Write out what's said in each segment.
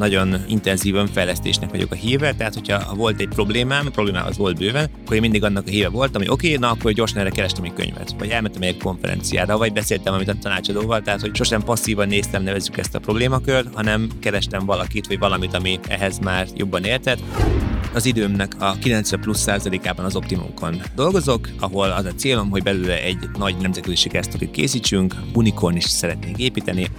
nagyon intenzív önfejlesztésnek vagyok a híve, tehát hogyha volt egy problémám, a problémám az volt bőven, akkor én mindig annak a híve voltam, hogy oké, na akkor gyorsan erre kerestem egy könyvet, vagy elmentem egy konferenciára, vagy beszéltem amit a tanácsadóval, tehát hogy sosem passzívan néztem, nevezzük ezt a problémakört, hanem kerestem valakit, vagy valamit, ami ehhez már jobban értett. Az időmnek a 90 plusz százalékában az optimumkon dolgozok, ahol az a célom, hogy belőle egy nagy nemzetközi sikersztorit készítsünk, unikorn is szeretnénk építeni.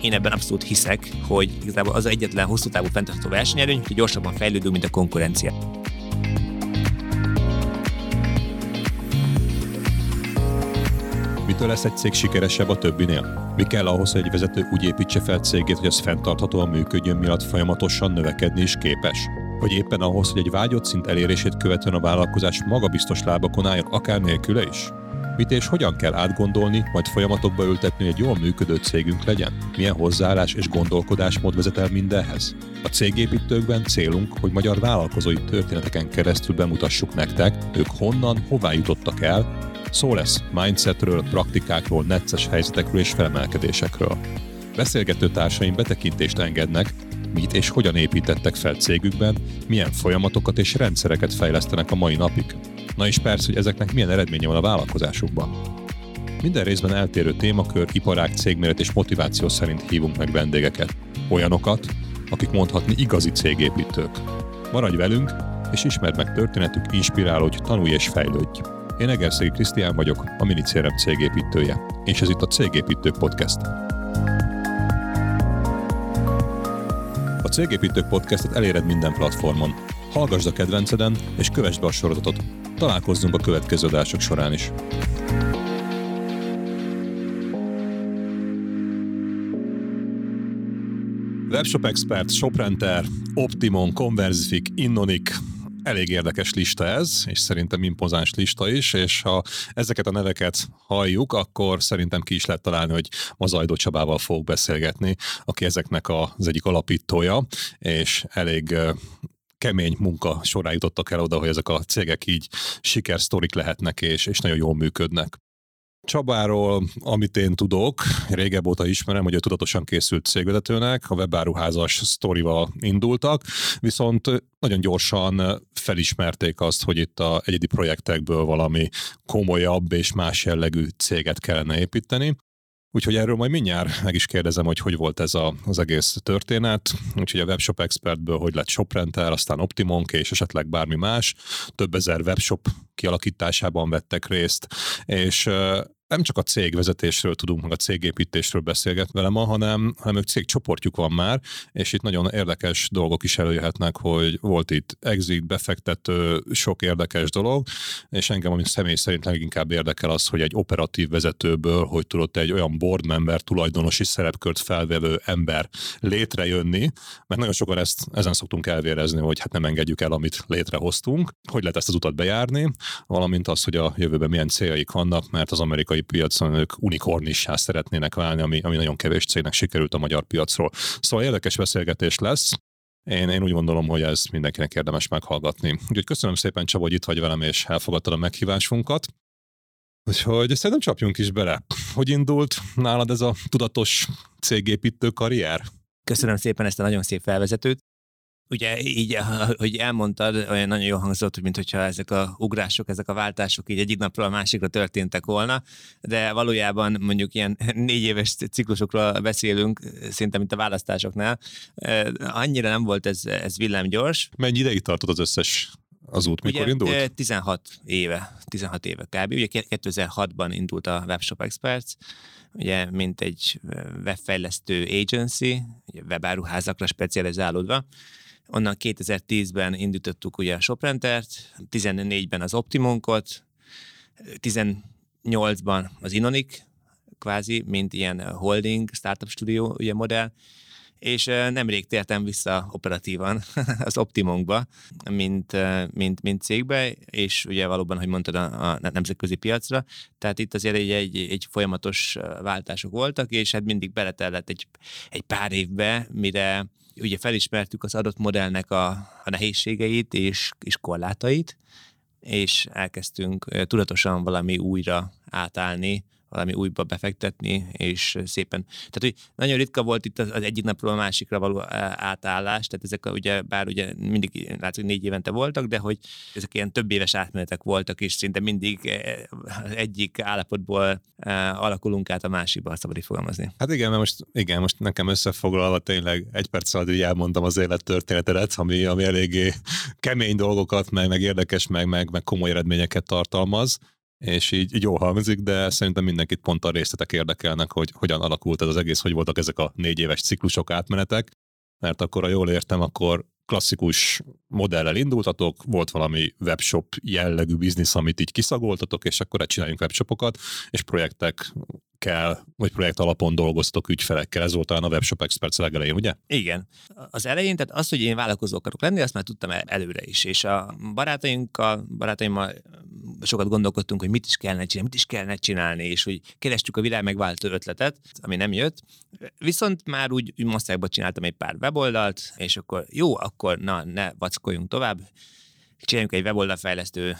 Én ebben abszolút hiszek, hogy igazából az egyetlen hosszú távú fenntartható versenyelőny, hogy gyorsabban fejlődünk, mint a konkurencia. Mitől lesz egy cég sikeresebb a többinél? Mi kell ahhoz, hogy egy vezető úgy építse fel cégét, hogy az fenntarthatóan működjön, miatt folyamatosan növekedni is képes? Vagy éppen ahhoz, hogy egy vágyott szint elérését követően a vállalkozás magabiztos lábakon álljon, akár nélküle is? Mit és hogyan kell átgondolni, majd folyamatokba ültetni, hogy egy jól működő cégünk legyen? Milyen hozzáállás és gondolkodásmód vezet el mindenhez? A cégépítőkben célunk, hogy magyar vállalkozói történeteken keresztül bemutassuk nektek, ők honnan, hová jutottak el, Szó lesz mindsetről, praktikákról, necces helyzetekről és felemelkedésekről. Beszélgető társaim betekintést engednek, mit és hogyan építettek fel cégükben, milyen folyamatokat és rendszereket fejlesztenek a mai napig. Na és persze, hogy ezeknek milyen eredménye van a vállalkozásukban. Minden részben eltérő témakör, iparág, cégméret és motiváció szerint hívunk meg vendégeket. Olyanokat, akik mondhatni igazi cégépítők. Maradj velünk, és ismerd meg történetük, inspirálódj, tanulj és fejlődj. Én Egerszegi Krisztián vagyok, a Minicérem cégépítője, és ez itt a Cégépítők Podcast. A Cégépítők Podcastet eléred minden platformon. Hallgasd a kedvenceden, és kövessd be a sorozatot. Találkozzunk a következő adások során is. Webshop Expert, Shoprenter, Optimon, Conversific, Innonic, elég érdekes lista ez, és szerintem impozáns lista is, és ha ezeket a neveket halljuk, akkor szerintem ki is lehet találni, hogy Mazajdó Csabával fogok beszélgetni, aki ezeknek az egyik alapítója, és elég kemény munka során jutottak el oda, hogy ezek a cégek így sikersztorik lehetnek, és, és nagyon jól működnek. Csabáról, amit én tudok, régebb óta ismerem, hogy ő tudatosan készült cégvezetőnek, a webáruházas sztorival indultak, viszont nagyon gyorsan felismerték azt, hogy itt a egyedi projektekből valami komolyabb és más jellegű céget kellene építeni. Úgyhogy erről majd mindjárt meg is kérdezem, hogy hogy volt ez a, az egész történet. Úgyhogy a Webshop Expertből hogy lett ShopRenter, aztán Optimonk és esetleg bármi más. Több ezer webshop kialakításában vettek részt, és nem csak a cégvezetésről tudunk, meg a cégépítésről beszélget velem, hanem, hanem ők cégcsoportjuk van már, és itt nagyon érdekes dolgok is előjöhetnek, hogy volt itt exit, befektető, sok érdekes dolog, és engem, ami személy szerint leginkább érdekel az, hogy egy operatív vezetőből, hogy tudott egy olyan board member, tulajdonosi szerepkört felvevő ember létrejönni, mert nagyon sokan ezt ezen szoktunk elvérezni, hogy hát nem engedjük el, amit létrehoztunk, hogy lehet ezt az utat bejárni, valamint az, hogy a jövőben milyen céljaik vannak, mert az amerikai európai piacon ők unikornissá szeretnének válni, ami, ami nagyon kevés cégnek sikerült a magyar piacról. Szóval érdekes beszélgetés lesz. Én, én úgy gondolom, hogy ez mindenkinek érdemes meghallgatni. Úgyhogy köszönöm szépen, Csaba, hogy itt vagy velem, és elfogadtad a meghívásunkat. Úgyhogy szerintem csapjunk is bele. Hogy indult nálad ez a tudatos cégépítő karrier? Köszönöm szépen ezt a nagyon szép felvezetőt ugye így, hogy elmondtad, olyan nagyon jól hangzott, hogy mintha ezek a ugrások, ezek a váltások így egyik napról a másikra történtek volna, de valójában mondjuk ilyen négy éves ciklusokról beszélünk, szinte mint a választásoknál. Annyira nem volt ez, ez villámgyors. Mennyi ideig tartott az összes az út, mikor Ugye, indult? 16 éve, 16 éve kb. Ugye 2006-ban indult a Webshop Experts, ugye mint egy webfejlesztő agency, ugye webáruházakra specializálódva, Onnan 2010-ben indítottuk ugye a Shoprentert, 14-ben az Optimonkot, 18-ban az Inonic, kvázi, mint ilyen holding, startup stúdió ugye modell, és nemrég tértem vissza operatívan az Optimunkba, mint, mint, mint cégbe, és ugye valóban, hogy mondtad, a, a nemzetközi piacra, tehát itt azért egy, egy, egy folyamatos váltások voltak, és hát mindig beletellett egy, egy pár évbe, mire ugye felismertük az adott modellnek a, a nehézségeit és, és korlátait, és elkezdtünk tudatosan valami újra átállni, valami újba befektetni, és szépen. Tehát, hogy nagyon ritka volt itt az, egyik napról a másikra való átállás, tehát ezek a, ugye, bár ugye mindig látszik, négy évente voltak, de hogy ezek ilyen több éves átmenetek voltak, és szinte mindig egyik állapotból alakulunk át a másikba, szabad így fogalmazni. Hát igen, mert most, igen, most nekem összefoglalva tényleg egy perc alatt elmondtam az élettörténetedet, ami, ami eléggé kemény dolgokat, meg, meg érdekes, meg, meg, meg komoly eredményeket tartalmaz és így, így jó hangzik, de szerintem mindenkit pont a részletek érdekelnek, hogy hogyan alakult ez az egész, hogy voltak ezek a négy éves ciklusok, átmenetek, mert akkor, ha jól értem, akkor klasszikus modellel indultatok, volt valami webshop jellegű biznisz, amit így kiszagoltatok, és akkor csináljunk webshopokat, és projektek kell, vagy projekt alapon dolgoztok ügyfelekkel, ez volt talán a Webshop Experts legelején, ugye? Igen. Az elején, tehát az, hogy én vállalkozó akarok lenni, azt már tudtam előre is, és a barátainkkal, barátaimmal sokat gondolkodtunk, hogy mit is kellene csinálni, mit is kellene csinálni, és hogy kerestük a világ megváltó ötletet, ami nem jött. Viszont már úgy, úgy Mosszágban csináltam egy pár weboldalt, és akkor jó, akkor na, ne vackoljunk tovább, csináljunk egy weboldalfejlesztő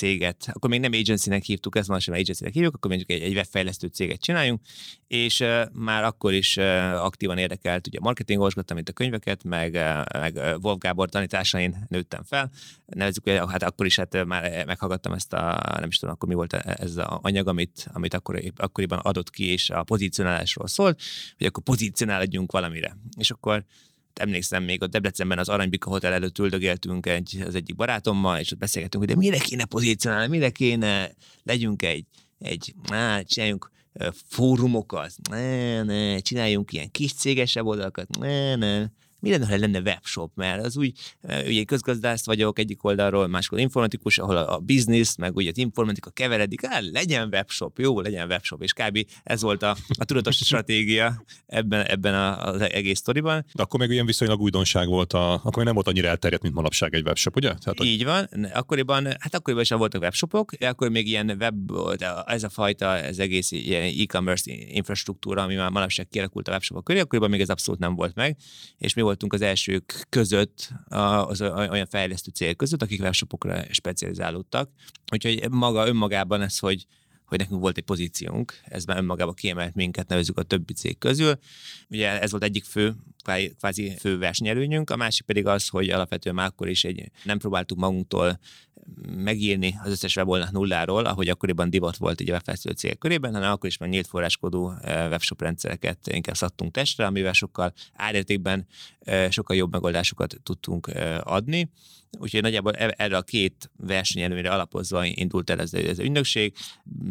céget, akkor még nem agency-nek hívtuk, ezt most sem agency-nek hívjuk, akkor mondjuk egy, egy webfejlesztő céget csináljunk, és uh, már akkor is uh, aktívan érdekelt, ugye marketingolsgattam itt a könyveket, meg, uh, meg Wolf Gábor tanításain nőttem fel, nevezzük, hogy hát akkor is hát már meghallgattam ezt a, nem is tudom, akkor mi volt ez az anyag, amit, amit akkor, akkoriban adott ki, és a pozícionálásról szólt, hogy akkor pozícionálódjunk valamire. És akkor emlékszem, még a Debrecenben az Aranybika Hotel előtt üldögéltünk egy, az egyik barátommal, és ott beszélgettünk, hogy de mire kéne pozícionálni, mire kéne, legyünk egy, egy, á, csináljunk fórumokat, ne, ne, csináljunk ilyen kis cégesebb oldalakat, ne, ne mi lenne, ha lenne webshop, mert az úgy, ugye közgazdász vagyok egyik oldalról, máskor informatikus, ahol a, a biznisz, meg ugye az informatika keveredik, hát legyen webshop, jó, legyen webshop, és kb. ez volt a, a tudatos stratégia ebben, ebben az egész sztoriban. De akkor még ilyen viszonylag újdonság volt, a, akkor még nem volt annyira elterjedt, mint manapság egy webshop, ugye? Tehát, Így van, akkoriban, hát akkoriban sem voltak webshopok, akkor még ilyen web, ez a fajta, ez egész ilyen e-commerce infrastruktúra, ami már manapság kialakult a webshopok köré, akkoriban még ez abszolút nem volt meg, és mi voltunk az elsők között, az olyan fejlesztő cél között, akik webshopokra specializálódtak. Úgyhogy maga önmagában ez, hogy hogy nekünk volt egy pozíciónk, ez már önmagában kiemelt minket, nevezzük a többi cég közül. Ugye ez volt egyik fő, kvázi fő versenyelőnyünk, a másik pedig az, hogy alapvetően már akkor is egy, nem próbáltuk magunktól megírni az összes weboldalt nulláról, ahogy akkoriban divat volt így a webfejlesztő cég körében, hanem akkor is már nyílt forráskodó eh, webshop rendszereket inkább szattunk testre, amivel sokkal árértékben eh, sokkal jobb megoldásokat tudtunk eh, adni. Úgyhogy nagyjából e-, erre a két versenyelőnyre alapozva indult el ez, ez az ügynökség,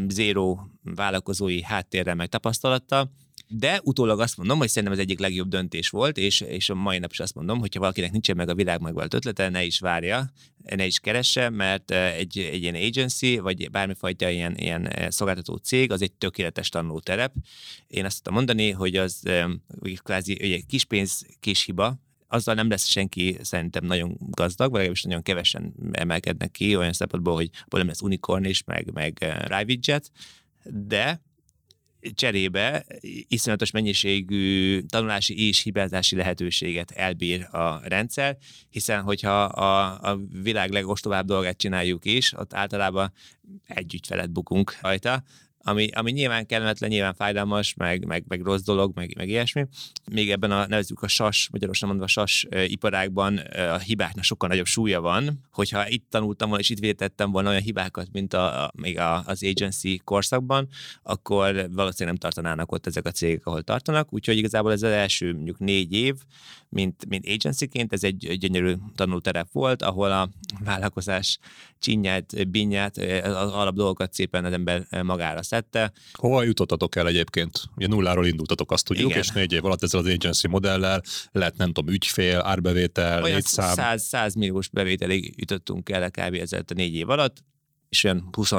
zéró vállalkozói háttérrel meg tapasztalattal, de utólag azt mondom, hogy szerintem ez egyik legjobb döntés volt, és, és a mai nap is azt mondom, hogyha valakinek nincsen meg a világ megvált ötlete, ne is várja, ne is keresse, mert egy, egy ilyen agency, vagy bármifajta ilyen, ilyen szolgáltató cég, az egy tökéletes tanulóterep. Én azt tudom mondani, hogy az kvázi egy kis pénz, kis hiba, azzal nem lesz senki szerintem nagyon gazdag, vagy legalábbis nagyon kevesen emelkednek ki olyan szempontból, hogy abból nem lesz unicorn is, meg, meg jet, de cserébe iszonyatos mennyiségű tanulási és hibázási lehetőséget elbír a rendszer, hiszen hogyha a, a világ legostobább dolgát csináljuk is, ott általában egy ügyfelet bukunk rajta, ami, ami nyilván kellemetlen, nyilván fájdalmas, meg, meg, meg rossz dolog, meg, meg ilyesmi. Még ebben a nevezzük a sas, magyarosan mondva sas iparágban a hibáknak sokkal nagyobb súlya van, hogyha itt tanultam volna és itt vétettem volna olyan hibákat, mint a, a, még a, az agency korszakban, akkor valószínűleg nem tartanának ott ezek a cégek, ahol tartanak. Úgyhogy igazából ez az első mondjuk négy év, mint, mint agencyként, ez egy gyönyörű tanulterep volt, ahol a vállalkozás csinyát, binyát, az alap dolgokat szépen az ember magára szedte. Hova jutottatok el egyébként? Ugye nulláról indultatok, azt tudjuk, Igen. és négy év alatt ezzel az agency modellel lett, nem tudom, ügyfél, árbevétel, Olyan létszám. 100, 100 milliós bevételig jutottunk el kb. ezzel a négy év alatt, és olyan 20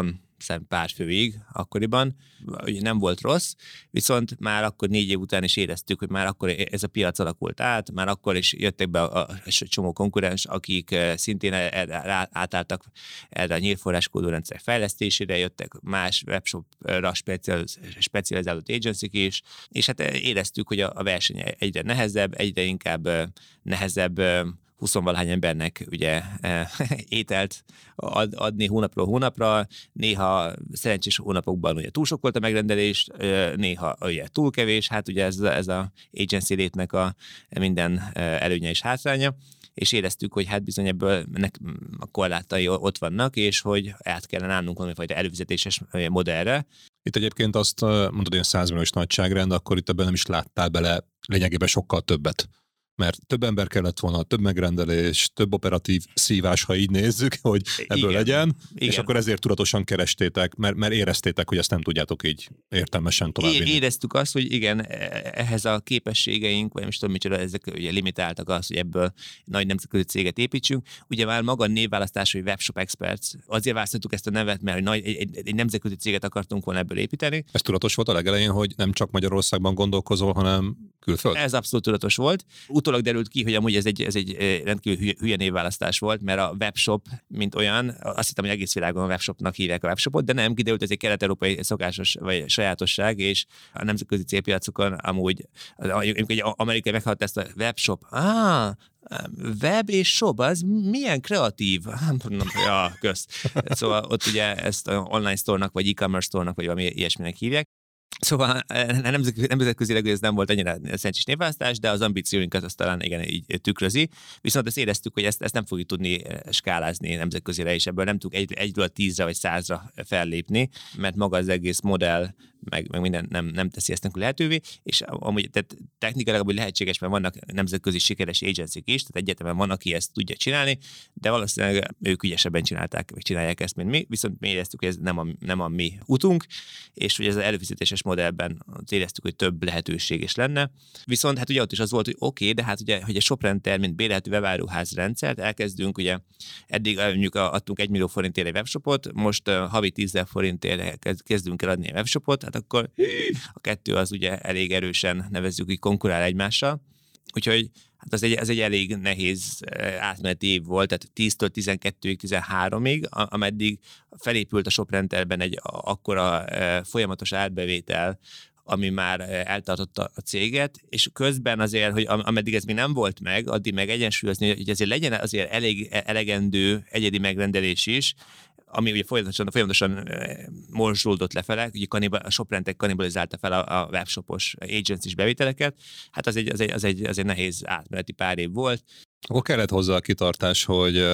szem pár főig akkoriban, ugye nem volt rossz, viszont már akkor négy év után is éreztük, hogy már akkor ez a piac alakult át, már akkor is jöttek be a, a, a csomó konkurens, akik eh, szintén erre, átálltak erre a nyílforrás rendszer fejlesztésére, jöttek más webshopra specializálódott agency is, és hát éreztük, hogy a, a verseny egyre nehezebb, egyre inkább eh, nehezebb eh, 20 embernek ugye ételt ad, adni hónapról hónapra, néha szerencsés hónapokban ugye túl sok volt a megrendelés, néha ugye túl kevés, hát ugye ez, ez a agency létnek a minden előnye és hátránya. És éreztük, hogy hát bizony ebből a korlátai ott vannak, és hogy át kellene állnunk valamifajta előfizetéses modellre. Itt egyébként azt mondod, hogy 100 milliós nagyságrend, akkor itt ebben nem is láttál bele lényegében sokkal többet mert több ember kellett volna, több megrendelés, több operatív szívás, ha így nézzük, hogy ebből Igen. legyen, Igen. és akkor ezért tudatosan kerestétek, mert, mert éreztétek, hogy ezt nem tudjátok így értelmesen tovább é- Éreztük azt, hogy igen, e- ehhez a képességeink, vagy nem is tudom micsoda, ezek ugye limitáltak az, hogy ebből nagy nemzetközi céget építsünk. Ugye már maga a névválasztás, hogy Webshop Experts, azért választottuk ezt a nevet, mert nagy, egy, egy, egy nemzetközi céget akartunk volna ebből építeni. Ez tudatos volt a legelején, hogy nem csak Magyarországban gondolkozol, hanem külföld? Ez abszolút tudatos volt. Utólag derült ki, hogy amúgy ez egy, ez egy rendkívül hülye, névválasztás volt, mert a webshop, mint olyan, azt hittem, hogy egész világon a webshopnak hívják a webshopot, de nem, kiderült, ez egy kelet-európai szokásos vagy sajátosság, és a nemzetközi célpiacokon amúgy, egy amerikai meghalt ezt a webshop, ah, web és shop, az milyen kreatív. ja, kösz. Szóval ott ugye ezt online store-nak, vagy e-commerce store-nak, vagy valami ilyesminek hívják. Szóval eh, nemzetközileg ez nem volt annyira szerencsés névválasztás, de az ambícióinkat azt talán igen így tükrözi. Viszont ezt éreztük, hogy ezt, ezt nem fogjuk tudni eh, skálázni nemzetközire, és ebből nem tudunk egy, egyről tízre vagy százra fellépni, mert maga az egész modell meg, meg minden nem, nem teszi ezt lehetővé, és amúgy tehát technikailag amúgy lehetséges, mert vannak nemzetközi sikeres agency is, tehát egyetemen van, aki ezt tudja csinálni, de valószínűleg ők ügyesebben csinálták, vagy csinálják ezt, mint mi, viszont mi éreztük, hogy ez nem a, nem a mi utunk, és hogy ez az előfizetéses modellben éreztük, hogy több lehetőség is lenne. Viszont hát ugye ott is az volt, hogy oké, okay, de hát ugye, hogy egy Shoprenter, mint bérhető webáruház rendszert elkezdünk, ugye eddig mondjuk adtunk egy millió forintért egy webshopot, most uh, havi 10 forintért kezdünk el adni egy webshopot, hát akkor a kettő az ugye elég erősen nevezzük, hogy konkurál egymással. Úgyhogy hát az egy, az egy elég nehéz eh, átmeneti év volt, tehát 10-től 12-ig, 13-ig, ameddig felépült a shoprenterben egy akkora eh, folyamatos átbevétel, ami már eh, eltartotta a céget, és közben azért, hogy ameddig ez még nem volt meg, addig meg egyensúlyozni, hogy azért legyen azért elég elegendő egyedi megrendelés is, ami ugye folyamatosan, folyamatosan morzsolódott lefele, ugye kanibal, a shoprentek kanibalizálta fel a, a webshopos agency bevételeket, hát az egy, az, egy, az, egy, az egy nehéz átmeneti pár év volt. Akkor kellett hozzá a kitartás, hogy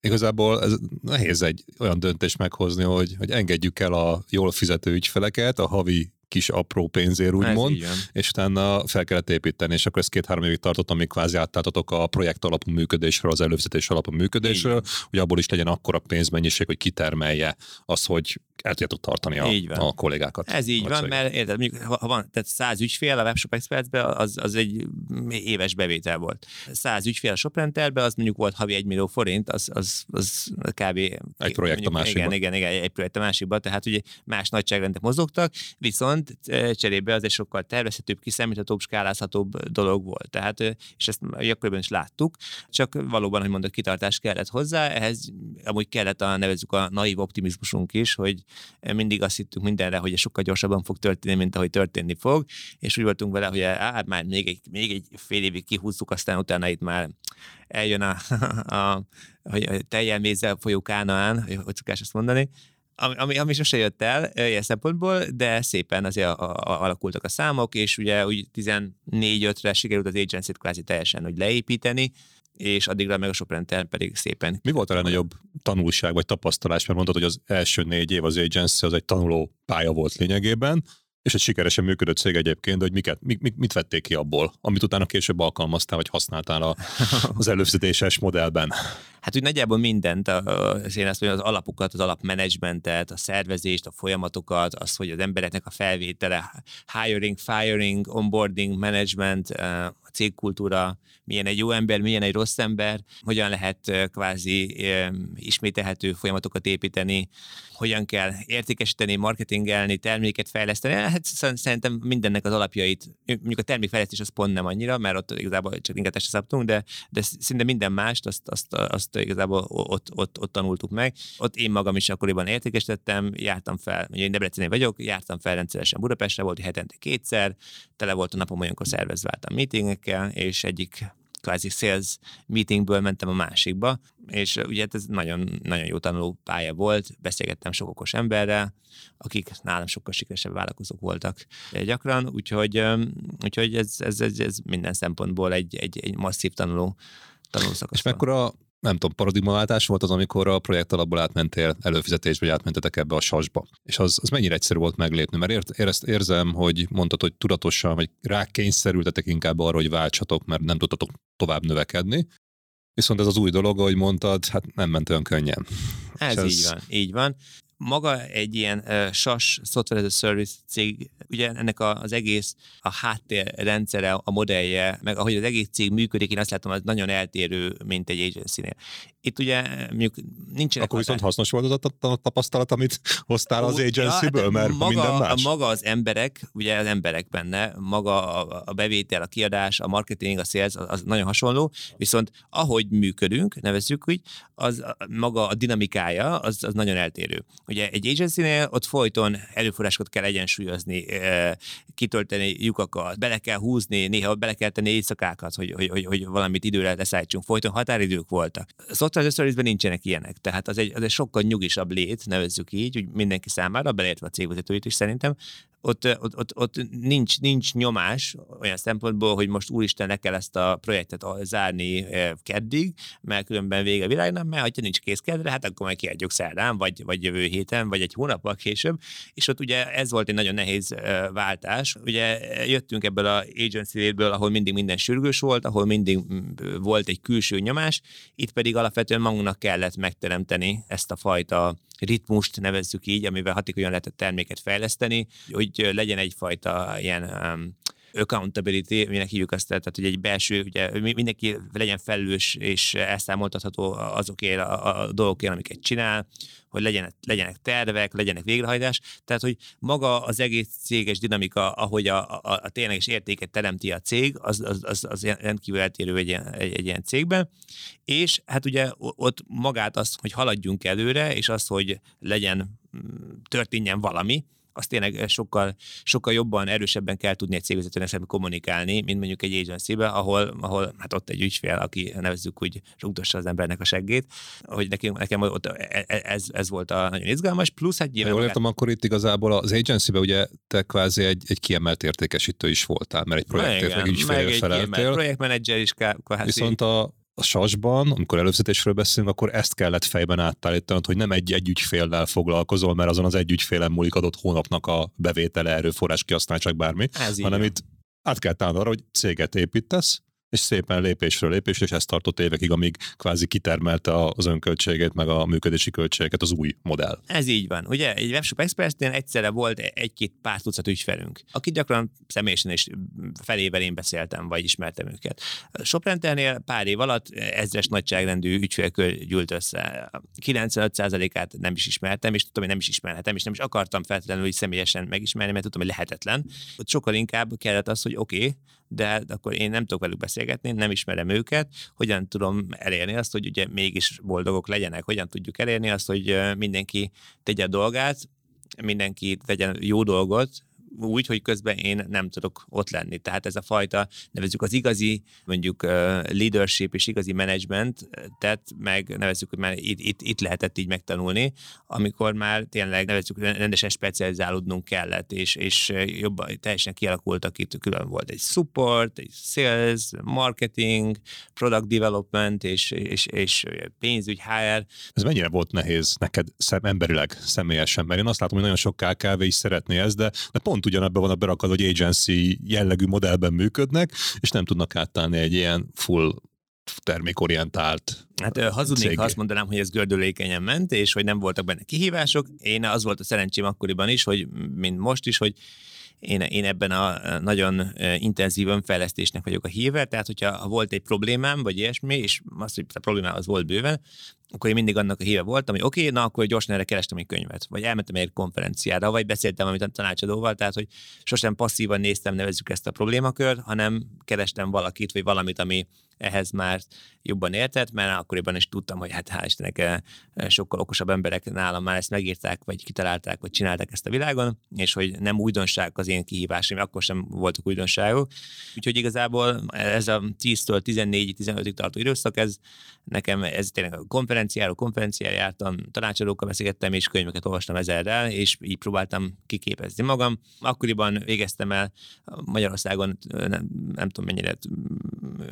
igazából ez nehéz egy olyan döntés meghozni, hogy, hogy engedjük el a jól fizető ügyfeleket, a havi kis apró pénzért, úgymond, és utána fel kellett építeni, és akkor ez két-három évig tartott, amíg kvázi áttáltatok a projekt alapú működésről, az előfizetés alapú működésről, hogy abból is legyen akkora pénzmennyiség, hogy kitermelje az, hogy el tudjátok tartani a, a kollégákat. Ez így van, mert érted, mondjuk, ha van tehát 100 ügyfél a Webshop Expertbe, az, az egy éves bevétel volt. 100 ügyfél a Shoprenterbe, az mondjuk volt havi 1 millió forint, az, az, az kb. Egy projekt mondjuk, a másikba. Igen, igen, igen, egy projekt a másikba, tehát ugye más nagyságrendek mozogtak, viszont eh, cserébe az egy sokkal tervezhetőbb, kiszámíthatóbb, skálázhatóbb dolog volt. Tehát, eh, és ezt akkoriban is láttuk, csak valóban, hogy mondod, kitartás kellett hozzá, ehhez amúgy kellett a nevezzük a naív optimizmusunk is, hogy mindig azt hittünk mindenre, hogy sokkal gyorsabban fog történni, mint ahogy történni fog, és úgy voltunk vele, hogy hát már még egy, még egy fél évig kihúzzuk, aztán utána itt már eljön a, a, a teljel mézzel folyó kánaán, hogy szokás ezt mondani, ami, ami, sose jött el ilyen szempontból, de szépen azért a, a, alakultak a számok, és ugye úgy 14-5-re sikerült az agency-t kvázi teljesen hogy leépíteni, és addigra meg a Soprantel pedig szépen. Mi volt a legnagyobb tanulság vagy tapasztalás, mert mondtad, hogy az első négy év az agency az egy tanuló pálya volt lényegében, és egy sikeresen működő cég egyébként, de hogy miket, mit, mit vették ki abból, amit utána később alkalmaztál, vagy használtál a, az előfizetéses modellben? Hát úgy nagyjából mindent, az én azt mondom, az alapokat, az alapmenedzsmentet, a szervezést, a folyamatokat, az, hogy az embereknek a felvétele, hiring, firing, onboarding, management, a cégkultúra, milyen egy jó ember, milyen egy rossz ember, hogyan lehet kvázi ismételhető folyamatokat építeni, hogyan kell értékesíteni, marketingelni, terméket fejleszteni. Hát szerintem mindennek az alapjait, mondjuk a termékfejlesztés az pont nem annyira, mert ott igazából csak inkább szabtunk, de, de szinte minden mást azt, azt, azt igazából ott, ott, ott, tanultuk meg. Ott én magam is akkoriban értékesítettem, jártam fel, ugye én Debreceni vagyok, jártam fel rendszeresen Budapestre, volt hetente kétszer, tele volt a napom olyankor szervezve a meetingekkel, és egyik kvázi sales meetingből mentem a másikba, és ugye hát ez nagyon, nagyon jó tanuló pálya volt, beszélgettem sok okos emberrel, akik nálam sokkal sikeresebb vállalkozók voltak gyakran, úgyhogy, úgyhogy ez, ez, ez, ez minden szempontból egy, egy, egy masszív tanuló, tanulószakasz. És mekkora nem tudom, paradigmaváltás volt az, amikor a projekt alapból átmentél előfizetésbe, vagy átmentetek ebbe a sasba. És az, az mennyire egyszerű volt meglépni, mert ért, érezt, érzem, hogy mondtad, hogy tudatosan, vagy rákényszerültetek inkább arra, hogy váltsatok, mert nem tudtatok tovább növekedni. Viszont ez az új dolog, ahogy mondtad, hát nem ment olyan könnyen. Ez, ez így van, így van maga egy ilyen uh, SAS Software as a Service cég, ugye ennek a, az egész a háttérrendszere, a modellje, meg ahogy az egész cég működik, én azt látom, az nagyon eltérő, mint egy agency-nél. Itt ugye mondjuk nincsenek... Akkor viszont hasznos volt az a tapasztalat, amit hoztál az agency-ből, ja, mert maga, minden más. Maga az emberek, ugye az emberek benne, maga a, a bevétel, a kiadás, a marketing, a sales, az, nagyon hasonló, viszont ahogy működünk, nevezzük úgy, az maga a dinamikája, az, az nagyon eltérő. Ugye egy agency-nél ott folyton előforrásokat kell egyensúlyozni, kitölteni lyukakat, bele kell húzni, néha bele kell tenni éjszakákat, hogy, hogy, hogy, hogy valamit időre leszállítsunk. Folyton határidők voltak. Software service nincsenek ilyenek, tehát az egy, az egy sokkal nyugisabb lét, nevezzük így, hogy mindenki számára, beleértve a cégvezetőit is szerintem, ott, ott, ott, ott nincs, nincs nyomás olyan szempontból, hogy most úristen le kell ezt a projektet zárni keddig, mert különben vége a világnak, mert ha nincs kész kedre, hát akkor majd kiadjuk szerdán, vagy, vagy jövő héten, vagy egy hónappal később, és ott ugye ez volt egy nagyon nehéz váltás. Ugye jöttünk ebből a agency ből, ahol mindig minden sürgős volt, ahol mindig volt egy külső nyomás, itt pedig alapvetően magunknak kellett megteremteni ezt a fajta ritmust nevezzük így, amivel hatékonyan lehetett terméket fejleszteni, hogy legyen egyfajta ilyen um, accountability, minek hívjuk azt, tehát hogy egy belső, ugye mindenki legyen felelős és elszámoltatható azokért a, a dolgokért, amiket csinál, hogy legyenek, legyenek tervek, legyenek végrehajtás, tehát hogy maga az egész céges dinamika, ahogy a, a, a tényleges értéket teremti a cég, az, az, az, az rendkívül eltérő egy, egy, egy ilyen cégben, és hát ugye ott magát az, hogy haladjunk előre, és az, hogy legyen történjen valami, azt tényleg sokkal, sokkal jobban, erősebben kell tudni egy cégvezetőnek szemben kommunikálni, mint mondjuk egy agency ahol, ahol hát ott egy ügyfél, aki nevezzük úgy rúgdossa az embernek a seggét, hogy nekem, nekem ott e, e, ez, ez volt a nagyon izgalmas, plusz hát nyilván... Jól értem, akkor itt igazából az agency ugye te kvázi egy, egy kiemelt értékesítő is voltál, mert egy projektért meg ügyfélért feleltél. projektmenedzser is kvázi. Viszont a, a sasban, amikor előfizetésről beszélünk, akkor ezt kellett fejben átállítanod, hogy nem egy-egy ügyféllel foglalkozol, mert azon az egy ügyfélen múlik adott hónapnak a bevétele, erőforrás, kihasználtság, bármi, Ez hanem itt át kell arra, hogy céget építesz, és szépen lépésről lépésre, és ezt tartott évekig, amíg kvázi kitermelte az önköltségét, meg a működési költségeket az új modell. Ez így van. Ugye egy webshop expertnél egyszerre volt egy-két pár tucat ügyfelünk, akik gyakran személyesen is felével én beszéltem, vagy ismertem őket. Shoprenternél pár év alatt ezres nagyságrendű ügyfélkör gyűlt össze. 95%-át nem is ismertem, és tudtam, hogy nem is ismerhetem, és nem is akartam feltétlenül hogy személyesen megismerni, mert tudtam, hogy lehetetlen. Ott sokkal inkább kellett az, hogy oké, okay, de akkor én nem tudok velük beszélgetni, nem ismerem őket, hogyan tudom elérni azt, hogy ugye mégis boldogok legyenek, hogyan tudjuk elérni azt, hogy mindenki tegye a dolgát, mindenki tegyen jó dolgot, úgy, hogy közben én nem tudok ott lenni. Tehát ez a fajta, nevezzük az igazi, mondjuk leadership és igazi management, tehát meg nevezzük, hogy már itt, itt, itt lehetett így megtanulni, amikor már tényleg nevezzük, rendesen specializálódnunk kellett, és, és jobban teljesen kialakultak itt, külön volt egy support, egy sales, marketing, product development, és, és, és pénzügy, HR. Ez mennyire volt nehéz neked szem, emberileg, személyesen? Mert én azt látom, hogy nagyon sok KKV is szeretné ezt, de, de pont ugyanebben van a berakad, hogy agency jellegű modellben működnek, és nem tudnak átállni egy ilyen full termékorientált Hát hazudnék, cég. ha azt mondanám, hogy ez gördülékenyen ment, és hogy nem voltak benne kihívások. Én az volt a szerencsém akkoriban is, hogy mint most is, hogy én, én ebben a nagyon intenzív önfejlesztésnek vagyok a híve, tehát hogyha volt egy problémám, vagy ilyesmi, és azt, hogy a problémám az volt bőven, akkor én mindig annak a híve voltam, hogy oké, okay, na akkor gyorsan erre kerestem egy könyvet, vagy elmentem egy konferenciára, vagy beszéltem amit a tanácsadóval, tehát hogy sosem passzívan néztem, nevezzük ezt a problémakört, hanem kerestem valakit, vagy valamit, ami ehhez már jobban értett, mert akkoriban is tudtam, hogy hát hál' Istennek eh, sokkal okosabb emberek nálam már ezt megírták, vagy kitalálták, vagy csinálták ezt a világon, és hogy nem újdonság az én kihívásom, akkor sem voltak újdonságok. Úgyhogy igazából ez a 10-től 14-15-ig tartó időszak, ez nekem ez tényleg konferenciáról konferenciára jártam, tanácsadókkal beszélgettem, és könyveket olvastam ezerrel, és így próbáltam kiképezni magam. Akkoriban végeztem el Magyarországon, nem, nem tudom mennyire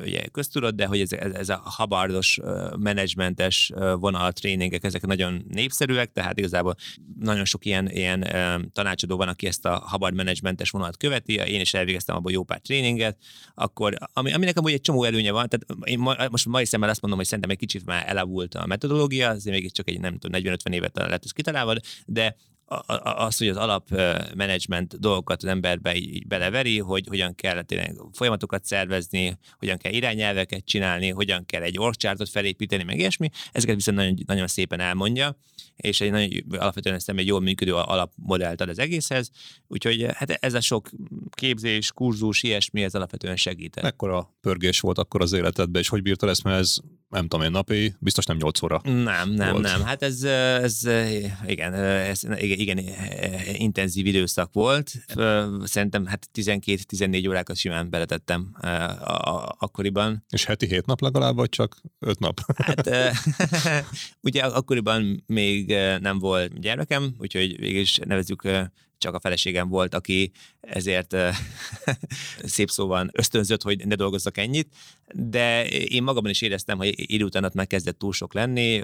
ugye, köztudott, de hogy ez, ez, ez a habardos, menedzsmentes vonal tréningek, ezek nagyon népszerűek, tehát igazából nagyon sok ilyen, ilyen tanácsadó van, aki ezt a habard menedzsmentes vonalat követi, én is elvégeztem abban jó pár tréninget, akkor, ami, aminek amúgy egy csomó előnye van, tehát én ma, most mai szemmel azt mondom, hogy szerintem egy kicsit már elavult a metodológia, azért még csak egy nem tudom, 40-50 évet lett ez kitalálva, de az, hogy az alapmenedzsment dolgokat az emberbe így beleveri, hogy hogyan kell tényleg folyamatokat szervezni, hogyan kell irányelveket csinálni, hogyan kell egy orgcsártot felépíteni, meg ilyesmi, ezeket viszont nagyon, nagyon szépen elmondja, és egy nagyon alapvetően ezt egy jól működő alapmodellt ad az egészhez, úgyhogy hát ez a sok képzés, kurzus, ilyesmi, ez alapvetően segít. Mekkora pörgés volt akkor az életedben, és hogy bírtad ezt, mert ez nem tudom én napi, biztos nem 8 óra. Nem, nem, volt. nem. Hát ez, ez igen, ez, igen, igen, intenzív időszak volt. Szerintem hát 12-14 órákat simán beletettem akkoriban. És heti 7 nap legalább, vagy csak 5 nap? Hát ugye akkoriban még nem volt gyermekem, úgyhogy végig nevezzük csak a feleségem volt, aki ezért szép szóval ösztönzött, hogy ne dolgozzak ennyit, de én magamban is éreztem, hogy idő után ott már kezdett túl sok lenni,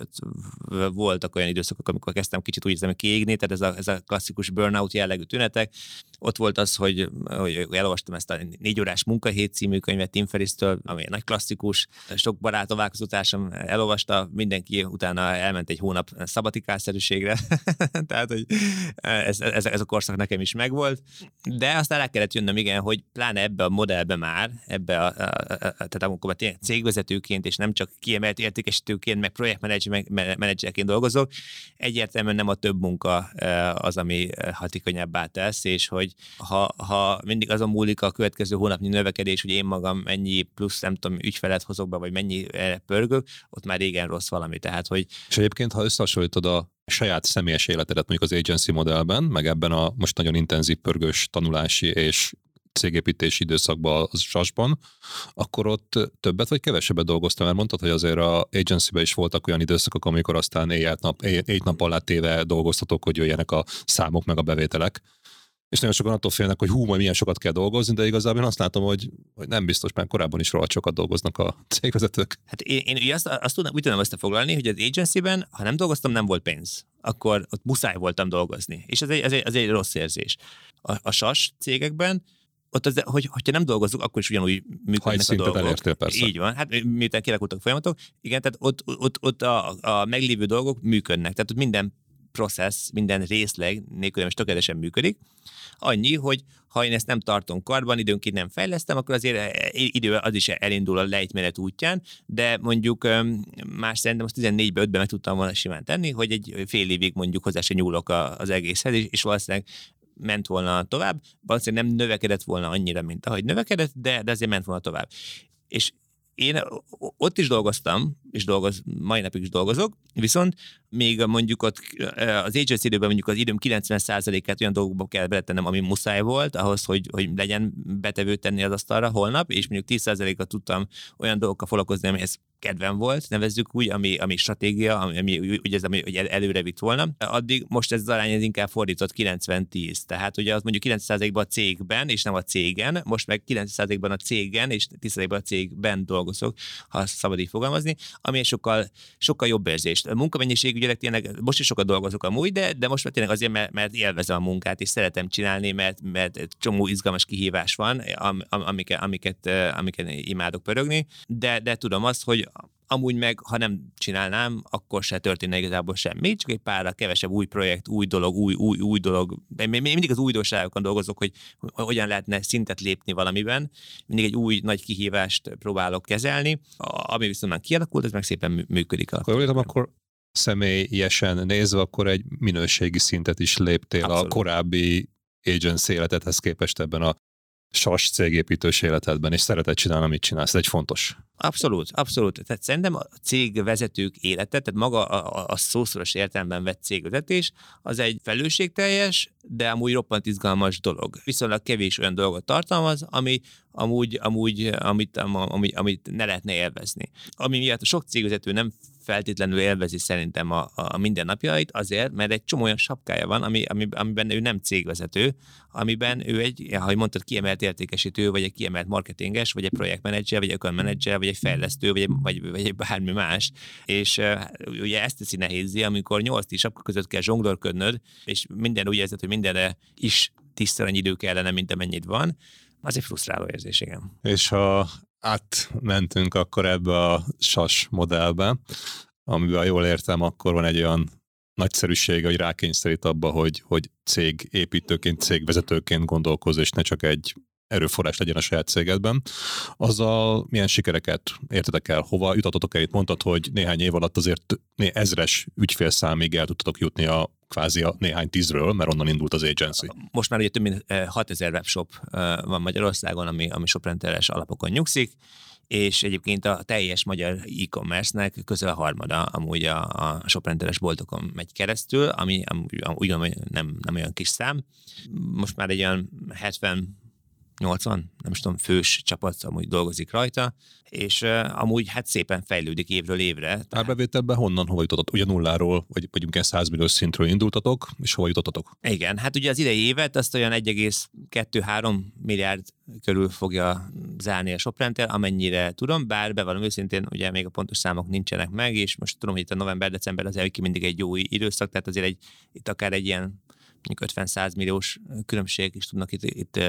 voltak olyan időszakok, amikor kezdtem kicsit úgy érzem kiégni, tehát ez a, ez a klasszikus burnout jellegű tünetek. Ott volt az, hogy, hogy elolvastam ezt a négy órás munkahét című könyvet Tim Ferriss-től, ami egy nagy klasszikus. Sok barátom, változótársam elolvasta, mindenki utána elment egy hónap szabatikálszerűségre. tehát, hogy ez, ez, ez a korszak nekem is megvolt. De aztán rá kellett jönnöm, igen, hogy pláne ebbe a modellbe már, ebbe a, a, a, a tehát amikor tényleg cégvezetőként, és nem csak kiemelt értékesítőként, meg projektmenedzserként dolgozok, egyértelműen nem a több munka az, ami hatékonyabbá tesz, és hogy ha, ha mindig azon múlik a következő hónapnyi növekedés, hogy én magam mennyi plusz, nem tudom, ügyfelet hozok be, vagy mennyi pörgök, ott már régen rossz valami. Tehát, hogy... És egyébként, ha összehasonlítod a saját személyes életedet mondjuk az agency modellben, meg ebben a most nagyon intenzív pörgős tanulási és cégépítési időszakban az sasban, akkor ott többet vagy kevesebbet dolgoztam, mert mondtad, hogy azért a agency is voltak olyan időszakok, amikor aztán éjjel-nap, éjjel nap alá téve dolgoztatok, hogy jöjjenek a számok meg a bevételek. És nagyon sokan attól félnek, hogy hú, majd milyen sokat kell dolgozni, de igazából én azt látom, hogy, hogy nem biztos, mert korábban is rohadt sokat dolgoznak a cégvezetők. Hát én, én azt, azt tudom, úgy tudom összefoglalni, hogy az agency-ben, ha nem dolgoztam, nem volt pénz. Akkor ott muszáj voltam dolgozni. És ez egy, ez egy, ez egy rossz érzés. A, a SAS cégekben ott az, hogy, hogyha nem dolgozunk, akkor is ugyanúgy működnek a dolgok. Elértél, persze. Így van, hát miután kialakultak folyamatok, igen, tehát ott, ott, ott a, a meglévő dolgok működnek, tehát ott minden processz, minden részleg nélkül is tökéletesen működik. Annyi, hogy ha én ezt nem tartom karban, időnként nem fejlesztem, akkor azért e, e, idő az is elindul a lejtmenet útján, de mondjuk más szerintem azt 14-ben, 5-ben meg tudtam volna simán tenni, hogy egy fél évig mondjuk hozzá se nyúlok az egészhez, és valószínűleg ment volna tovább, valószínűleg nem növekedett volna annyira, mint ahogy növekedett, de, de azért ment volna tovább. És én ott is dolgoztam, és dolgoz, mai napig is dolgozok, viszont még mondjuk ott az agency időben mondjuk az időm 90%-át olyan dolgokba kell beletennem, ami muszáj volt, ahhoz, hogy, hogy legyen betevő tenni az asztalra holnap, és mondjuk 10%-at tudtam olyan dolgokkal foglalkozni, amihez kedvem volt, nevezzük úgy, ami, ami stratégia, ami, ami úgy ez, ami hogy előre vitt volna. Addig most ez az arány ez inkább fordított 90-10. Tehát ugye az mondjuk 90%-ban a cégben, és nem a cégen, most meg 90%-ban a cégen, és 10%-ban a cégben dolgozok, ha szabad így fogalmazni, ami sokkal, sokkal jobb érzés. A munkamennyiség ugye tényleg, most is sokat dolgozok amúgy, de, de most már tényleg azért, mert, mert élvezem a munkát, és szeretem csinálni, mert, mert csomó izgalmas kihívás van, am, amiket, amiket, amiket imádok pörögni, de, de tudom azt, hogy amúgy meg, ha nem csinálnám, akkor se történne igazából semmi, csak egy pár kevesebb új projekt, új dolog, új, új, új dolog. De még mindig az újdonságokon dolgozok, hogy hogyan lehetne szintet lépni valamiben. Mindig egy új nagy kihívást próbálok kezelni, ami viszont már kialakult, ez meg szépen működik. Akkor jól akkor személyesen nézve, akkor egy minőségi szintet is léptél Abszolút. a korábbi agency életedhez képest ebben a sas cégépítős életedben, és szereted csinálni, amit csinálsz. Ez egy fontos. Abszolút, abszolút. Tehát szerintem a cégvezetők élete, tehát maga a, a szószoros értelemben vett cégvezetés, az egy felelősségteljes, de amúgy roppant izgalmas dolog. Viszonylag kevés olyan dolgot tartalmaz, ami amúgy, amúgy amit, amit, amit ne lehetne élvezni. Ami miatt sok cégvezető nem feltétlenül élvezi szerintem a, a mindennapjait, azért, mert egy csomó olyan sapkája van, ami, ami, amiben ő nem cégvezető, amiben ő egy, ahogy mondtad, kiemelt értékesítő, vagy egy kiemelt marketinges, vagy egy projektmenedzser, vagy egy menedzser, vagy egy fejlesztő, vagy egy, vagy, vagy egy bármi más. És uh, ugye ezt teszi nehézé, amikor nyolc sapka között kell zsonglőrködnöd, és minden úgy érzed, hogy mindenre is tisztel annyi idő kellene, mint amennyit van, az egy frusztráló érzés, igen. És ha átmentünk akkor ebbe a SAS modellbe, amiben jól értem, akkor van egy olyan nagyszerűsége, hogy rákényszerít abba, hogy, hogy cég építőként, cégvezetőként gondolkoz, és ne csak egy erőforrás legyen a saját cégedben. Azzal milyen sikereket értetek el, hova jutatotok el? Itt mondtad, hogy néhány év alatt azért ezres ügyfélszámig el tudtatok jutni a kvázi a néhány tízről, mert onnan indult az agency. Most már ugye több mint 6000 eh, webshop eh, van Magyarországon, ami, ami shoprenteres alapokon nyugszik, és egyébként a teljes magyar e-commerce-nek közel a harmada amúgy a, a shoprenteres boltokon megy keresztül, ami, ami úgy gondolom, hogy nem, nem olyan kis szám. Most már egy olyan 70 80, nem is tudom, fős csapat amúgy dolgozik rajta, és uh, amúgy hát szépen fejlődik évről évre. Tehát... Árbevételben honnan, hova jutottatok? Ugye nulláról, vagy mondjuk 100 milliós szintről indultatok, és hova jutottatok? Igen, hát ugye az idei évet azt olyan 1,2-3 milliárd körül fogja zárni a Soprentel, amennyire tudom, bár bevallom őszintén, ugye még a pontos számok nincsenek meg, és most tudom, hogy itt a november-december az ki mindig egy jó időszak, tehát azért egy, itt akár egy ilyen mondjuk 50-100 milliós különbség is tudnak itt, itt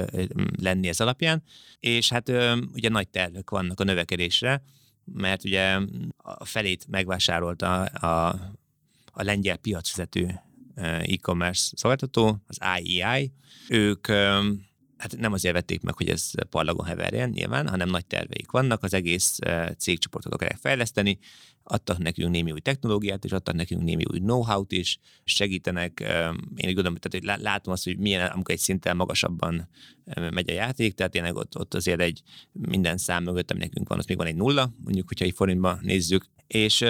lenni ez alapján, és hát ugye nagy tervek vannak a növekedésre, mert ugye a felét megvásárolta a, a lengyel piacvezető e-commerce szolgáltató, az IEI. Ők hát nem azért vették meg, hogy ez parlagon heverjen nyilván, hanem nagy terveik vannak, az egész cégcsoportot akarják fejleszteni, adtak nekünk némi új technológiát, és adtak nekünk némi új know-how-t is, segítenek. Én úgy gondolom, tehát, hogy látom azt, hogy milyen, amikor egy szinten magasabban megy a játék, tehát tényleg ott, ott azért egy minden szám mögött, ami nekünk van, az még van egy nulla, mondjuk, hogyha egy forintba nézzük, és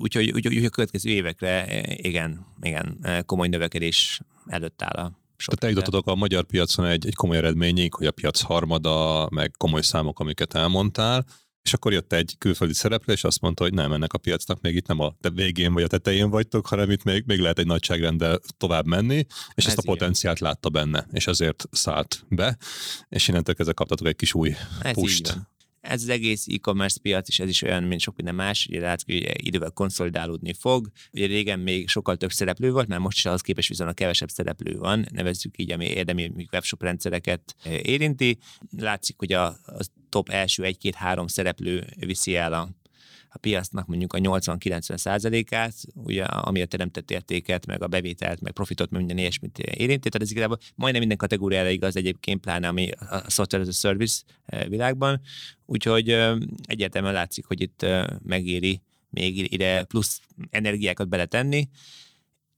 úgyhogy úgy, úgy, úgy, a következő évekre igen, igen, komoly növekedés előtt áll a sok Tehát eljutottak a magyar piacon egy, egy komoly eredményig, hogy a piac harmada, meg komoly számok, amiket elmondtál, és akkor jött egy külföldi szereplő, és azt mondta, hogy nem, ennek a piacnak még itt nem a végén vagy a tetején vagytok, hanem itt még, még lehet egy nagyságrendel tovább menni, és Ez ezt a igen. potenciált látta benne, és ezért szállt be, és innentől kezdve kaptatok egy kis új Ez pust ez az egész e-commerce piac is, ez is olyan, mint sok minden más, ugye látszik, hogy idővel konszolidálódni fog. Ugye régen még sokkal több szereplő volt, mert most is ahhoz képest a kevesebb szereplő van, nevezzük így, ami érdemi webshop rendszereket eh, érinti. Látszik, hogy a, a top első egy-két-három szereplő viszi el a a piacnak mondjuk a 80-90 százalékát, ugye, ami a teremtett értéket, meg a bevételt, meg profitot, meg minden ilyesmit érinti. Tehát ez igazából majdnem minden kategóriára igaz egyébként, pláne ami a software as a service eh, világban. Úgyhogy egyértelműen látszik, hogy itt megéri még ide plusz energiákat beletenni,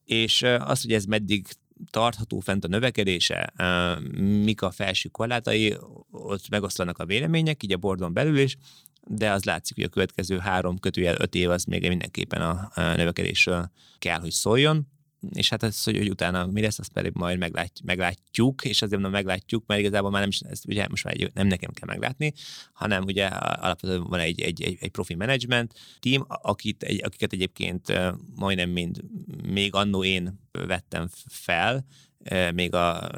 és az, hogy ez meddig tartható fent a növekedése, mik a felső korlátai, ott megoszlanak a vélemények, így a bordon belül is, de az látszik, hogy a következő három kötőjel öt év az még mindenképpen a, növekedésről kell, hogy szóljon. És hát ez, hogy, hogy utána mi lesz, azt pedig majd meglát, meglátjuk, és azért mondom meglátjuk, mert igazából már nem is, ezt ugye most már egy, nem nekem kell meglátni, hanem ugye alapvetően van egy, egy, egy, egy profi management team, akit, egy, akiket egyébként majdnem mind még annó én vettem fel, még a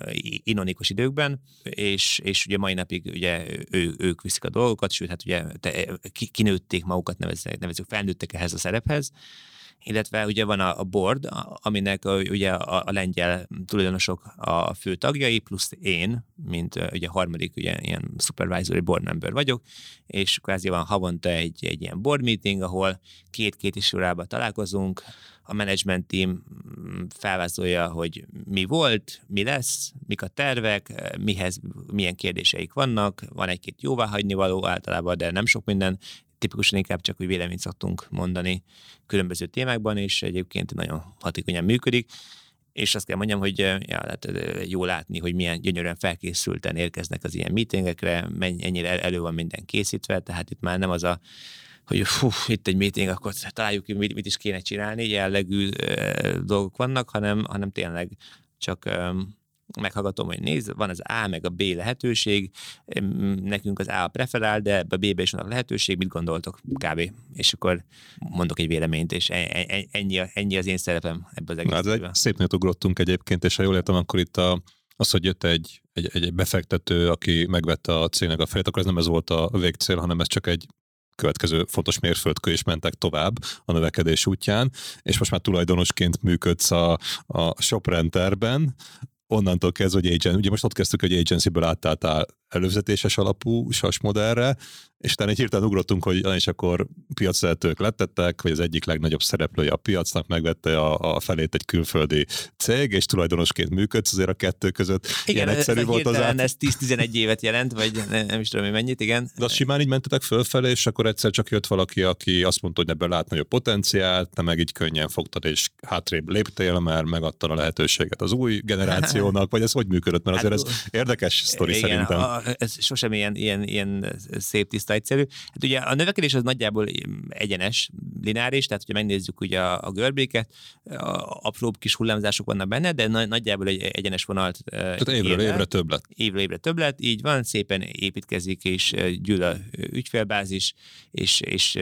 inonikus időkben, és, és ugye mai napig ugye ő, ők viszik a dolgokat, sőt, hát ugye te, kinőtték magukat, nevezzük, nevezzük felnőttek ehhez a szerephez, illetve ugye van a, a board, aminek ugye a, a lengyel tulajdonosok a fő tagjai, plusz én, mint ugye harmadik ugye ilyen supervisory board member vagyok, és kvázi van havonta egy, egy ilyen board meeting, ahol két-két is órában találkozunk, a management team mm, felvázolja, hogy mi volt, mi lesz, mik a tervek, mihez, milyen kérdéseik vannak, van egy-két jóváhagyni való általában, de nem sok minden, tipikusan inkább csak úgy véleményt szoktunk mondani különböző témákban, és egyébként nagyon hatékonyan működik. és azt kell mondjam, hogy ja, hát jó látni, hogy milyen gyönyörűen felkészülten érkeznek az ilyen meetingekre, ennyire elő van minden készítve, tehát itt már nem az a hogy fú, itt egy meeting, akkor találjuk ki, mit, mit is kéne csinálni, jellegű e, dolgok vannak, hanem, hanem tényleg csak e, meghallgatom, hogy nézd, van az A meg a B lehetőség, nekünk az A preferál, de ebbe a B-be is van a lehetőség, mit gondoltok kb. És akkor mondok egy véleményt, és e, e, e, ennyi, ennyi az én szerepem ebbe az egész. Hát egy szép ugrottunk egyébként, és ha jól értem, akkor itt a, az, hogy jött egy, egy, egy befektető, aki megvette a cégnek a fejét, akkor ez nem ez volt a végcél, hanem ez csak egy következő fontos mérföldkő, és mentek tovább a növekedés útján, és most már tulajdonosként működsz a, a shoprenterben, onnantól kezdve, hogy agent, ugye most ott kezdtük, hogy agency-ből átálltál előzetéses alapú SAS modellre, és utána egy hirtelen ugrottunk, hogy és akkor piacvezetők lettettek, vagy az egyik legnagyobb szereplője a piacnak megvette a, a felét egy külföldi cég, és tulajdonosként működsz, azért a kettő között igen, ilyen egyszerű ez volt az át... ez 10-11 évet jelent, vagy nem, nem is tudom, hogy mennyit, igen. De azt simán így mentetek fölfelé, és akkor egyszer csak jött valaki, aki azt mondta, hogy ebben lát nagyobb potenciált, te meg így könnyen fogtad, és hátrébb léptél, mert megadta a lehetőséget az új generációnak, vagy ez hogy működött? Mert azért ez hát, érdekes sztori igen, szerintem. A, ez sosem ilyen, ilyen, ilyen szép, tiszta, egyszerű. Hát ugye a növekedés az nagyjából egyenes, lineáris, tehát hogyha megnézzük ugye a, a görbéket, a apróbb kis hullámzások vannak benne, de nagyjából egy egyenes vonalt Tehát évről évre többlet. Évről évre többlet, így van, szépen építkezik, és gyűl a ügyfélbázis, és, és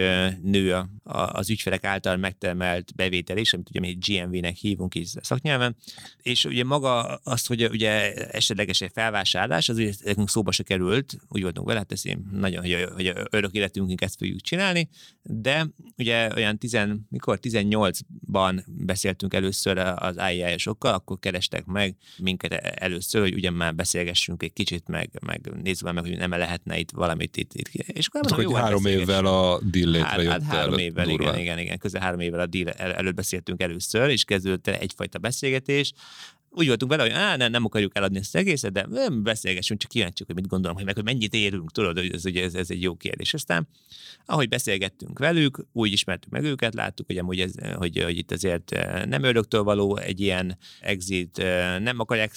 nő a, a, az ügyfelek által megtermelt bevétel is, amit ugye mi GMV-nek hívunk is szaknyelven, és ugye maga azt, hogy ugye esetleges egy felvásárlás, az ugye nekünk szóba se került, úgy voltunk vele, hát ezt én nagyon, hogy, hogy a örök életünkig ezt fogjuk csinálni, de ugye olyan 10, mikor 18-ban beszéltünk először az AI-okkal, akkor kerestek meg minket először, hogy ugyan már beszélgessünk egy kicsit, meg, meg nézzük meg, hogy nem lehetne itt valamit itt. itt. És akkor mondom, hogy hát három évvel a deal létrejött hát, hát három évvel, durván. igen, igen, igen, közel három évvel a deal előtt beszéltünk először, és kezdődött egyfajta beszélgetés, úgy voltunk vele, hogy á, nem, nem akarjuk eladni ezt az egészet, de nem beszélgessünk, csak kíváncsiak, hogy mit gondolom, hogy meg, hogy mennyit érünk, tudod, hogy ez, ez, ez, egy jó kérdés. Aztán, ahogy beszélgettünk velük, úgy ismertük meg őket, láttuk, hogy, amúgy ez, hogy, hogy itt azért nem öröktől való egy ilyen exit, nem akarják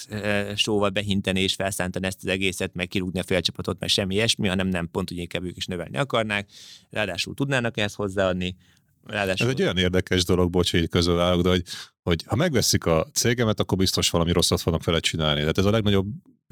sóval behinteni és felszántani ezt az egészet, meg kirúgni a félcsapatot, meg semmi ilyesmi, hanem nem pont, hogy inkább ők is növelni akarnák, ráadásul tudnának ezt hozzáadni, Ráadásul... Ez egy olyan érdekes dolog, bocs, hogy közül állok, de hogy, hogy ha megveszik a cégemet, akkor biztos valami rosszat fognak vele csinálni. Tehát ez a legnagyobb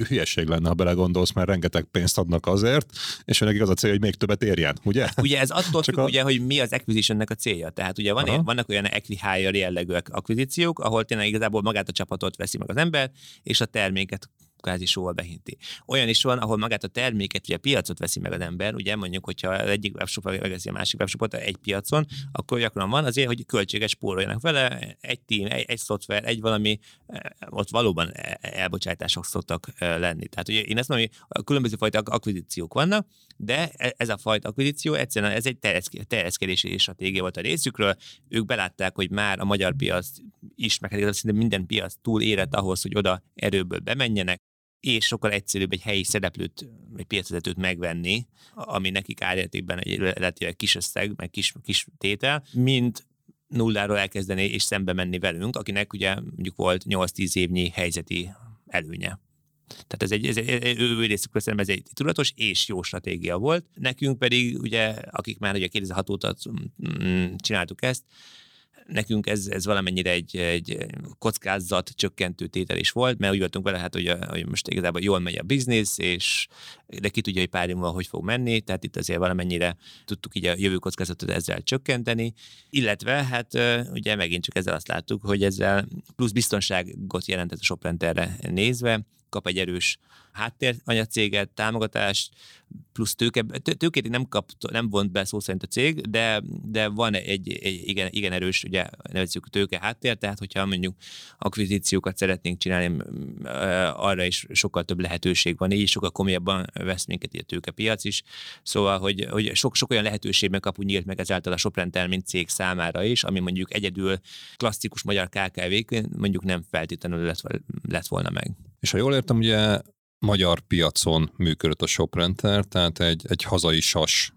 hülyeség lenne, ha belegondolsz, mert rengeteg pénzt adnak azért, és nekik az a cél, hogy még többet érjen, ugye? Ugye ez attól Csak függ, a... ugye, hogy mi az acquisitionnek a célja. Tehát ugye van, vannak olyan equihire jellegű akvizíciók, ahol tényleg igazából magát a csapatot veszi meg az ember, és a terméket kvázi sóval behinti. Olyan is van, ahol magát a terméket, ugye a piacot veszi meg az ember, ugye mondjuk, hogyha egyik webshop megveszi a másik webshopot egy piacon, akkor gyakran van azért, hogy költséges spóroljanak vele, egy team, egy, egy szoftver, egy valami, eh, ott valóban elbocsátások szoktak eh, lenni. Tehát ugye én ezt mondom, hogy különböző fajta akvizíciók vannak, de e, ez a fajta akvizíció egyszerűen ez egy terjeszkedési stratégia volt a részükről. Ők belátták, hogy már a magyar piac is, meg hát szinte minden piac túl érett ahhoz, hogy oda erőből bemenjenek, és sokkal egyszerűbb egy helyi szereplőt, egy piacvezetőt megvenni, ami nekik árértékben egy relatíve kis összeg, meg kis, kis tétel, mint nulláról elkezdeni és szembe menni velünk, akinek ugye mondjuk volt 8-10 évnyi helyzeti előnye. Tehát ez egy, ez egy ő, részükről szerintem ez egy tudatos és jó stratégia volt. Nekünk pedig, ugye, akik már ugye 2006 óta mm, csináltuk ezt, nekünk ez, ez valamennyire egy, egy kockázat csökkentő tétel is volt, mert úgy voltunk vele, hát, hogy, a, hogy most igazából jól megy a biznisz, és de ki tudja, hogy pár év hogy fog menni, tehát itt azért valamennyire tudtuk így a jövő kockázatot ezzel csökkenteni, illetve hát ugye megint csak ezzel azt láttuk, hogy ezzel plusz biztonságot jelentett a Shoprenterre nézve, kap egy erős háttéranyagcéget, támogatást, plusz tőke, tőkét nem, kap, nem vont be szó szerint a cég, de, de van egy, egy igen, igen erős, ugye nevezzük tőke háttér, tehát hogyha mondjuk akvizíciókat szeretnénk csinálni, arra is sokkal több lehetőség van, így sokkal komolyabban vesz minket a tőkepiac is. Szóval, hogy, hogy sok, sok olyan lehetőség meg kapu nyílt meg ezáltal a Soprentel, mint cég számára is, ami mondjuk egyedül klasszikus magyar KKV mondjuk nem feltétlenül lett, lett volna meg. És ha jól értem, ugye magyar piacon működött a Shoprenter, tehát egy, egy hazai sas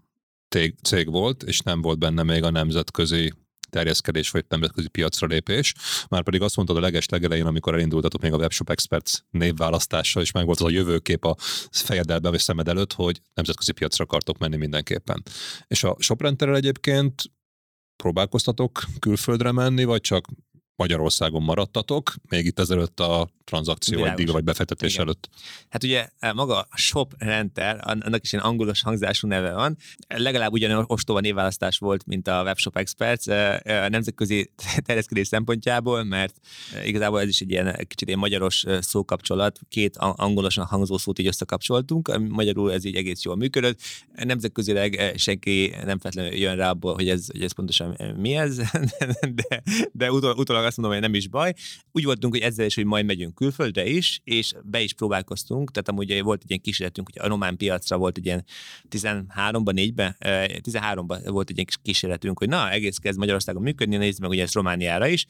cég volt, és nem volt benne még a nemzetközi terjeszkedés vagy nemzetközi piacra lépés. Már pedig azt mondtad a leges legelején, amikor elindultatok még a Webshop Experts névválasztással, és meg volt az a jövőkép a fejedelben vagy szemed előtt, hogy nemzetközi piacra akartok menni mindenképpen. És a ShopRenterrel egyébként próbálkoztatok külföldre menni, vagy csak Magyarországon maradtatok, még itt ezelőtt a tranzakció, vagy díj, vagy befektetés Igen. előtt. Hát ugye e, maga a shop renter, annak is egy angolos hangzású neve van, legalább ugyanolyan ostoba névválasztás volt, mint a Webshop Experts e, e, a nemzetközi terjeszkedés szempontjából, mert igazából ez is egy ilyen kicsit ilyen magyaros szókapcsolat, két angolosan hangzó szót így összekapcsoltunk, magyarul ez így egész jól működött. Nemzetközileg senki nem feltétlenül jön rá abból, hogy ez, hogy ez pontosan mi ez, de, de utólag azt mondom, hogy nem is baj. Úgy voltunk, hogy ezzel is, hogy majd megyünk külföldre is, és be is próbálkoztunk, tehát amúgy volt egy ilyen kísérletünk, hogy a román piacra volt egy ilyen 13-ban, 4-ben, 13-ban volt egy ilyen kísérletünk, hogy na, egész kezd Magyarországon működni, nézd meg ugye ezt Romániára is,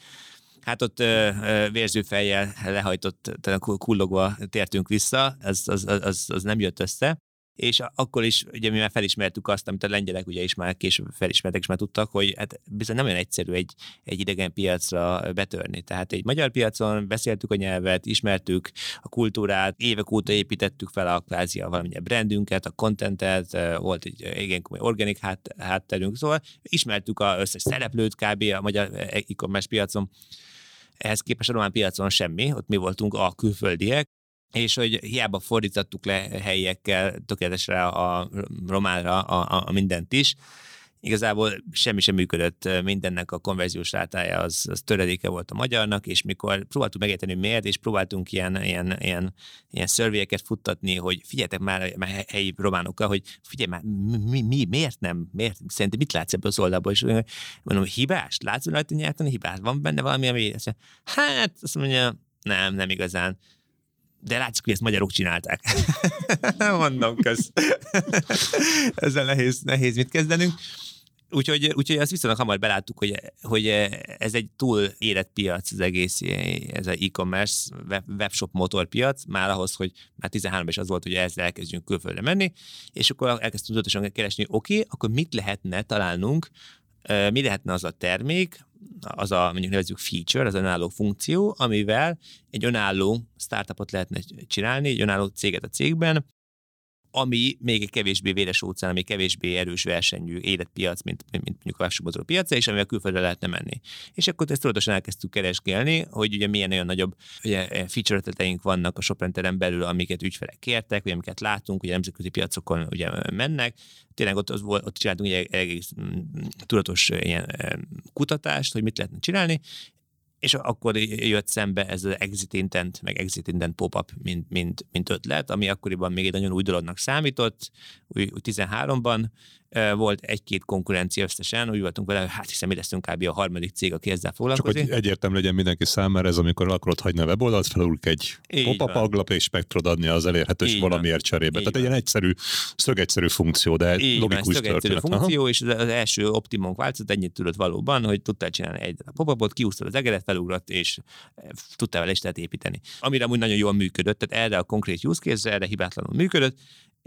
Hát ott ö, ö, vérző fejjel lehajtott, kullogva tértünk vissza, az, az, az, az nem jött össze és akkor is ugye mi már felismertük azt, amit a lengyelek ugye is már később felismertek, és már tudtak, hogy hát bizony nem olyan egyszerű egy, egy idegen piacra betörni. Tehát egy magyar piacon beszéltük a nyelvet, ismertük a kultúrát, évek óta építettük fel a kvázi a valamilyen brandünket, a contentet, volt egy igen komoly organik hát, hátterünk, szóval ismertük az összes szereplőt kb. a magyar e-commerce piacon, ehhez képest a román piacon semmi, ott mi voltunk a külföldiek, és hogy hiába fordítottuk le helyekkel tökéletesre a románra a, a mindent is, igazából semmi sem működött, mindennek a konverziós rátája az, az töredéke volt a magyarnak, és mikor próbáltuk megérteni, miért, és próbáltunk ilyen, ilyen, ilyen, ilyen szörvélyeket futtatni, hogy figyeljetek már, már helyi románokkal, hogy figyelj már, mi, mi, miért nem, miért, szerintem mit látsz ebből az oldalból, és mondom, hibás, látsz rajta nyerteni? Hibás, van benne valami, ami, hát azt mondja, nem, nem igazán de látszik, hogy ezt magyarok csinálták. Mondom, kösz. Ezzel nehéz, nehéz mit kezdenünk. Úgyhogy, úgyhogy azt viszonylag hamar beláttuk, hogy, hogy ez egy túl érett piac az egész, ez az e-commerce, webshop motorpiac, már ahhoz, hogy már 13 is az volt, hogy ezzel elkezdjünk külföldre menni, és akkor elkezdtünk tudatosan keresni, oké, okay, akkor mit lehetne találnunk, mi lehetne az a termék, az a mondjuk nevezzük feature, az önálló funkció, amivel egy önálló startupot lehetne csinálni, egy önálló céget a cégben, ami még egy kevésbé véres óceán, ami kevésbé erős versenyű életpiac, mint, mint mondjuk a webshopozó piaca, és amivel külföldre lehetne menni. És akkor ezt tudatosan elkezdtük keresgélni, hogy ugye milyen olyan nagyobb ugye, feature ötleteink vannak a shoprenteren belül, amiket ügyfelek kértek, vagy amiket látunk, ugye nemzetközi piacokon ugye mennek. Tényleg ott, az, ott csináltunk egy egész mm, tudatos ilyen kutatást, hogy mit lehetne csinálni, és akkor jött szembe ez az exit intent, meg exit intent pop-up, mint, mint, mint ötlet, ami akkoriban még egy nagyon új dolognak számított, úgy, 13-ban, volt egy-két konkurencia összesen, úgy voltunk vele, hát hiszen mi leszünk kb. a harmadik cég, aki ezzel foglalkozik. Csak hogy egyértelmű legyen mindenki számára, ez amikor akarod hagyni a weboldalt, felúlik egy pop-up aglap, és meg tudod adni az elérhetős Így valamiért cserébe. Így Tehát van. egy ilyen egyszerű, szögegyszerű funkció, de Így logikus van, történet. funkció, Aha. és az első optimum változat ennyit tudott valóban, hogy tudtál csinálni egy pop-upot, kiúztad az egeret, felugrott, és tudtál vele is építeni. Amire amúgy nagyon jól működött, tehát erre a konkrét use case erre hibátlanul működött,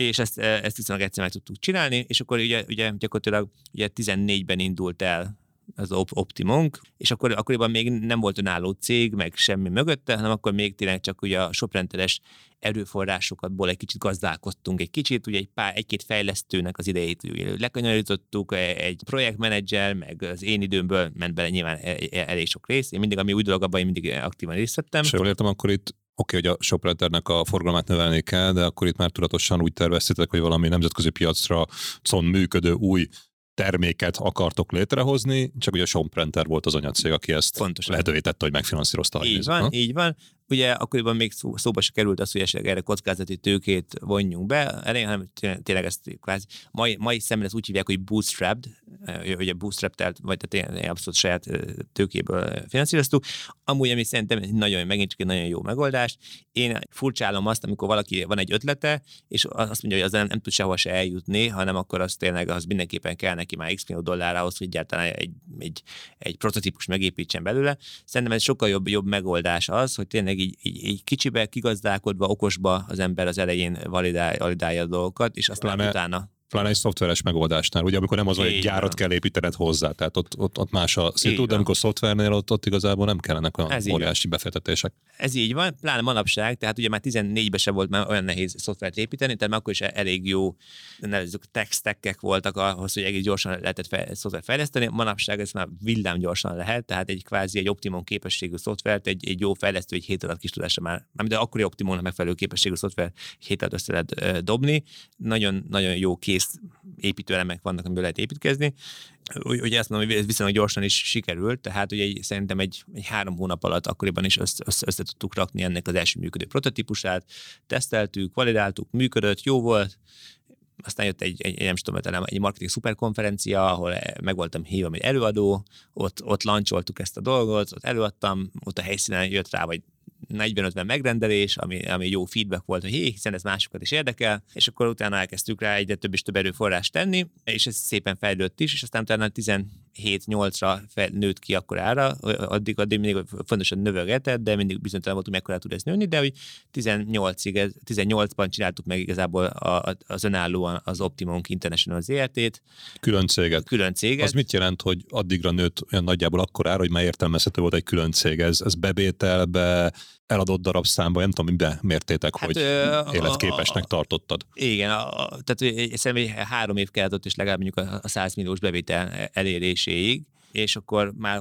és ezt, ezt viszonylag egyszer meg tudtuk csinálni, és akkor ugye, ugye gyakorlatilag ugye 14-ben indult el az Optimunk, és akkor, akkoriban még nem volt önálló cég, meg semmi mögötte, hanem akkor még tényleg csak ugye a shoprenteres erőforrásokatból egy kicsit gazdálkodtunk egy kicsit, ugye egy pár, egy-két fejlesztőnek az idejét ugye lekanyarítottuk, egy projektmenedzser, meg az én időmből ment bele nyilván e, e, elég sok rész. Én mindig, ami új dolog, abban én mindig aktívan részt vettem. És jól értem, akkor itt oké, okay, hogy a shoprenternek a forgalmát növelni kell, de akkor itt már tudatosan úgy terveztétek, hogy valami nemzetközi piacra con működő új terméket akartok létrehozni, csak ugye a Shomprinter volt az anyacég, aki ezt Pontosan. lehetővé tette, hogy megfinanszírozta. Így van, ha? így van. Ugye akkoriban még szó, szóba se került az, hogy esetleg erre kockázati tőkét vonjunk be, elég, hanem tényleg ezt kvázi, mai, mai szemben ezt úgy hívják, hogy bootstrapped, hogy a bootstrap tehát, vagy tehát abszolút saját tőkéből finanszíroztuk. Amúgy, ami szerintem nagyon, megint csak egy nagyon jó megoldás. Én furcsálom azt, amikor valaki van egy ötlete, és azt mondja, hogy az nem, nem tud sehova se eljutni, hanem akkor az tényleg az mindenképpen kell neki már x millió dollár ahhoz, hogy egyáltalán egy, egy, egy prototípus megépítsen belőle. Szerintem ez sokkal jobb, jobb megoldás az, hogy tényleg így, így, így kicsibe, kigazdálkodva, okosba az ember az elején validál, validálja a dolgokat, és aztán pláne, utána Pláne egy szoftveres megoldásnál, ugye amikor nem az, hogy egy gyárat kell építened hozzá, tehát ott, ott, ott más a szitu, de amikor szoftvernél ott, ott igazából nem kellenek olyan Ez óriási befektetések. Ez így van, pláne manapság, tehát ugye már 14-ben se volt már olyan nehéz szoftvert építeni, tehát akkor is elég jó nevezzük textekek voltak ahhoz, hogy egész gyorsan lehetett fel, szoftvert fejleszteni. Manapság ez már villám gyorsan lehet, tehát egy kvázi egy optimum képességű szoftvert, egy, egy jó fejlesztő egy hét alatt kis tudása már, de akkori optimumnak megfelelő képességű szoftver hét alatt össze lehet dobni. Nagyon, nagyon jó kész építőelemek vannak, amiből lehet építkezni. Ugye ezt mondom, hogy viszonylag gyorsan is sikerült, tehát ugye egy, szerintem egy, egy három hónap alatt akkoriban is össze, össze, össze tudtuk rakni ennek az első működő prototípusát, teszteltük, validáltuk, működött, jó volt, aztán jött egy, egy, nem tudom, egy marketing szuperkonferencia, ahol meg voltam hívva, egy előadó, ott, ott lancsoltuk ezt a dolgot, ott előadtam, ott a helyszínen jött rá, vagy 40-50 megrendelés, ami, ami jó feedback volt, hogy hé, hiszen ez másokat is érdekel, és akkor utána elkezdtük rá egyre több és több erőforrást tenni, és ez szépen fejlődött is, és aztán utána 17-8-ra nőtt ki akkor ára, addig, addig mindig fontosan növegetett, de mindig bizonytalan voltunk, mekkora tud ez nőni, de hogy 18-ig, 18-ban csináltuk meg igazából a, az önállóan az Optimum International ZRT-t. Külön céget. Külön céget. Az mit jelent, hogy addigra nőtt olyan nagyjából akkor ára, hogy már értelmezhető volt egy külön cég? Ez, ez bevételbe, eladott darabszámba, nem tudom, mibe mértétek, hát, hogy ö, életképesnek a, tartottad. Igen, a, tehát szerintem három év kellett ott is legalább mondjuk a 100 milliós bevétel eléréséig, és akkor már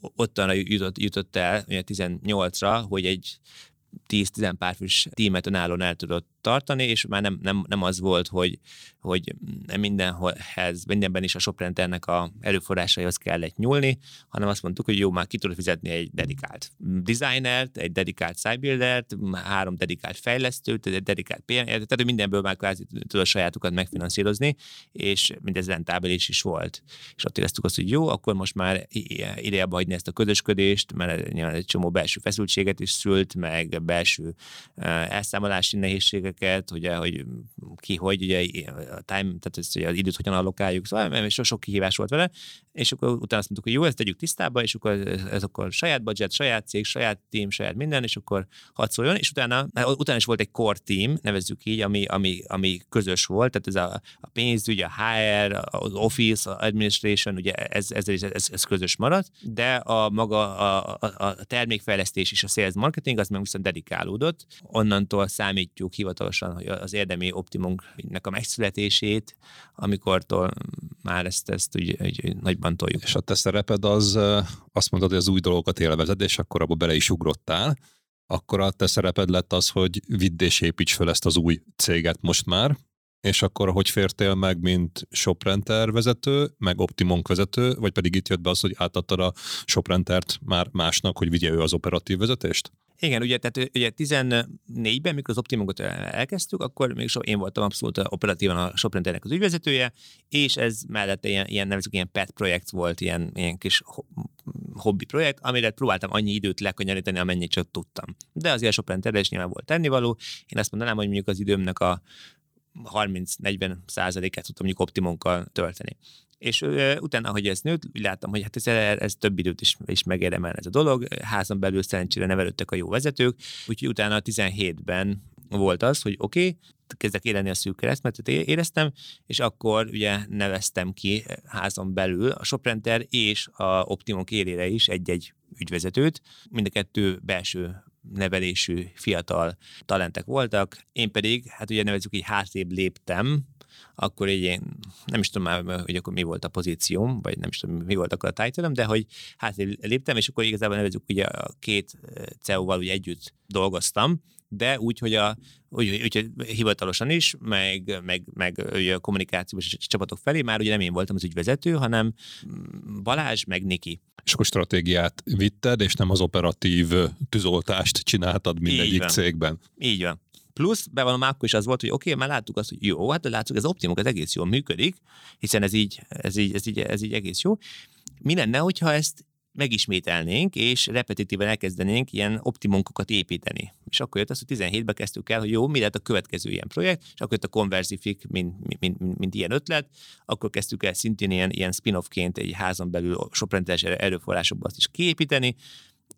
ottan jutott, jutott el 18-ra, hogy egy 10-10 párfős tímet önállóan el tudott tartani, és már nem, nem, nem az volt, hogy, hogy mindenhez, mindenben is a shoprenternek a erőforrásaihoz kellett nyúlni, hanem azt mondtuk, hogy jó, már ki tudod fizetni egy dedikált designert, egy dedikált sidebuildert, három dedikált fejlesztőt, egy dedikált PM, tehát mindenből már kvázi tudod sajátukat megfinanszírozni, és mindez rentábilis is volt. És ott éreztük azt, hogy jó, akkor most már ideje hagyni ezt a közösködést, mert nyilván egy csomó belső feszültséget is szült, meg belső elszámolási nehézségek termékeket, ugye, hogy ki hogy, ugye a time, tehát ezt, ugye, az időt hogyan allokáljuk, szóval so sok kihívás volt vele, és akkor utána azt mondtuk, hogy jó, ezt tegyük tisztába, és akkor ez, akkor saját budget, saját cég, saját team, saját minden, és akkor hadd szóljon, és utána, utána is volt egy core team, nevezzük így, ami, ami, ami közös volt, tehát ez a, a pénzügy, a HR, az office, a administration, ugye ez, ez, ez, ez, ez közös maradt, de a maga a, a, a termékfejlesztés és a sales marketing az meg viszont dedikálódott. Onnantól számítjuk hivatalosan hogy az érdemi optimumnak a megszületését, amikortól már ezt, ezt úgy, úgy, nagyban toljuk. És a te szereped az, azt mondod, hogy az új dolgokat élvezed, és akkor abba bele is ugrottál, akkor a te szereped lett az, hogy vidd és építs fel ezt az új céget most már, és akkor hogy fértél meg, mint Shoprenter vezető, meg Optimonk vezető, vagy pedig itt jött be az, hogy átadtad a Shoprentert már másnak, hogy vigye ő az operatív vezetést? Igen, ugye, tehát ugye 14-ben, mikor az Optimongot elkezdtük, akkor még so, én voltam abszolút operatívan a Shoprenternek az ügyvezetője, és ez mellette ilyen, ilyen nevezzük, ilyen pet projekt volt, ilyen, ilyen kis hobbi projekt, amire próbáltam annyi időt lekanyarítani, amennyit csak tudtam. De azért a Shoprenterre is nyilván volt tennivaló. Én azt mondanám, hogy mondjuk az időmnek a 30-40 százalékát tudtam mondjuk optimonkkal tölteni. És utána, hogy ez nőtt, úgy láttam, hogy hát ez, ez több időt is, is megérdemel ez a dolog. Házon belül szerencsére nevelődtek a jó vezetők, úgyhogy utána 17-ben volt az, hogy oké, okay, kezdek élni a szűk keresztmetet éreztem, és akkor ugye neveztem ki házon belül a Shoprenter és a Optimum élére is egy-egy ügyvezetőt, mind a kettő belső nevelésű fiatal talentek voltak, én pedig, hát ugye nevezzük így hátrébb léptem, akkor így én nem is tudom már, hogy akkor mi volt a pozícióm, vagy nem is tudom, mi volt akkor a title de hogy hát léptem, és akkor igazából nevezzük ugye a két CEO-val ugye együtt dolgoztam, de úgy, hogy a, úgy, úgy, úgy hivatalosan is, meg, meg, meg ugye a kommunikációs csapatok felé már ugye nem én voltam az ügyvezető, hanem Balázs, meg Niki. És akkor stratégiát vitted, és nem az operatív tűzoltást csináltad mindegyik Így cégben. Így van. Plusz, bevallom, akkor is az volt, hogy oké, okay, már láttuk azt, hogy jó, hát látszuk, ez optimum, ez egész jól működik, hiszen ez így, ez így, ez így, ez így egész jó. Mi lenne, hogyha ezt megismételnénk, és repetitíven elkezdenénk ilyen optimunkokat építeni. És akkor jött az, hogy 17-ben kezdtük el, hogy jó, mi lehet a következő ilyen projekt, és akkor jött a Conversifik, mint, mint, mint, mint ilyen ötlet, akkor kezdtük el szintén ilyen, ilyen spin-offként egy házon belül soprendes erőforrásokban azt is kiépíteni,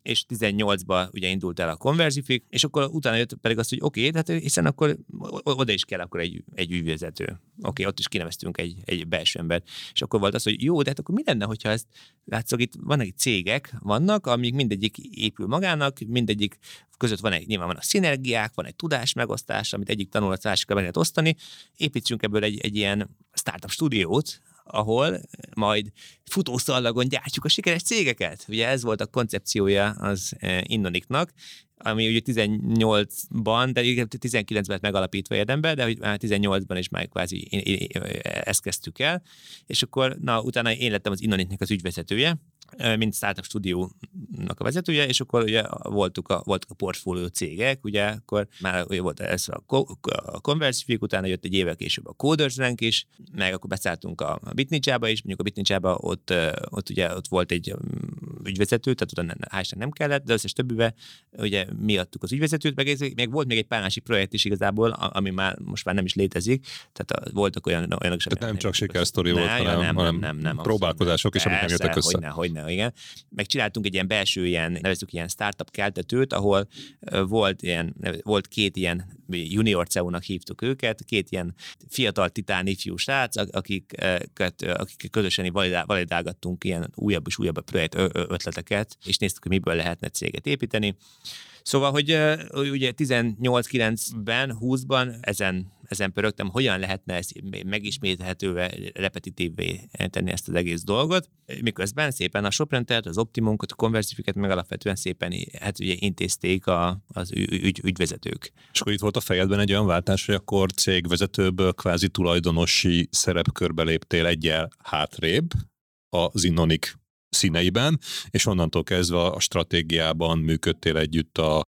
és 18-ba ugye indult el a Conversifik, és akkor utána jött pedig az, hogy oké, okay, tehát hiszen akkor oda is kell akkor egy, egy ügyvezető. Oké, okay, ott is kineveztünk egy, egy belső ember. És akkor volt az, hogy jó, de hát akkor mi lenne, hogyha ezt látszok, itt vannak itt cégek, vannak, amik mindegyik épül magának, mindegyik között van egy, nyilván van a szinergiák, van egy tudás megosztás, amit egyik tanulat másikra meg lehet osztani, építsünk ebből egy, egy ilyen startup stúdiót, ahol majd futószallagon gyártjuk a sikeres cégeket. Ugye ez volt a koncepciója az eh, Innoniknak, ami ugye 18-ban, de 19-ben megalapítva érdembe, de hogy már 18-ban is már kvázi ezt kezdtük el, és akkor na, utána én lettem az Innoniknek az ügyvezetője, mint startup stúdiónak a vezetője, és akkor ugye voltuk a, voltak a portfólió cégek, ugye akkor már ugye volt ez a, a Conversifik, utána jött egy évvel később a Coders Rank is, meg akkor beszálltunk a Bitnicsába is, mondjuk a Bitnicsába ott, ott ugye ott volt egy ügyvezető, tehát oda hál' nem kellett, de összes többibe ugye miattuk az ügyvezetőt, meg még volt még egy pár másik projekt is igazából, ami már most már nem is létezik, tehát voltak olyan olyanok Tehát nem csak sikersztori volt, hanem, nem, nem, nem, nem, próbálkozások is, amik megjöttek össze. Hogyne, hogyne, igen. Megcsináltunk egy ilyen belső ilyen, nevezzük ilyen startup keltetőt, ahol volt, ilyen, volt két ilyen junior CEO-nak hívtuk őket, két ilyen fiatal titán ifjú srác, akiket, akik közösen validálgattunk ilyen újabb és újabb projekt ötleteket, és néztük, hogy miből lehetne céget építeni. Szóval, hogy ugye 18-9-ben, 20-ban ezen, ezen pörögtem, hogyan lehetne ezt megismételhetővé, repetitívvé tenni ezt az egész dolgot, miközben szépen a Shoprentert, az Optimunkat, a Conversifiket meg alapvetően szépen hát ugye intézték a, az ügy, ügyvezetők. És akkor itt volt a fejedben egy olyan váltás, hogy akkor cégvezetőből kvázi tulajdonosi szerepkörbe léptél egyel hátrébb, az Innonik színeiben, és onnantól kezdve a stratégiában működtél együtt a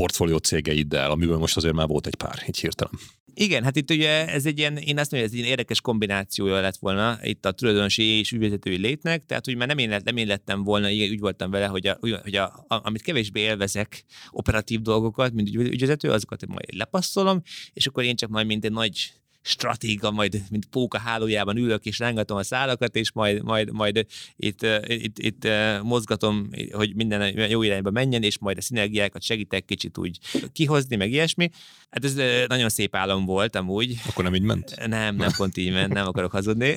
portfólió cégeiddel, amiből most azért már volt egy pár, így hirtelen. Igen, hát itt ugye ez egy ilyen, én azt mondom, hogy ez egy ilyen érdekes kombinációja lett volna itt a tulajdonosi és ügyvezetői létnek, tehát hogy már nem én, lett, nem én lettem volna, így úgy voltam vele, hogy, a, hogy a, a, amit kevésbé élvezek operatív dolgokat, mint ügyvezető, azokat majd lepasszolom, és akkor én csak majd mint egy nagy stratéga, majd mint póka hálójában ülök és rángatom a szálakat, és majd, majd, majd itt, itt, itt mozgatom, hogy minden jó irányba menjen, és majd a szinergiákat segítek kicsit úgy kihozni, meg ilyesmi. Hát ez nagyon szép álom volt amúgy. Akkor nem így ment? Nem, nem pont így ment, nem akarok hazudni.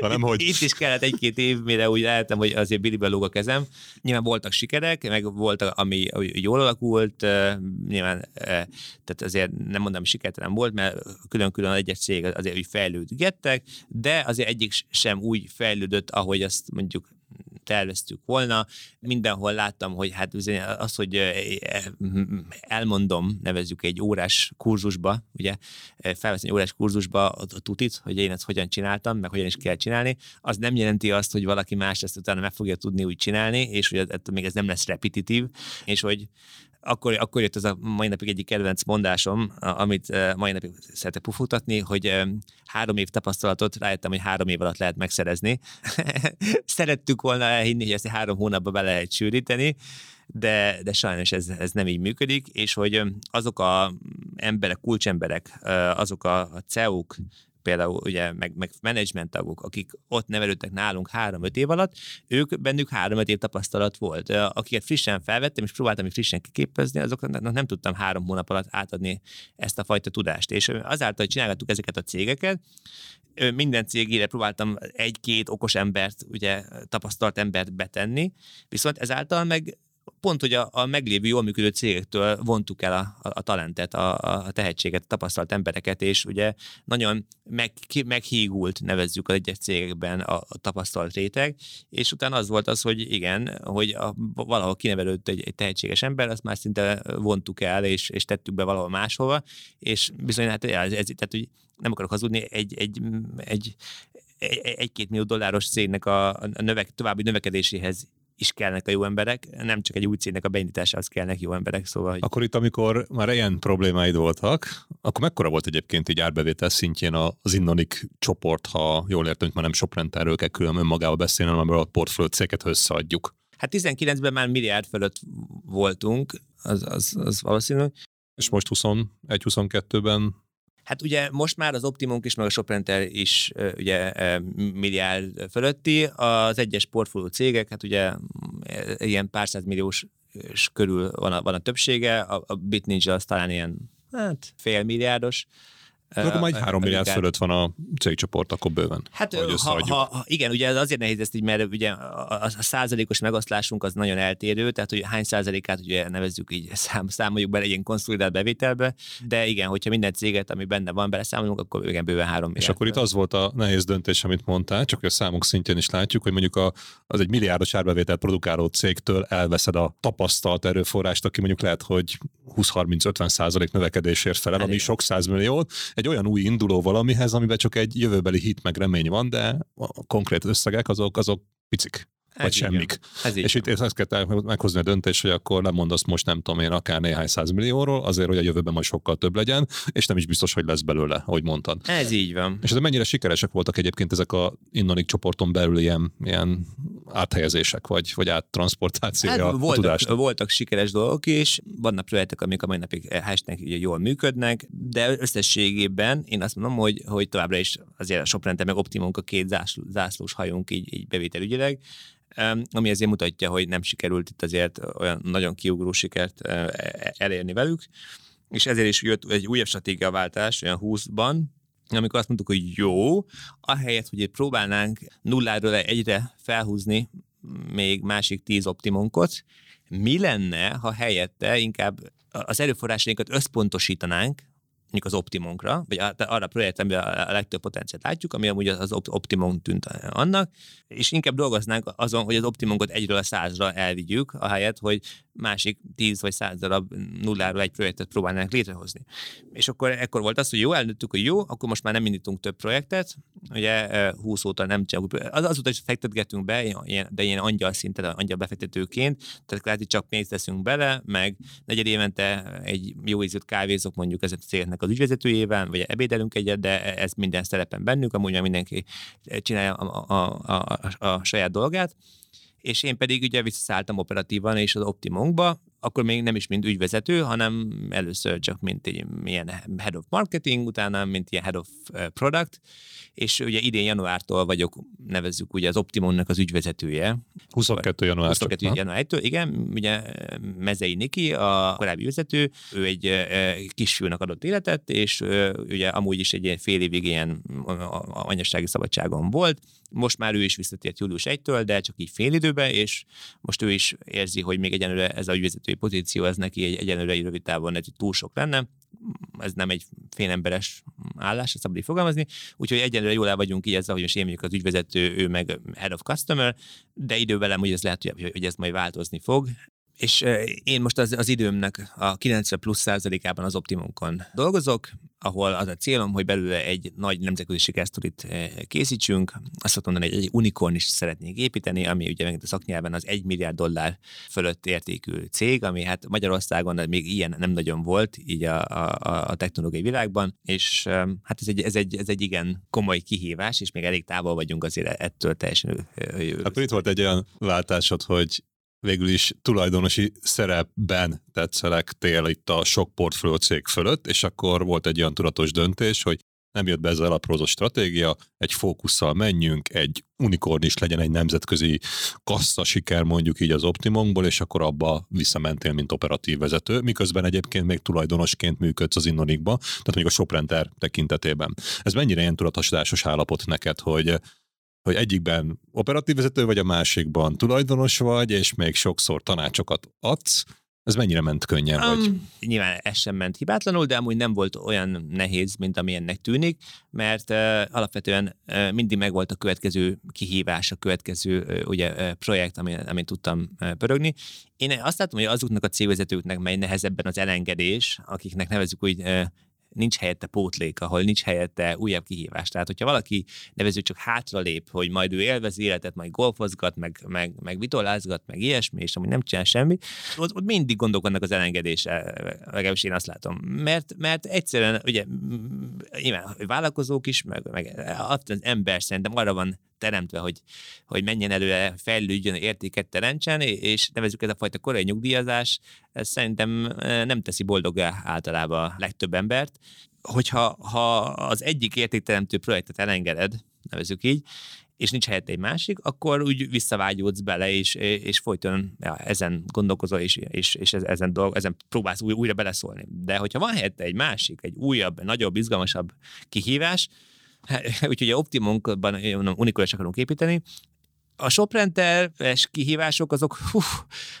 Hanem, hogy... Itt is kellett egy-két év, mire úgy lehetem, hogy azért Billybe lóg a kezem. Nyilván voltak sikerek, meg volt, ami jól alakult, nyilván, tehát azért nem mondom, sikertelen volt, mert külön-külön egyes cég azért úgy fejlődgettek, de azért egyik sem úgy fejlődött, ahogy azt mondjuk terveztük volna. Mindenhol láttam, hogy hát az, hogy elmondom, nevezzük egy órás kurzusba, ugye felveszni egy órás kurzusba a tutit, hogy én ezt hogyan csináltam, meg hogyan is kell csinálni, az nem jelenti azt, hogy valaki más ezt utána meg fogja tudni úgy csinálni, és hogy ettől még ez nem lesz repetitív, és hogy akkor, akkor jött ez a mai napig egyik kedvenc mondásom, amit mai napig szeretek pufutatni, hogy három év tapasztalatot rájöttem, hogy három év alatt lehet megszerezni. Szerettük volna elhinni, hogy ezt három hónapba be lehet sűríteni, de, de sajnos ez, ez nem így működik, és hogy azok a emberek, kulcsemberek, azok a CEO-k, például ugye, meg, meg menedzsment tagok, akik ott nevelődtek nálunk három-öt év alatt, ők bennük három-öt év tapasztalat volt. Akiket frissen felvettem, és próbáltam hogy frissen kiképezni, azoknak nem tudtam három hónap alatt átadni ezt a fajta tudást. És azáltal, hogy csinálgattuk ezeket a cégeket, minden cégére próbáltam egy-két okos embert, ugye tapasztalt embert betenni, viszont ezáltal meg pont, hogy a, a meglévő jól működő cégektől vontuk el a, a, a talentet, a, a tehetséget, a tapasztalt embereket, és ugye nagyon meg, meghígult, nevezzük az egyes cégekben a, a tapasztalt réteg, és utána az volt az, hogy igen, hogy a, valahol kinevelődött egy, egy tehetséges ember, azt már szinte vontuk el, és, és tettük be valahol máshova, és bizony, hát ez, ez tehát, hogy nem akarok hazudni, egy, egy, egy, egy-két millió dolláros cégnek a, növek, további növekedéséhez is kellnek a jó emberek, nem csak egy új cégnek a beindításához kellnek jó emberek. Szóval, hogy... Akkor itt, amikor már ilyen problémáid voltak, akkor mekkora volt egyébként így árbevétel szintjén az Innonik csoport, ha jól értem, hogy már nem Soprenterről kell külön önmagába beszélni, hanem a portfólió céget összeadjuk. Hát 19-ben már milliárd fölött voltunk, az, az, az valószínű. És most 21-22-ben Hát ugye most már az Optimum is, meg a Shoprenter is ugye milliárd fölötti, az egyes portfólió cégek, hát ugye ilyen pár milliós körül van a, van a többsége, a, a BitNinja az talán ilyen hát fél milliárdos, akkor majd 3 milliárd fölött van a cégcsoport, akkor bőven. Hát ha, ha, igen, ugye ez azért nehéz ezt így, mert ugye a, a százalékos megoszlásunk az nagyon eltérő, tehát hogy hány százalékát ugye nevezzük így, szám, számoljuk bele egy ilyen konszolidált bevételbe, de igen, hogyha minden céget, ami benne van, beleszámolunk, akkor igen, bőven 3 milliárd. És akkor itt az volt a nehéz döntés, amit mondtál, csak a számok szintjén is látjuk, hogy mondjuk a, az egy milliárdos árbevételt produkáló cégtől elveszed a tapasztalt erőforrást, aki mondjuk lehet, hogy 20-30-50 százalék növekedésért felel, ami sok százmillió, egy olyan új induló valamihez, amiben csak egy jövőbeli hit meg remény van, de a konkrét összegek azok, azok picik. Ez vagy semmik. Ez és itt ezt kell meghozni a döntést, hogy akkor nem mondasz most nem tudom én akár néhány százmillióról, azért, hogy a jövőben majd sokkal több legyen, és nem is biztos, hogy lesz belőle, ahogy mondtad. Ez így van. És ez mennyire sikeresek voltak egyébként ezek a Innonik csoporton belül ilyen, ilyen áthelyezések, vagy, vagy áttransportációja hát, voltak, a tudást? voltak sikeres dolgok is, vannak projektek, amik a mai napig hashnek jól működnek, de összességében én azt mondom, hogy, hogy továbbra is azért a Soprente meg Optimunk a két zászlós hajunk így, így bevételügyileg, ami azért mutatja, hogy nem sikerült itt azért olyan nagyon kiugró sikert e, elérni velük, és ezért is jött egy újabb stratégiaváltás olyan 20-ban, amikor azt mondtuk, hogy jó, ahelyett, hogy próbálnánk nulláról egyre felhúzni még másik tíz optimunkot, mi lenne, ha helyette inkább az erőforrásainkat összpontosítanánk mondjuk az optimunkra, vagy arra a projektre, amiben a legtöbb potenciált látjuk, ami amúgy az optimum tűnt annak, és inkább dolgoznánk azon, hogy az optimunkot egyről a százra elvigyük, ahelyett, hogy másik tíz vagy száz darab nulláról egy projektet próbálnánk létrehozni. És akkor ekkor volt az, hogy jó, eldöntöttük, hogy jó, akkor most már nem indítunk több projektet, ugye 20 óta nem csak, az, azóta is fektetgetünk be, ilyen, de ilyen angyal szinten, angyal befektetőként, tehát kvázi csak pénzt teszünk bele, meg negyed évente egy jó ízűt kávézok mondjuk ezen a cégnek az ügyvezetőjével, vagy ebédelünk egyet, de ez minden szerepen bennünk, amúgy mindenki csinálja a, a, a, a, a saját dolgát, és én pedig ugye visszaszálltam operatívan és az Optimunkba, akkor még nem is mint ügyvezető, hanem először csak mint egy ilyen head of marketing, utána mint ilyen head of product, és ugye idén januártól vagyok, nevezzük ugye az Optimonnak az ügyvezetője. 22. január. 22. január 1 igen, ugye Mezei Niki, a korábbi vezető, ő egy kisfiúnak adott életet, és ugye amúgy is egy ilyen fél évig ilyen anyasági szabadságon volt, most már ő is visszatért július 1-től, de csak így fél időben, és most ő is érzi, hogy még egyenlőre ez a ügyvezetői pozíció, ez neki egy egyenlőre rövid távon egy túl sok lenne, ez nem egy félemberes állás, ezt szabad így fogalmazni, úgyhogy egyenlőre jól el vagyunk így ezzel, hogy most én mondjuk az ügyvezető, ő meg head of customer, de idővel hogy ez lehet, hogy ez majd változni fog, és én most az, az időmnek a 90 plusz százalékában az Optimunkon dolgozok, ahol az a célom, hogy belőle egy nagy nemzetközi sikersztorit készítsünk. Azt szoktam hogy egy unikorn is szeretnék építeni, ami ugye megint a szaknyelven az 1 milliárd dollár fölött értékű cég, ami hát Magyarországon még ilyen nem nagyon volt, így a, a, a technológiai világban, és hát ez egy, ez, egy, ez egy igen komoly kihívás, és még elég távol vagyunk azért ettől teljesen. Akkor itt volt egy olyan váltásod, hogy végül is tulajdonosi szerepben tetszelektél itt a sok portfólió cég fölött, és akkor volt egy olyan tudatos döntés, hogy nem jött be ez alaprózott stratégia, egy fókusszal menjünk, egy unikorn is legyen egy nemzetközi kassza siker mondjuk így az Optimumból, és akkor abba visszamentél, mint operatív vezető, miközben egyébként még tulajdonosként működsz az Innonikba, tehát mondjuk a Shoprenter tekintetében. Ez mennyire ilyen tudatosodásos állapot neked, hogy hogy egyikben operatív vezető vagy, a másikban tulajdonos vagy, és még sokszor tanácsokat adsz, ez mennyire ment könnyen? Um, vagy? Nyilván ez sem ment hibátlanul, de amúgy nem volt olyan nehéz, mint ami ennek tűnik, mert uh, alapvetően uh, mindig megvolt a következő kihívás, a következő uh, ugye, uh, projekt, amit, amit tudtam uh, pörögni. Én azt látom, hogy azoknak a cégvezetőknek, mely nehezebben az elengedés, akiknek nevezük úgy uh, nincs helyette pótlék, ahol nincs helyette újabb kihívás. Tehát, hogyha valaki nevező csak hátralép, hogy majd ő élvez életet, majd golfozgat, meg, meg, meg vitolázgat, meg ilyesmi, és amúgy nem csinál semmit, ott, ott mindig gondolkodnak az elengedése, legalábbis én azt látom. Mert, mert egyszerűen, ugye, nyilván vállalkozók is, meg, meg az ember szerintem arra van teremtve, hogy, hogy menjen előre, fejlődjön, értéket teremtsen, és nevezük ez a fajta korai nyugdíjazás, ez szerintem nem teszi boldogá általában a legtöbb embert. Hogyha ha az egyik értékteremtő projektet elengeded, nevezük így, és nincs helyette egy másik, akkor úgy visszavágyódsz bele, és, és folyton ja, ezen gondolkozol, és, és, és ezen, dolg, ezen próbálsz új, újra beleszólni. De hogyha van helyette egy másik, egy újabb, nagyobb, izgalmasabb kihívás, úgyhogy Optimunkban unikulás akarunk építeni, a soprenteres kihívások azok, hú,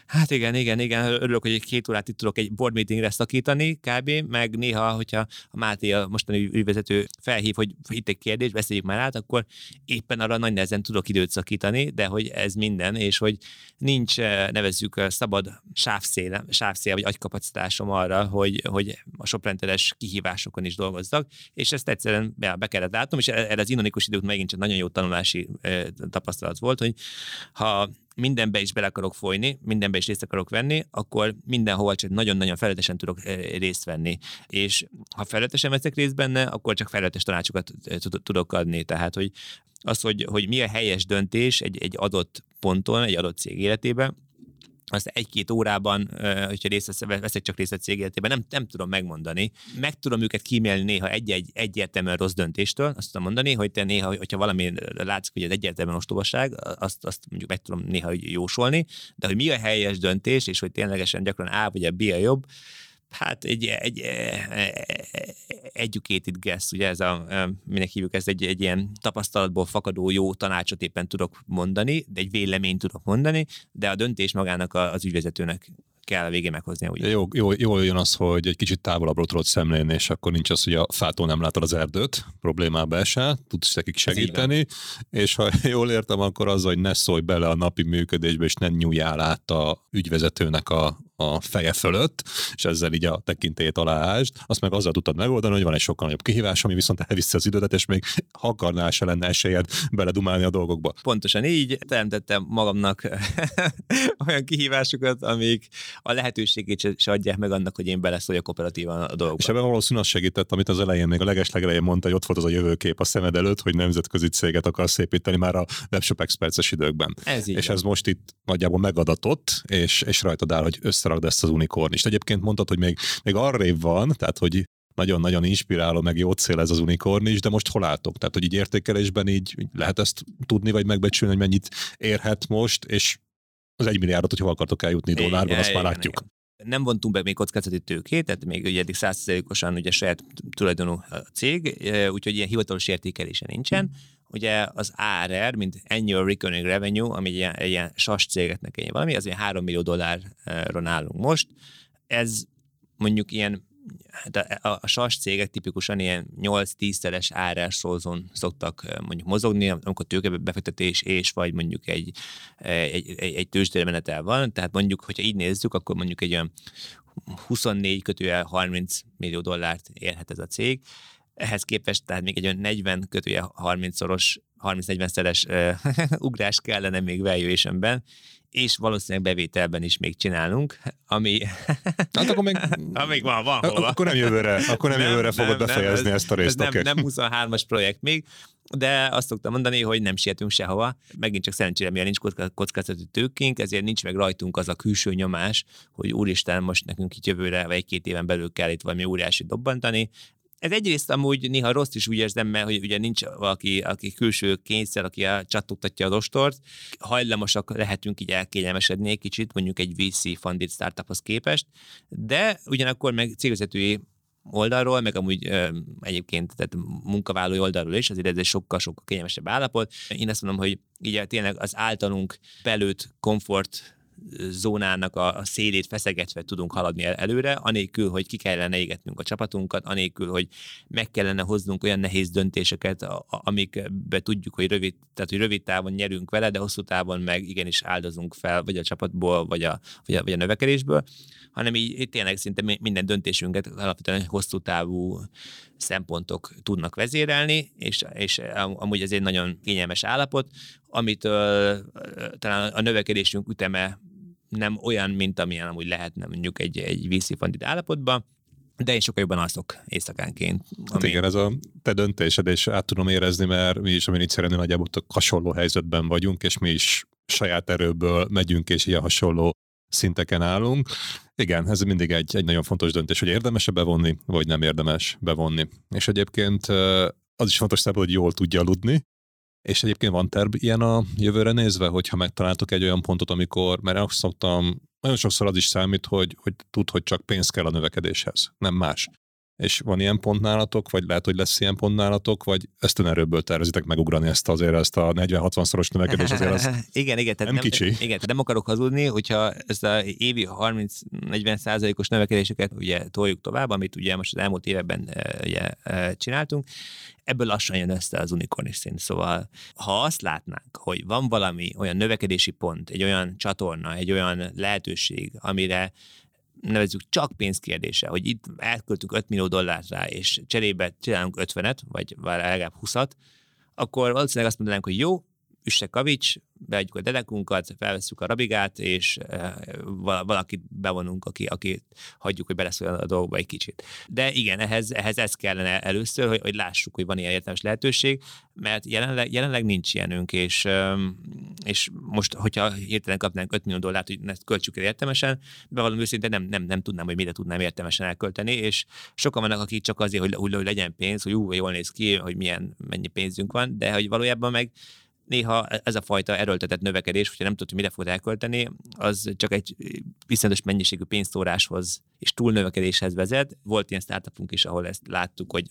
hát igen, igen, igen, örülök, hogy egy két órát itt tudok egy board meetingre szakítani, kb. Meg néha, hogyha a Máté, a mostani ügyvezető felhív, hogy itt egy kérdés, beszéljük már át, akkor éppen arra nagy nehezen tudok időt szakítani, de hogy ez minden, és hogy nincs, eh, nevezzük eh, szabad sávszél, sávszél vagy agykapacitásom arra, hogy, hogy a soprenteres kihívásokon is dolgozzak, és ezt egyszerűen be kellett látnom, és erre az inonikus időt megint csak nagyon jó tanulási eh, tapasztalat volt, hogy ha mindenbe is bele akarok folyni, mindenbe is részt akarok venni, akkor mindenhol csak nagyon-nagyon felületesen tudok eh, részt venni. És ha felületesen veszek részt benne, akkor csak felületes tanácsokat eh, tudok adni. Tehát, hogy az, hogy, hogy mi a helyes döntés egy, egy adott ponton, egy adott cég életében, azt egy-két órában, hogyha részt veszek csak részt a cég életében, nem, nem tudom megmondani. Meg tudom őket kímélni néha egy-egy egyértelműen rossz döntéstől, azt tudom mondani, hogy te néha, hogyha valami látszik, hogy ez egyértelműen ostobaság, azt, azt mondjuk meg tudom néha jósolni, de hogy mi a helyes döntés, és hogy ténylegesen gyakran A vagy a B a jobb, hát egy, egy, egy educated guess, ugye ez a, minek hívjuk ezt, egy, egy ilyen tapasztalatból fakadó jó tanácsot éppen tudok mondani, de egy véleményt tudok mondani, de a döntés magának az ügyvezetőnek kell a végén meghozni. Úgy. Jó, jó, jól jön az, hogy egy kicsit távolabbról tudod szemlélni, és akkor nincs az, hogy a fától nem látod az erdőt, problémába esel, tudsz nekik segíteni, és ha jól értem, akkor az, hogy ne szólj bele a napi működésbe, és ne nyújjál át a ügyvezetőnek a, a feje fölött, és ezzel így a tekintélyét aláásd, azt meg azzal tudtad megoldani, hogy van egy sokkal nagyobb kihívás, ami viszont elviszi az idődet, és még ha akarnál se lenne esélyed beledumálni a dolgokba. Pontosan így teremtettem magamnak olyan kihívásokat, amik a lehetőségét se adják meg annak, hogy én beleszóljak operatívan a dolgokba. És ebben valószínűleg azt segített, amit az elején, még a legeslegelején mondta, hogy ott volt az a jövőkép a szemed előtt, hogy nemzetközi céget akarsz építeni már a Webshop Experts időkben. Ez így és van. ez most itt nagyjából megadatott, és, és rajtad áll, hogy összerakd ezt az unikornist. Egyébként mondtad, hogy még, még arrébb van, tehát hogy nagyon-nagyon inspiráló, meg jó cél ez az unikornis, de most hol álltok? Tehát, hogy így értékelésben így lehet ezt tudni, vagy megbecsülni, hogy mennyit érhet most, és az egy milliárdot, hogy hol akartok eljutni dollárban, azt már látjuk. Igen. Nem vontunk be még kockázati tőkét, tehát még ugye eddig százszerzékosan ugye saját tulajdonú a cég, úgyhogy ilyen hivatalos értékelése nincsen. Ugye az ARR, mint Annual Recurring Revenue, ami egy ilyen, egy ilyen SAS cégeknek egy valami, az ilyen 3 millió dollárron állunk most. Ez mondjuk ilyen hát a, a, a SAS cégek tipikusan ilyen 8-10-szeres árás szózon szoktak mondjuk mozogni, amikor tőkebefektetés és vagy mondjuk egy, egy, egy, egy tőzsdére menetel van, tehát mondjuk, hogyha így nézzük, akkor mondjuk egy olyan 24 kötőjel 30 millió dollárt érhet ez a cég, ehhez képest tehát még egy olyan 40 kötője 30-szoros, 30-40 szeres ugrás kellene még valuationben, és valószínűleg bevételben is még csinálunk, ami... Hát akkor még... Amíg van, van hova. Akkor nem jövőre, akkor nem, nem jövőre fogod nem, befejezni nem, ezt a részt. Ez okay. nem, nem 23-as projekt még, de azt szoktam mondani, hogy nem sietünk sehova. Megint csak szerencsére, mivel nincs kockázatú tőkénk, ezért nincs meg rajtunk az a külső nyomás, hogy úristen, most nekünk itt jövőre, vagy egy-két éven belül kell itt valami óriási dobbantani ez egyrészt amúgy néha rossz is úgy érzem, mert hogy ugye nincs valaki, aki külső kényszer, aki csattogtatja a ostort. Hajlamosak lehetünk így elkényelmesedni egy kicsit, mondjuk egy VC funded startuphoz képest, de ugyanakkor meg cégvezetői oldalról, meg amúgy ö, egyébként tehát munkavállalói oldalról is, azért ez egy sokkal-sokkal kényelmesebb állapot. Én azt mondom, hogy így tényleg az általunk belőtt komfort zónának a, a szélét feszegetve tudunk haladni el, előre, anélkül, hogy ki kellene égetnünk a csapatunkat, anélkül, hogy meg kellene hoznunk olyan nehéz döntéseket, amikbe tudjuk, hogy rövid, tehát, hogy rövid távon nyerünk vele, de hosszú távon meg igenis áldozunk fel, vagy a csapatból, vagy a, vagy a, vagy a növekedésből, hanem így, tényleg szinte minden döntésünket alapvetően hosszú távú szempontok tudnak vezérelni, és, és amúgy ez egy nagyon kényelmes állapot, amit talán a növekedésünk üteme nem olyan, mint amilyen amúgy lehetne mondjuk egy, egy funded állapotban, de én sokkal jobban alszok éjszakánként. Hát igen, ez a te döntésed, és át tudom érezni, mert mi is a miniszerenő nagyjából hasonló helyzetben vagyunk, és mi is saját erőből megyünk, és ilyen hasonló szinteken állunk. Igen, ez mindig egy, egy nagyon fontos döntés, hogy érdemes-e bevonni, vagy nem érdemes bevonni. És egyébként az is fontos számára, hogy jól tudja aludni, és egyébként van terv ilyen a jövőre nézve, hogyha megtaláltok egy olyan pontot, amikor, mert azt szoktam, nagyon sokszor az is számít, hogy, hogy tud, hogy csak pénz kell a növekedéshez, nem más és van ilyen pont nálatok, vagy lehet, hogy lesz ilyen pont nálatok, vagy ezt önerőből tervezitek megugrani ezt azért, ezt a 40-60 szoros növekedés azért az igen, igen, tehát nem, nem kicsi. Igen, tehát nem akarok hazudni, hogyha ezt a évi 30-40 százalékos növekedéseket ugye toljuk tovább, amit ugye most az elmúlt években e, ugye, e, csináltunk, ebből lassan jön össze az unikornis szint. Szóval, ha azt látnánk, hogy van valami olyan növekedési pont, egy olyan csatorna, egy olyan lehetőség, amire nevezzük csak pénzkérdése, hogy itt elköltünk 5 millió dollárt rá, és cserébe csinálunk 50-et, vagy legalább 20-at, akkor valószínűleg azt mondanánk, hogy jó, üsse kavics, beadjuk a dedekunkat, felveszünk a rabigát, és e, valakit bevonunk, aki, aki hagyjuk, hogy beleszóljon a dolgokba egy kicsit. De igen, ehhez, ehhez ez kellene először, hogy, hogy lássuk, hogy van ilyen értelmes lehetőség, mert jelenleg, jelenleg nincs ilyenünk, és, és most, hogyha hirtelen kapnánk 5 millió dollárt, hogy ezt költsük el értelmesen, bevallom őszintén nem, nem, nem tudnám, hogy mire tudnám értelmesen elkölteni, és sokan vannak, akik csak azért, hogy, hogy legyen pénz, hogy jó, jól néz ki, hogy milyen, mennyi pénzünk van, de hogy valójában meg néha ez a fajta erőltetett növekedés, hogyha nem tudod, hogy mire fogod elkölteni, az csak egy viszonyos mennyiségű pénztóráshoz és túlnövekedéshez vezet. Volt ilyen startupunk is, ahol ezt láttuk, hogy,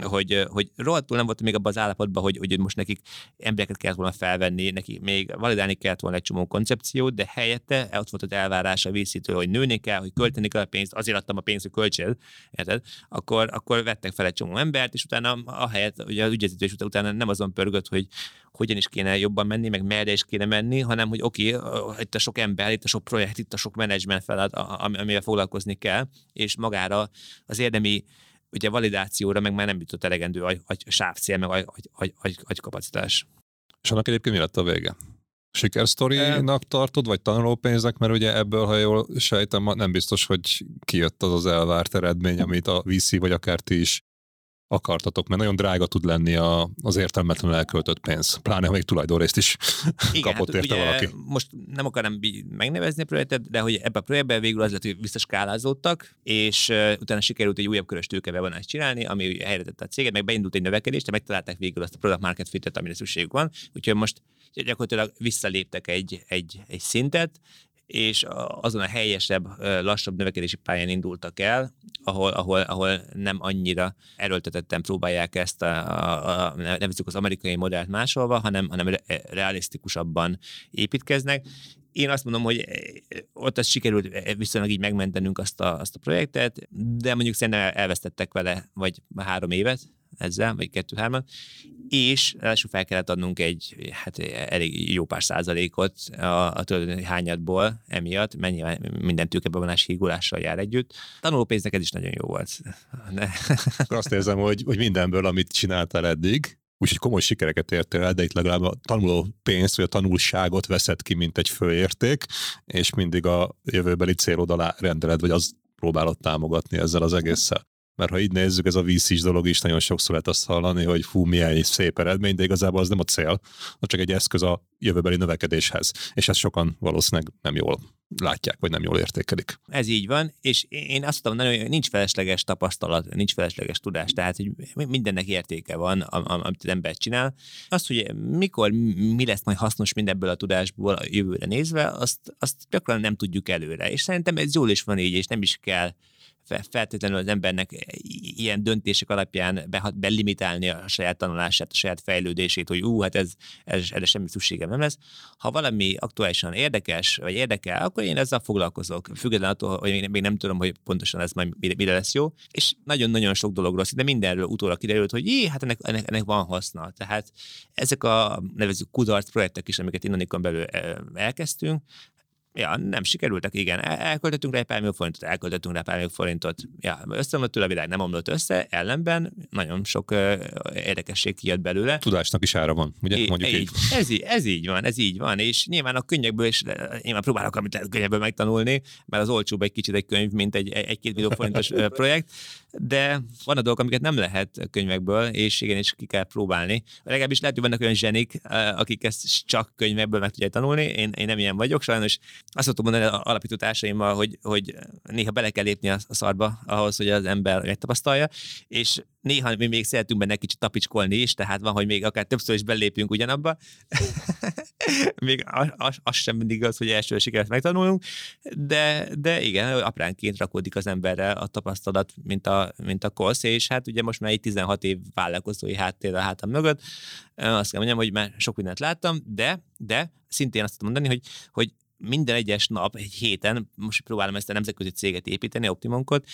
hogy, hogy rohadtul nem volt még abban az állapotban, hogy, hogy most nekik embereket kellett volna felvenni, neki még validálni kellett volna egy csomó koncepciót, de helyette ott volt az elvárás a vízítő, hogy nőni kell, hogy költeni kell a pénzt, azért adtam a pénzt, hogy költsél, érted? Akkor, akkor vettek fel egy csomó embert, és utána a helyet, ugye az ügyvezetés után, utána nem azon pörgött, hogy hogyan is kéne jobban menni, meg merre is kéne menni, hanem hogy oké, okay, itt a sok ember, itt a sok projekt, itt a sok menedzsment feladat, amivel foglalkozni kell, és magára az érdemi ugye validációra meg már nem jutott elegendő agy, agy, sávcél, meg agy, agy, agy, agy kapacitás. És annak egyébként mi lett a vége? Sikersztorinak tartod, vagy tanulópénznek, mert ugye ebből, ha jól sejtem, nem biztos, hogy kijött az az elvárt eredmény, amit a VC vagy akár ti is akartatok, mert nagyon drága tud lenni a, az értelmetlenül elköltött pénz. Pláne, ha még tulajdonrészt is Igen, kapott hát érte ugye valaki. Most nem akarom megnevezni a projektet, de hogy ebbe a projektben végül az lett, hogy visszaskálázódtak, és uh, utána sikerült egy újabb körös tőkebevonást csinálni, ami helyre tette a céget, meg beindult egy növekedés, de megtalálták végül azt a product market fitet, amire szükségük van. Úgyhogy most gyakorlatilag visszaléptek egy, egy, egy szintet, és azon a helyesebb, lassabb növekedési pályán indultak el, ahol, ahol, ahol nem annyira erőltetetten próbálják ezt a, a, a nevezzük az amerikai modellt másolva, hanem, hanem realisztikusabban építkeznek, én azt mondom, hogy ott az sikerült viszonylag így megmentenünk azt a, azt a projektet, de mondjuk szerintem elvesztettek vele vagy három évet, ezzel, vagy kettő-hárman, és ráadásul fel kellett adnunk egy hát elég jó pár százalékot a, a tulajdoni hányadból emiatt, mennyi minden tőkebevonás hígulással jár együtt. Tanulópénznek ez is nagyon jó volt. De... Akkor azt érzem, hogy, hogy mindenből, amit csináltál eddig, úgyhogy komoly sikereket értél el, de itt legalább a tanuló pénzt, vagy a tanulságot veszed ki, mint egy főérték, és mindig a jövőbeli célod alá rendeled, vagy az próbálod támogatni ezzel az egésszel mert ha így nézzük, ez a vízis dolog is nagyon sokszor lehet azt hallani, hogy fú, milyen szép eredmény, de igazából az nem a cél, az csak egy eszköz a jövőbeli növekedéshez. És ezt sokan valószínűleg nem jól látják, vagy nem jól értékelik. Ez így van, és én azt tudom mondani, hogy nincs felesleges tapasztalat, nincs felesleges tudás, tehát hogy mindennek értéke van, amit az ember csinál. Azt, hogy mikor, mi lesz majd hasznos mindebből a tudásból a jövőre nézve, azt, azt gyakran nem tudjuk előre. És szerintem ez jól is van így, és nem is kell feltétlenül az embernek ilyen döntések alapján be, belimitálni a saját tanulását, a saját fejlődését, hogy ú, hát ez, ez, erre semmi szükségem nem lesz. Ha valami aktuálisan érdekes, vagy érdekel, akkor én ezzel foglalkozok, függetlenül attól, hogy még nem tudom, hogy pontosan ez majd mire, mire lesz jó. És nagyon-nagyon sok dologról, de mindenről utólag kiderült, hogy jé, hát ennek, ennek, ennek van haszna. Tehát ezek a nevezük kudarc projektek is, amiket Innonikon belül elkezdtünk, Ja, nem sikerültek, igen. El- elköltöttünk rá egy pár millió forintot, elköltöttünk rá pár millió forintot. Ja, összeomlott tőle a világ, nem omlott össze, ellenben nagyon sok uh, érdekesség kijött belőle. Tudásnak is ára van, ugye? É, Mondjuk így. így. Ez, így, ez így van, ez így van, és nyilván a könyvekből is, nyilván próbálok, amit lehet könyvekből megtanulni, mert az olcsóbb egy kicsit egy könyv, mint egy, egy-két millió forintos ö, projekt, de van a dolgok, amiket nem lehet könyvekből, és igenis ki kell próbálni. Legalábbis lehet, hogy vannak olyan zsenik, ö, akik ezt csak könyvekből meg tudják tanulni, én, én nem ilyen vagyok, sajnos azt szoktam mondani az alapító társaimmal, hogy, hogy néha bele kell lépni a szarba ahhoz, hogy az ember megtapasztalja, és néha mi még szeretünk benne kicsit tapicskolni is, tehát van, hogy még akár többször is belépünk ugyanabba. még az, az, sem mindig az, hogy első sikert megtanulunk, de, de igen, apránként rakódik az emberre a tapasztalat, mint a, mint a kosz, és hát ugye most már egy 16 év vállalkozói háttér a hátam mögött, azt kell mondjam, hogy már sok mindent láttam, de, de szintén azt tudom mondani, hogy, hogy minden egyes nap, egy héten, most próbálom ezt a nemzetközi céget építeni, Optimonkot,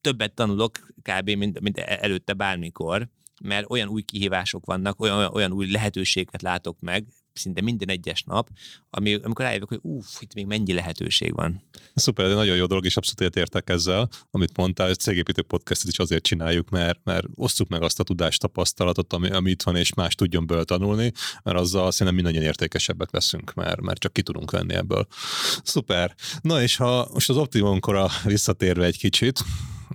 többet tanulok kb. mint, mint előtte bármikor, mert olyan új kihívások vannak, olyan, olyan új lehetőséget látok meg, szinte minden egyes nap, ami, amikor rájövök, hogy uff, itt még mennyi lehetőség van. Szuper, de nagyon jó dolog, és abszolút értek ezzel, amit mondtál, hogy cégépítő podcastet is azért csináljuk, mert, mert osztjuk meg azt a tudást, tapasztalatot, ami, ami itt van, és más tudjon belőle tanulni, mert azzal szerintem mindannyian értékesebbek leszünk, mert, mert csak ki tudunk venni ebből. Szuper. Na és ha most az Optimunkora visszatérve egy kicsit,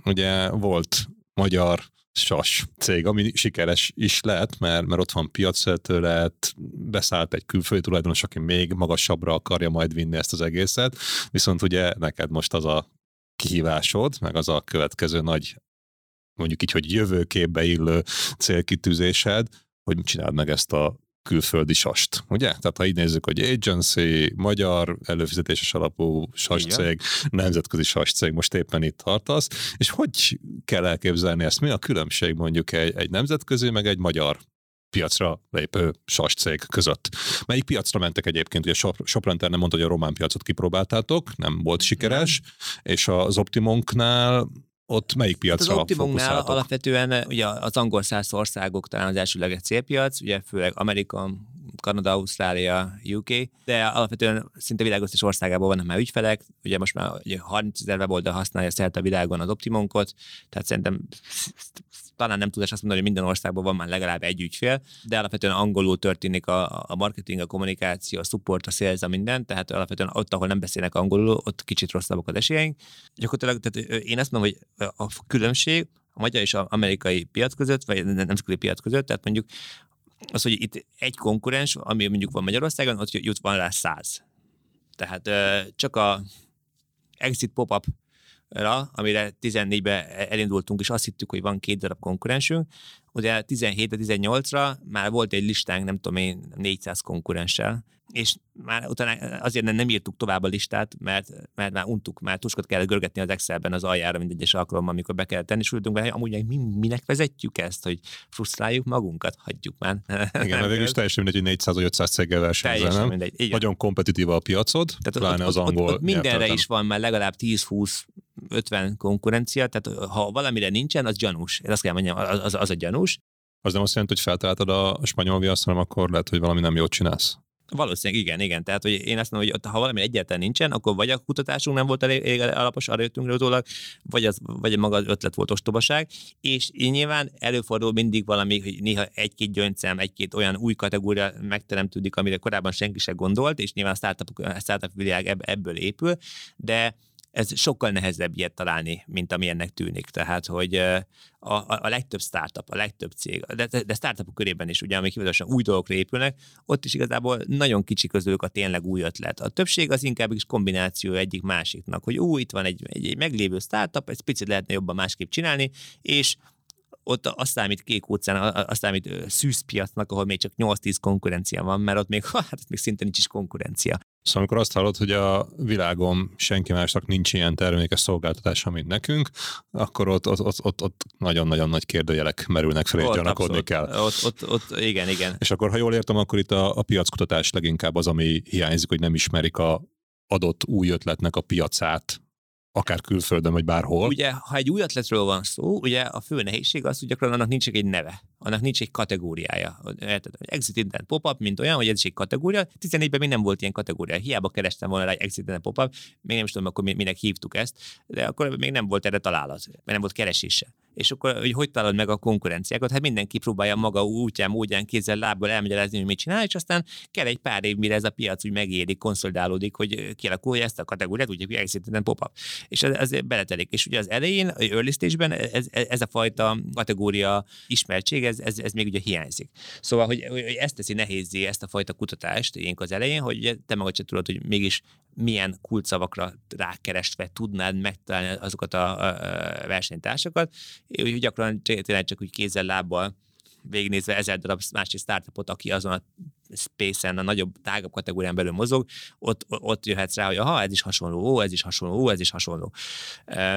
ugye volt magyar sas cég, ami sikeres is lehet, mert, mert ott van piacvezető lett, beszállt egy külföldi tulajdonos, aki még magasabbra akarja majd vinni ezt az egészet, viszont ugye neked most az a kihívásod, meg az a következő nagy, mondjuk így, hogy jövőképbe illő célkitűzésed, hogy csináld meg ezt a külföldi sast, ugye? Tehát ha így nézzük, hogy agency, magyar előfizetéses alapú cég, nemzetközi cég, most éppen itt tartasz, és hogy kell elképzelni ezt? Mi a különbség mondjuk egy, egy nemzetközi, meg egy magyar piacra lépő cég között. Melyik piacra mentek egyébként? Ugye Sopranter nem mondta, hogy a román piacot kipróbáltátok, nem volt sikeres, nem. és az Optimonknál ott melyik piacra hát Az Optimumnál alapvetően ugye az angol száz országok talán az elsőleges célpiac, ugye főleg Amerika, Kanada, Ausztrália, UK, de alapvetően szinte világ összes országában vannak már ügyfelek, ugye most már ugye 30 ezer weboldal használja szerte a világon az Optimunkot, tehát szerintem talán nem tudás azt mondani, hogy minden országban van már legalább egy ügyfél, de alapvetően angolul történik a, a marketing, a kommunikáció, a support, a sales, a minden, tehát alapvetően ott, ahol nem beszélnek angolul, ott kicsit rosszabbak az esélyeink. Gyakorlatilag tehát én azt mondom, hogy a különbség a magyar és az amerikai piac között, vagy nemzetközi piac között, tehát mondjuk az, hogy itt egy konkurens, ami mondjuk van Magyarországon, ott jut van rá száz. Tehát csak a exit pop-up ra, amire 14-ben elindultunk, és azt hittük, hogy van két darab konkurensünk. Ugye 17-18-ra már volt egy listánk, nem tudom én, 400 konkurenssel, és már utána azért nem, nem írtuk tovább a listát, mert, mert már untuk, már tuskot kell görgetni az Excelben az aljára egyes alkalommal, amikor be kell tenni, és úgy hogy amúgy mi, minek vezetjük ezt, hogy frusztráljuk magunkat, hagyjuk már. Igen, mert végül is teljesen mindegy, hogy 400 vagy 500 céggel versenyzel, nem? Mindegy. Igen. Nagyon kompetitív a piacod, Tehát pláne ott, az angol ott, ott mindenre nyelvtelen. is van már legalább 10-20 50 konkurencia, tehát ha valamire nincsen, az gyanús. Én azt kell mondjam, az, az, az a gyanús. Az nem azt jelenti, hogy feltaláltad a spanyol viaszt, hanem akkor lehet, hogy valami nem jót csinálsz. Valószínűleg igen, igen. Tehát, hogy én azt mondom, hogy ha valami egyáltalán nincsen, akkor vagy a kutatásunk nem volt elég, elég alapos, arra jöttünk utólag, vagy, az, vagy maga az ötlet volt ostobaság, és én nyilván előfordul mindig valami, hogy néha egy-két gyöngyszem, egy-két olyan új kategória megteremtődik, amire korábban senki sem gondolt, és nyilván a startup, a startup világ ebből épül, de ez sokkal nehezebb ilyet találni, mint ami ennek tűnik. Tehát, hogy a, a, a legtöbb startup, a legtöbb cég, de, de startupok körében is, ugye, amik hivatalosan új dolgokra épülnek, ott is igazából nagyon kicsi közülük a tényleg új ötlet. A többség az inkább is kombináció egyik másiknak, hogy új, itt van egy, egy, egy meglévő startup, egy picit lehetne jobban másképp csinálni, és ott azt számít kék óceán, azt számít szűzpiacnak, ahol még csak 8-10 konkurencia van, mert ott még, hát ott még szinte nincs is konkurencia. Szóval amikor azt hallod, hogy a világon senki másnak nincs ilyen termékes szolgáltatása, mint nekünk, akkor ott, ott, ott, ott, ott nagyon-nagyon nagy kérdőjelek merülnek fel, és gyanakodni kell. Ott, ott, ott, igen, igen. És akkor, ha jól értem, akkor itt a, a piackutatás leginkább az, ami hiányzik, hogy nem ismerik a adott új ötletnek a piacát, akár külföldön, vagy bárhol. Ugye, ha egy új atletről van szó, ugye a fő nehézség az, hogy gyakran annak nincs egy neve, annak nincs egy kategóriája. Exit Intent Pop-up, mint olyan, hogy ez is egy kategória. 14-ben még nem volt ilyen kategória. Hiába kerestem volna rá egy Exit Intent Pop-up, még nem is tudom, akkor minek hívtuk ezt, de akkor még nem volt erre találat, mert nem volt keresése és akkor hogy, hogy találod meg a konkurenciákat? Hát mindenki próbálja maga útján, módján, kézzel, lábbal elmagyarázni, hogy mit csinál, és aztán kell egy pár év, mire ez a piac úgy megéri, konszolidálódik, hogy kialakulja ezt a kategóriát, úgy hogy pop-up. És ez, ez beletelik. És ugye az elején, early stage-ben ez, ez a fajta kategória ismertség, ez, ez, ez még ugye hiányzik. Szóval, hogy, hogy ezt teszi nehézé ezt a fajta kutatást ilyenkor az elején, hogy te magad sem tudod, hogy mégis milyen kulcsszavakra rákeresve tudnád megtalálni azokat a, a, a versenytársakat, hogy gyakran tényleg csak úgy kézzel, lábbal végignézve ezer darab másik startupot, aki azon a space-en, a nagyobb, tágabb kategórián belül mozog, ott, ott jöhetsz rá, hogy aha, ez is hasonló, ó, ez is hasonló, ó, ez is hasonló.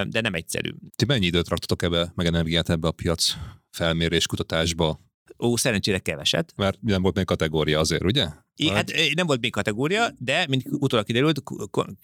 De nem egyszerű. Ti mennyi időt raktatok ebbe, meg energiát ebbe a piac felmérés kutatásba? Ó, szerencsére keveset. Mert nem volt még kategória azért, ugye? I, hát nem volt még kategória, de mint utólag kiderült,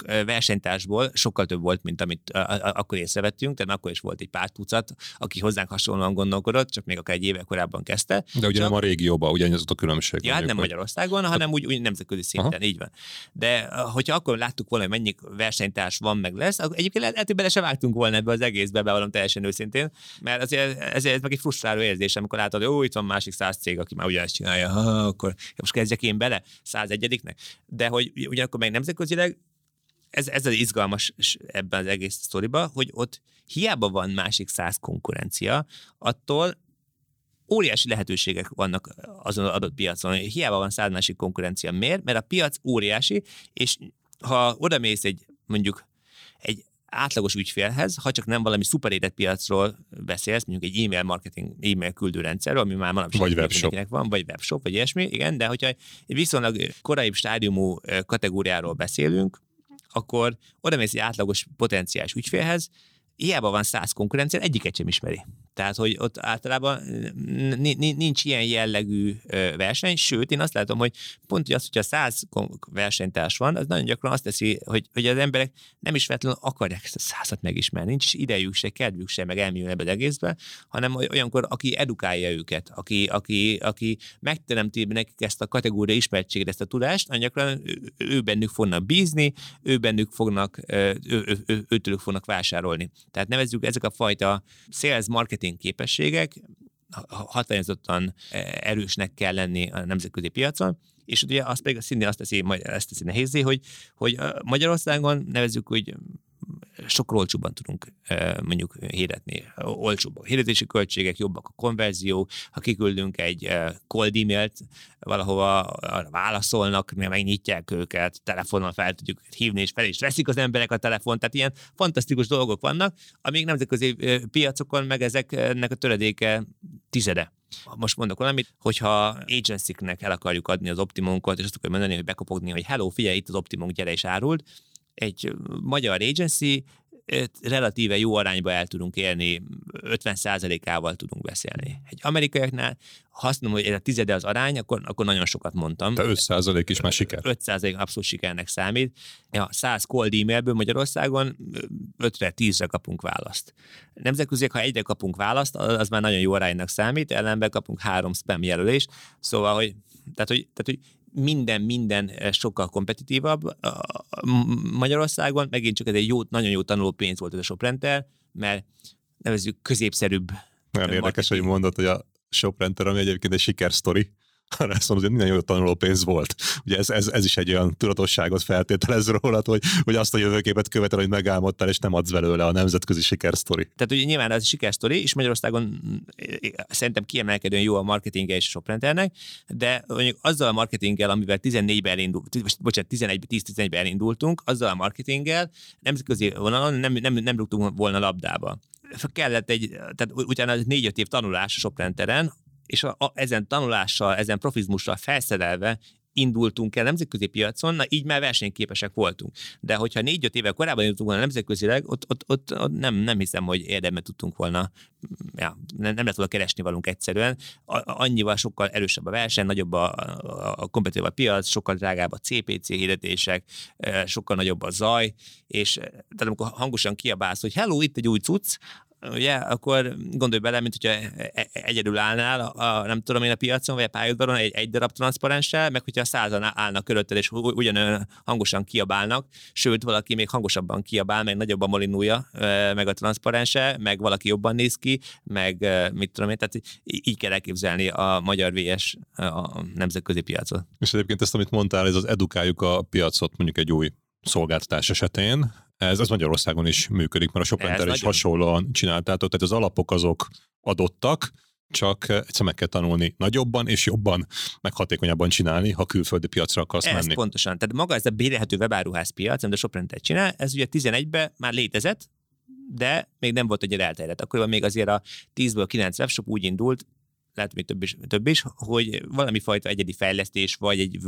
versenytársból sokkal több volt, mint amit akkor észrevettünk, tehát akkor is volt egy pár tucat, aki hozzánk hasonlóan gondolkodott, csak még akár egy éve korábban kezdte. De ugye csak... nem a régióban, ugye ez a különbség. Ja, hát nem Magyarországon, hanem úgy, úgy nemzetközi szinten, Aha. így van. De hogyha akkor láttuk volna, hogy mennyi versenytárs van, meg lesz, akkor egyébként lehet, hogy bele se vágtunk volna ebbe az egészbe, bevallom teljesen őszintén, mert azért ez, ez meg egy frusztráló érzés, amikor látod, hogy ó, itt van másik száz cég, aki már ugyanezt csinálja, ha, akkor most kezdjek én bele 101-nek, de hogy ugyanakkor meg nemzetközileg ez, ez az izgalmas ebben az egész sztoriban, hogy ott hiába van másik száz konkurencia, attól óriási lehetőségek vannak azon az adott piacon. Hiába van száz másik konkurencia. Miért? Mert a piac óriási, és ha oda mész egy mondjuk egy átlagos ügyfélhez, ha csak nem valami szuperétett piacról beszélsz, mondjuk egy e-mail marketing, e-mail küldőrendszerről, ami már manapság vagy webshop. van, vagy webshop, vagy ilyesmi, igen, de hogyha egy viszonylag korai stádiumú kategóriáról beszélünk, akkor oda mész egy átlagos potenciális ügyfélhez, hiába van száz konkurencia, egyiket sem ismeri. Tehát, hogy ott általában nincs ilyen jellegű verseny, sőt, én azt látom, hogy pont hogy az, hogyha száz versenytárs van, az nagyon gyakran azt teszi, hogy, hogy az emberek nem is feltétlenül akarják ezt a százat megismerni, nincs idejük se, kedvük se, meg elmélyülni ebbe az egészbe, hanem olyankor, aki edukálja őket, aki, aki, aki megteremti nekik ezt a kategória ismertséget, ezt a tudást, nagyon gyakran ő, bennük fognak bízni, ő bennük fognak, ő, ő, ő, őtőlük fognak vásárolni. Tehát nevezzük ezek a fajta sales marketing képességek, határozottan e, erősnek kell lenni a nemzetközi piacon, és ugye azt pedig szintén azt teszi, ezt teszi nehézé, hogy, hogy Magyarországon nevezzük, hogy sokkal olcsóbban tudunk mondjuk hirdetni. Olcsóbb a hirdetési költségek, jobbak a konverzió, ha kiküldünk egy cold e-mailt valahova, arra válaszolnak, megnyitják őket, telefonon fel tudjuk hívni, és fel is veszik az emberek a telefon, tehát ilyen fantasztikus dolgok vannak, amíg nemzetközi piacokon meg ezeknek a töredéke tizede. Most mondok valamit, hogyha agency-nek el akarjuk adni az optimunkat, és azt akarjuk mondani, hogy bekopogni, hogy hello, figyelj, itt az optimum, gyere és árult, egy magyar agency relatíve jó arányba el tudunk élni, 50%-ával tudunk beszélni. Egy amerikaiaknál, ha azt mondom, hogy ez a tizede az arány, akkor, akkor nagyon sokat mondtam. De 5% is már siker. 5% abszolút sikernek számít. Ja, 100 cold e-mailből Magyarországon 5-re, 10-re kapunk választ. Nemzetközi, ha egyre kapunk választ, az már nagyon jó aránynak számít, ellenben kapunk három spam jelölést, szóval, hogy tehát, hogy, tehát, hogy minden, minden eh, sokkal kompetitívabb. Magyarországon megint csak ez egy jó, nagyon jó tanuló pénz volt ez a Shoprenter, mert nevezzük középszerűbb. Nagyon érdekes, hogy mondod, hogy a Shoprenter, ami egyébként egy sikersztori, arra azt mondod, hogy minden jó tanuló pénz volt. Ugye ez, ez, ez, is egy olyan tudatosságot feltételez rólad, hogy, hogy azt a jövőképet követel, hogy megálmodtál, és nem adsz belőle a nemzetközi sikersztori. Tehát ugye nyilván ez sikersztori, és Magyarországon szerintem kiemelkedően jó a marketingje és a shoprenternek, de mondjuk azzal a marketinggel, amivel 14-ben elindult, bocsánat, 11 10-11-ben elindultunk, azzal a marketinggel nemzetközi vonalon nem, nem, nem rúgtunk volna labdába kellett egy, tehát utána négy-öt év tanulás a shoprenteren, és a, a, ezen tanulással, ezen profizmussal felszerelve indultunk el nemzetközi piacon, na így már versenyképesek voltunk. De hogyha négy-öt éve korábban indultunk volna nemzetközileg, ott, ott, ott, ott nem, nem hiszem, hogy érdemben tudtunk volna, ja, nem, nem lett volna keresni valunk egyszerűen. A, annyival sokkal erősebb a verseny, nagyobb a, a, a kompetitív a piac, sokkal drágább a CPC hirdetések, sokkal nagyobb a zaj, és tehát amikor hangosan kiabálsz, hogy hello, itt egy új cucc, ugye, akkor gondolj bele, mint hogyha e, e, egyedül állnál, a, nem tudom én a piacon, vagy a pályaudvaron egy, egy darab transzparenssel, meg hogyha százan állnak körülötted, és ugyanolyan hangosan kiabálnak, sőt, valaki még hangosabban kiabál, meg nagyobb a molinúja, meg a transzparense, meg valaki jobban néz ki, meg mit tudom én, tehát így kell elképzelni a magyar VS a nemzetközi piacot. És egyébként ezt, amit mondtál, ez az edukáljuk a piacot mondjuk egy új szolgáltatás esetén, ez, ez Magyarországon is működik, mert a Shopenter is nagyon... hasonlóan csináltátok, tehát az alapok azok adottak, csak egyszer meg kell tanulni nagyobban és jobban, meg hatékonyabban csinálni, ha külföldi piacra akarsz ez menni. pontosan. Tehát maga ez a bérelhető webáruház piac, amit a Shopenter csinál, ez ugye 11-ben már létezett, de még nem volt egy elterjedt. Akkoriban még azért a 10-ből 9 webshop úgy indult, lehet még több is, több is, hogy valami fajta egyedi fejlesztés, vagy egy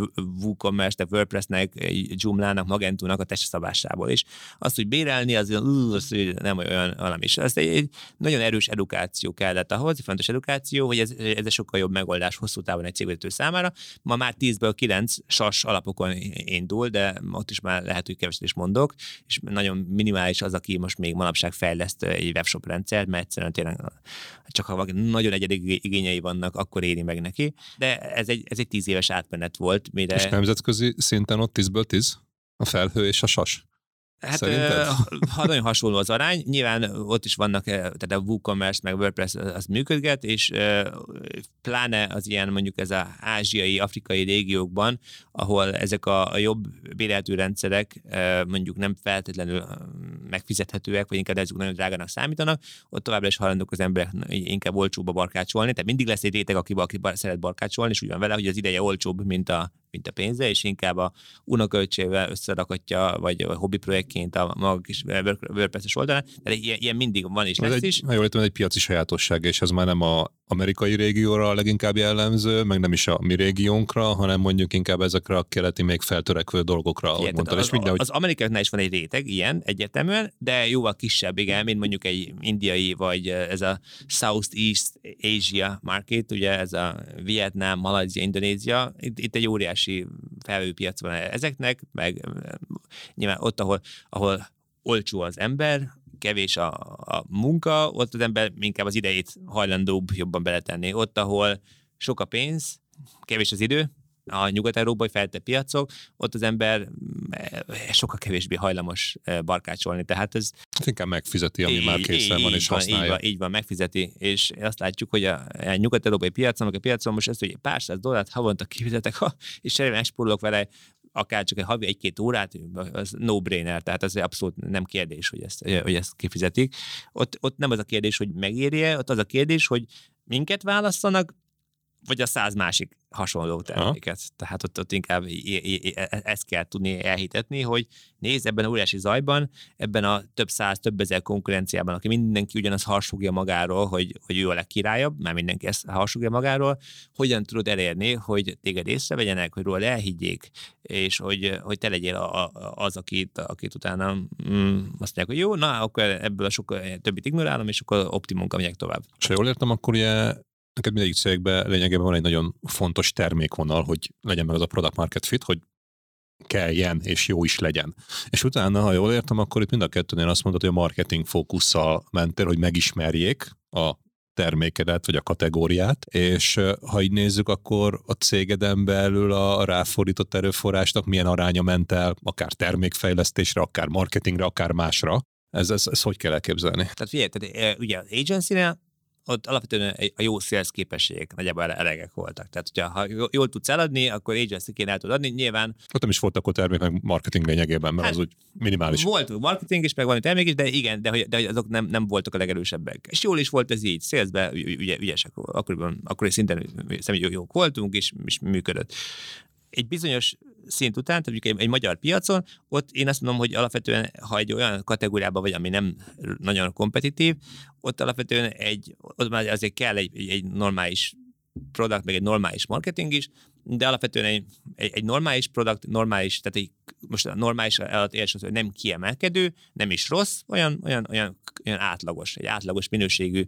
WooCommerce, tehát WordPressnek, Joomla-nak, Magentúnak a szabásából is. Azt, hogy bérelni, az, az nem olyan valami is. Ez egy, egy nagyon erős edukáció kellett ahhoz, egy fontos edukáció, hogy ez, ez egy sokkal jobb megoldás hosszú távon egy cégvezető számára. Ma már 10-ből 9 sas alapokon indul, de ott is már lehet, hogy keveset is mondok, és nagyon minimális az, aki most még manapság fejleszt egy webshop rendszert, mert egyszerűen tényleg csak ha valaki nagyon egyedi igénye igényei vannak, akkor éri meg neki. De ez egy, ez egy tíz éves átmenet volt. Mire... És nemzetközi szinten ott tízből tíz? A felhő és a sas? Hát ha nagyon hasonló az arány, nyilván ott is vannak, tehát a WooCommerce meg WordPress az működget, és pláne az ilyen mondjuk ez az ázsiai, afrikai régiókban, ahol ezek a, a jobb béreltő rendszerek mondjuk nem feltétlenül megfizethetőek, vagy inkább ezek nagyon drágának számítanak, ott továbbra is hajlandók az emberek inkább olcsóba barkácsolni, tehát mindig lesz egy réteg, aki, aki szeret barkácsolni, és úgy van vele, hogy az ideje olcsóbb, mint a, mint a pénze, és inkább a unoköltsével összerakatja, vagy a hobbi projektként a maga kis WordPress-es oldalán. Tehát ilyen, ilyen mindig van és lesz egy, is. Ha jól értem, egy piaci sajátosság, és ez már nem a amerikai régióra leginkább jellemző, meg nem is a mi régiónkra, hanem mondjuk inkább ezekre a keleti még feltörekvő dolgokra, ahogy igen, mondtad. Az, és mindenhogy... az amerikaiaknál is van egy réteg, ilyen egyértelműen, de jóval kisebb, igen, mint mondjuk egy indiai, vagy ez a Southeast Asia market, ugye ez a Vietnám, Malajzia, Indonézia, itt, itt egy óriási felvőpiac van ezeknek, meg nyilván ott, ahol, ahol olcsó az ember, kevés a, a munka, ott az ember inkább az idejét hajlandóbb jobban beletenni. Ott, ahol sok a pénz, kevés az idő, a nyugat-európai feltett piacok, ott az ember eh, sokkal kevésbé hajlamos eh, barkácsolni. Tehát ez... Hát inkább megfizeti, ami í- már készen van, és van, használja. Így van, így van, megfizeti, és azt látjuk, hogy a, a nyugat-európai piacon, a piacon most ezt, hogy pár száz dollárt havonta kifizetek, ha, és cserébe megspórolok vele akár csak egy havi egy-két órát, az no-brainer, tehát az abszolút nem kérdés, hogy ezt, hogy ezt kifizetik. Ott, ott nem az a kérdés, hogy megérje, ott az a kérdés, hogy minket választanak, vagy a száz másik hasonló terméket. Aha. Tehát ott, ott inkább e, ezt kell tudni elhitetni, hogy nézd ebben a óriási zajban, ebben a több száz, több ezer konkurenciában, aki mindenki ugyanaz harsogja magáról, hogy, hogy ő a legkirályabb, mert mindenki ezt harsogja magáról, hogyan tudod elérni, hogy téged észrevegyenek, hogy róla elhiggyék, és hogy, hogy te legyél a, a, az, akit, akit utána mm, azt mondják, hogy jó, na, akkor ebből a sok többit ignorálom, és akkor optimunka megyek tovább. És ha jól értem, akkor ugye neked mindegyik cégben lényegében van egy nagyon fontos termékvonal, hogy legyen meg az a product market fit, hogy kelljen, és jó is legyen. És utána, ha jól értem, akkor itt mind a kettőnél azt mondod, hogy a marketing fókusszal mentél, hogy megismerjék a termékedet, vagy a kategóriát, és ha így nézzük, akkor a cégeden belül a ráfordított erőforrásnak milyen aránya ment el, akár termékfejlesztésre, akár marketingre, akár másra. Ez, ez, ez hogy kell elképzelni? Tehát figyelj, tehát, ugye az agency ott alapvetően a jó sales képességek nagyjából elegek voltak. Tehát, hogyha ha jól tudsz eladni, akkor agency-ként el tudod adni. Nyilván... Ott nem is volt akkor termék, meg marketing lényegében, mert hát, az úgy minimális. Volt marketing is, meg valami termék is, de igen, de, hogy, de azok nem, nem voltak a legerősebbek. És jól is volt ez így. Salesbe ügy, ügyesek, akkoriban, akkori szinten személy jók voltunk, és, és működött. Egy bizonyos szint után, tehát egy, egy magyar piacon, ott én azt mondom, hogy alapvetően, ha egy olyan kategóriában vagy, ami nem nagyon kompetitív, ott alapvetően egy, ott már azért kell egy, egy normális product, meg egy normális marketing is, de alapvetően egy, egy, egy normális produkt, normális, tehát egy, most a normális alatt érs hogy nem kiemelkedő, nem is rossz, olyan, olyan, olyan, olyan átlagos, egy átlagos minőségű.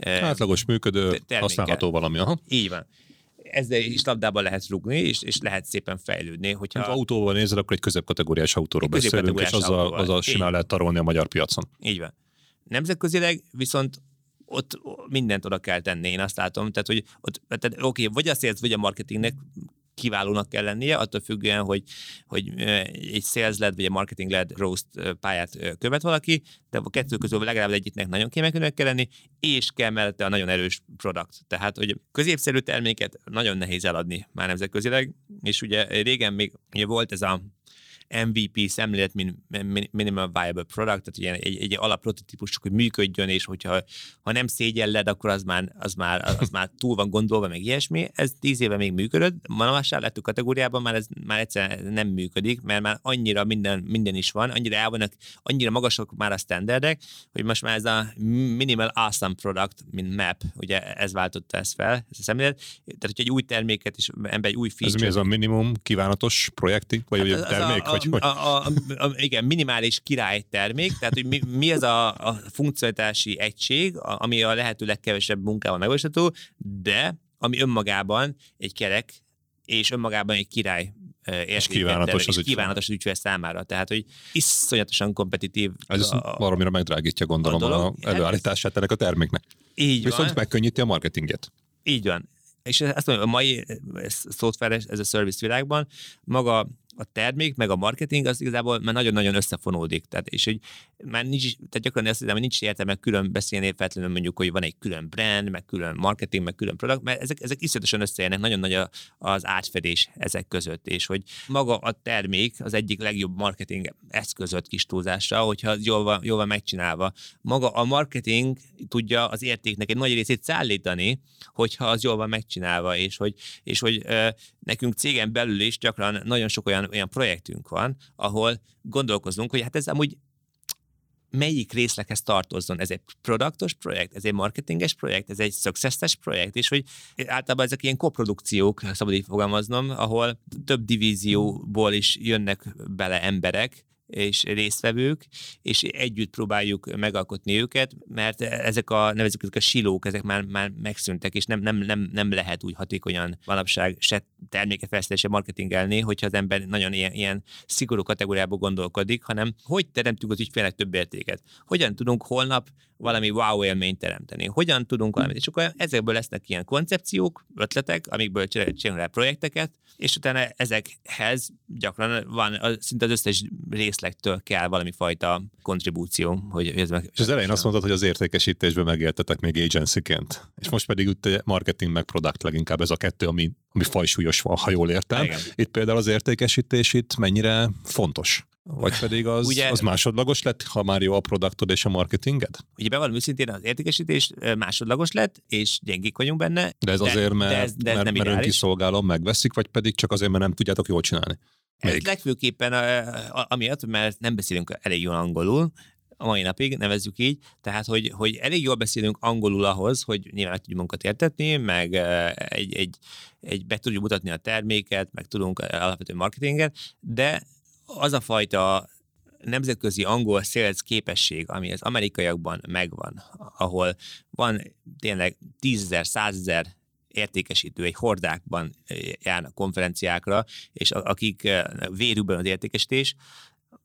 Átlagos működő, terméke. használható valami. Aha. Így van ezzel is labdába lehet rugni, és, és lehet szépen fejlődni. Hogyha... Ha autóval nézel, akkor egy középkategóriás autóról egy beszélünk, és azzal, autóval. azzal simán lehet tarolni a magyar piacon. Így van. Nemzetközileg viszont ott mindent oda kell tenni, én azt látom. Tehát, hogy ott, tehát, oké, vagy a sales, vagy a marketingnek kiválónak kell lennie, attól függően, hogy, hogy egy sales led vagy egy marketing led roast pályát követ valaki, de a kettő közül legalább egyiknek nagyon kiemelkedőnek kell lenni, és kell mellette a nagyon erős produkt. Tehát, hogy középszerű terméket nagyon nehéz eladni már nemzetközileg, és ugye régen még ugye volt ez a MVP szemlélet, mint minimum viable product, tehát ilyen egy, egy alapprototípus csak, hogy működjön, és hogyha ha nem szégyelled, akkor az már, az már, az már túl van gondolva, meg ilyesmi. Ez tíz éve még működött, ma a kategóriában már ez már egyszerűen nem működik, mert már annyira minden, minden is van, annyira el vannak, annyira magasak már a standardek, hogy most már ez a minimal awesome product, mint map, ugye ez váltotta ezt fel, ez a szemlélet. Tehát, hogyha egy új terméket és ember egy új feature. Ez mi ez a minimum kívánatos projekti, vagy hát termék? A, vagy, a, a, a, a, igen, minimális királytermék, tehát hogy mi, mi az a, a funkcionalitási egység, ami a lehető legkevesebb munkával megvalósítható, de ami önmagában egy kerek, és önmagában egy király és kívánatos az, és kívánatos az ügyfél számára. Tehát, hogy iszonyatosan kompetitív. Ez a, valamire megdrágítja, gondolom, a, dolog, a előállítását ennek a terméknek. Így Viszont van. megkönnyíti a marketinget. Így van. És azt mondom, a mai szoftver, ez a service világban maga a termék, meg a marketing az igazából már nagyon-nagyon összefonódik. Tehát, és hogy már nincs, tehát gyakran azt hiszem, hogy nincs értelme külön beszélni, feltétlenül mondjuk, hogy van egy külön brand, meg külön marketing, meg külön produkt, mert ezek, ezek iszonyatosan összejönnek, nagyon nagy a, az átfedés ezek között, és hogy maga a termék az egyik legjobb marketing eszközött kis túlzásra, hogyha jól van, jól van megcsinálva. Maga a marketing tudja az értéknek egy nagy részét szállítani, hogyha az jól van megcsinálva, és hogy, és hogy ö, nekünk cégen belül is gyakran nagyon sok olyan, olyan projektünk van, ahol gondolkozunk, hogy hát ez amúgy melyik részleghez tartozzon. Ez egy produktos projekt, ez egy marketinges projekt, ez egy success projekt, és hogy általában ezek ilyen koprodukciók, szabad így fogalmaznom, ahol több divízióból is jönnek bele emberek, és résztvevők, és együtt próbáljuk megalkotni őket, mert ezek a, nevezük ezek a silók, ezek már, már megszűntek, és nem, nem, nem, nem lehet úgy hatékonyan manapság se terméket fejleszteni, se marketingelni, hogyha az ember nagyon ilyen, ilyen szigorú kategóriából gondolkodik, hanem hogy teremtünk az ügyfélnek több értéket. Hogyan tudunk holnap valami wow élményt teremteni. Hogyan tudunk valamit? És akkor ezekből lesznek ilyen koncepciók, ötletek, amikből csinálunk rá projekteket, és utána ezekhez gyakran van szinte az összes részlektől kell valami fajta kontribúció, hogy ez meg... És az elején azt mondtad, hogy az értékesítésben megéltetek még agencyként, és most pedig úgy marketing meg product leginkább ez a kettő, ami, ami fajsúlyos van, ha jól értem. Igen. Itt például az értékesítés itt mennyire fontos? Vagy pedig az, Ugye, az másodlagos lett, ha már jó a produktod és a marketinged? Ugye bevallom őszintén, az értékesítés másodlagos lett, és gyengék vagyunk benne. De ez de, azért, mert, de ez, de ez mert, nem mert önkiszolgálom megveszik, vagy pedig csak azért, mert nem tudjátok jól csinálni? Még. Ez legfőképpen amiatt, mert nem beszélünk elég jól angolul, a mai napig, nevezzük így, tehát, hogy, hogy elég jól beszélünk angolul ahhoz, hogy nyilván tudjuk munkat értetni, meg egy, egy, egy be tudjuk mutatni a terméket, meg tudunk alapvető marketinget, de az a fajta nemzetközi angol sales képesség, ami az amerikaiakban megvan, ahol van tényleg tízezer, százezer értékesítő egy hordákban járnak konferenciákra, és akik vérükben az értékesítés,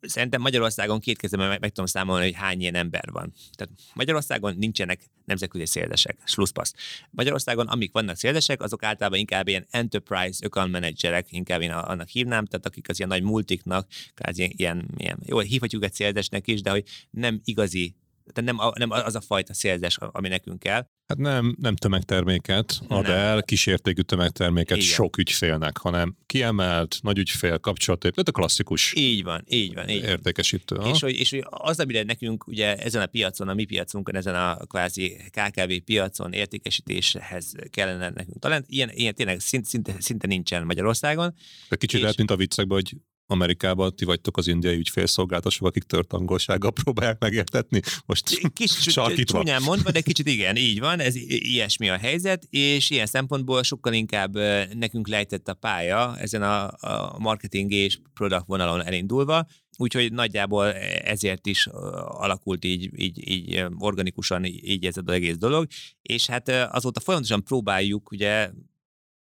szerintem Magyarországon két kezemben meg, meg tudom számolni, hogy hány ilyen ember van. Tehát Magyarországon nincsenek nemzetközi széldesek, slusszpassz. Magyarországon, amik vannak széldesek, azok általában inkább ilyen enterprise account managerek, inkább én annak hívnám, tehát akik az ilyen nagy multiknak, ilyen, ilyen, ilyen jó, hívhatjuk egy széldesnek is, de hogy nem igazi tehát nem, nem az a fajta szélzés, ami nekünk kell. Hát nem, nem tömegterméket ad nem. el, kísértékű tömegterméket Igen. sok ügyfélnek, hanem kiemelt, nagy ügyfél, kapcsolatét, tehát a klasszikus így van, így van, így értékesítő. És hogy, és hogy az, amire nekünk ugye ezen a piacon, a mi piacunkon, ezen a kvázi KKV piacon értékesítéshez kellene nekünk talán, ilyen, ilyen tényleg szinte, szinte, szinte nincsen Magyarországon. De kicsit és... lehet, mint a viccekben, hogy Amerikában ti vagytok az indiai ügyfélszolgáltatások, akik tört angolsággal próbálják megértetni. Most kicsit csúnyán mondva, de kicsit igen, így van, ez ilyesmi a helyzet, és ilyen szempontból sokkal inkább nekünk lejtett a pálya ezen a, a marketing és product vonalon elindulva, úgyhogy nagyjából ezért is alakult így, így, így organikusan így ez az egész dolog, és hát azóta folyamatosan próbáljuk ugye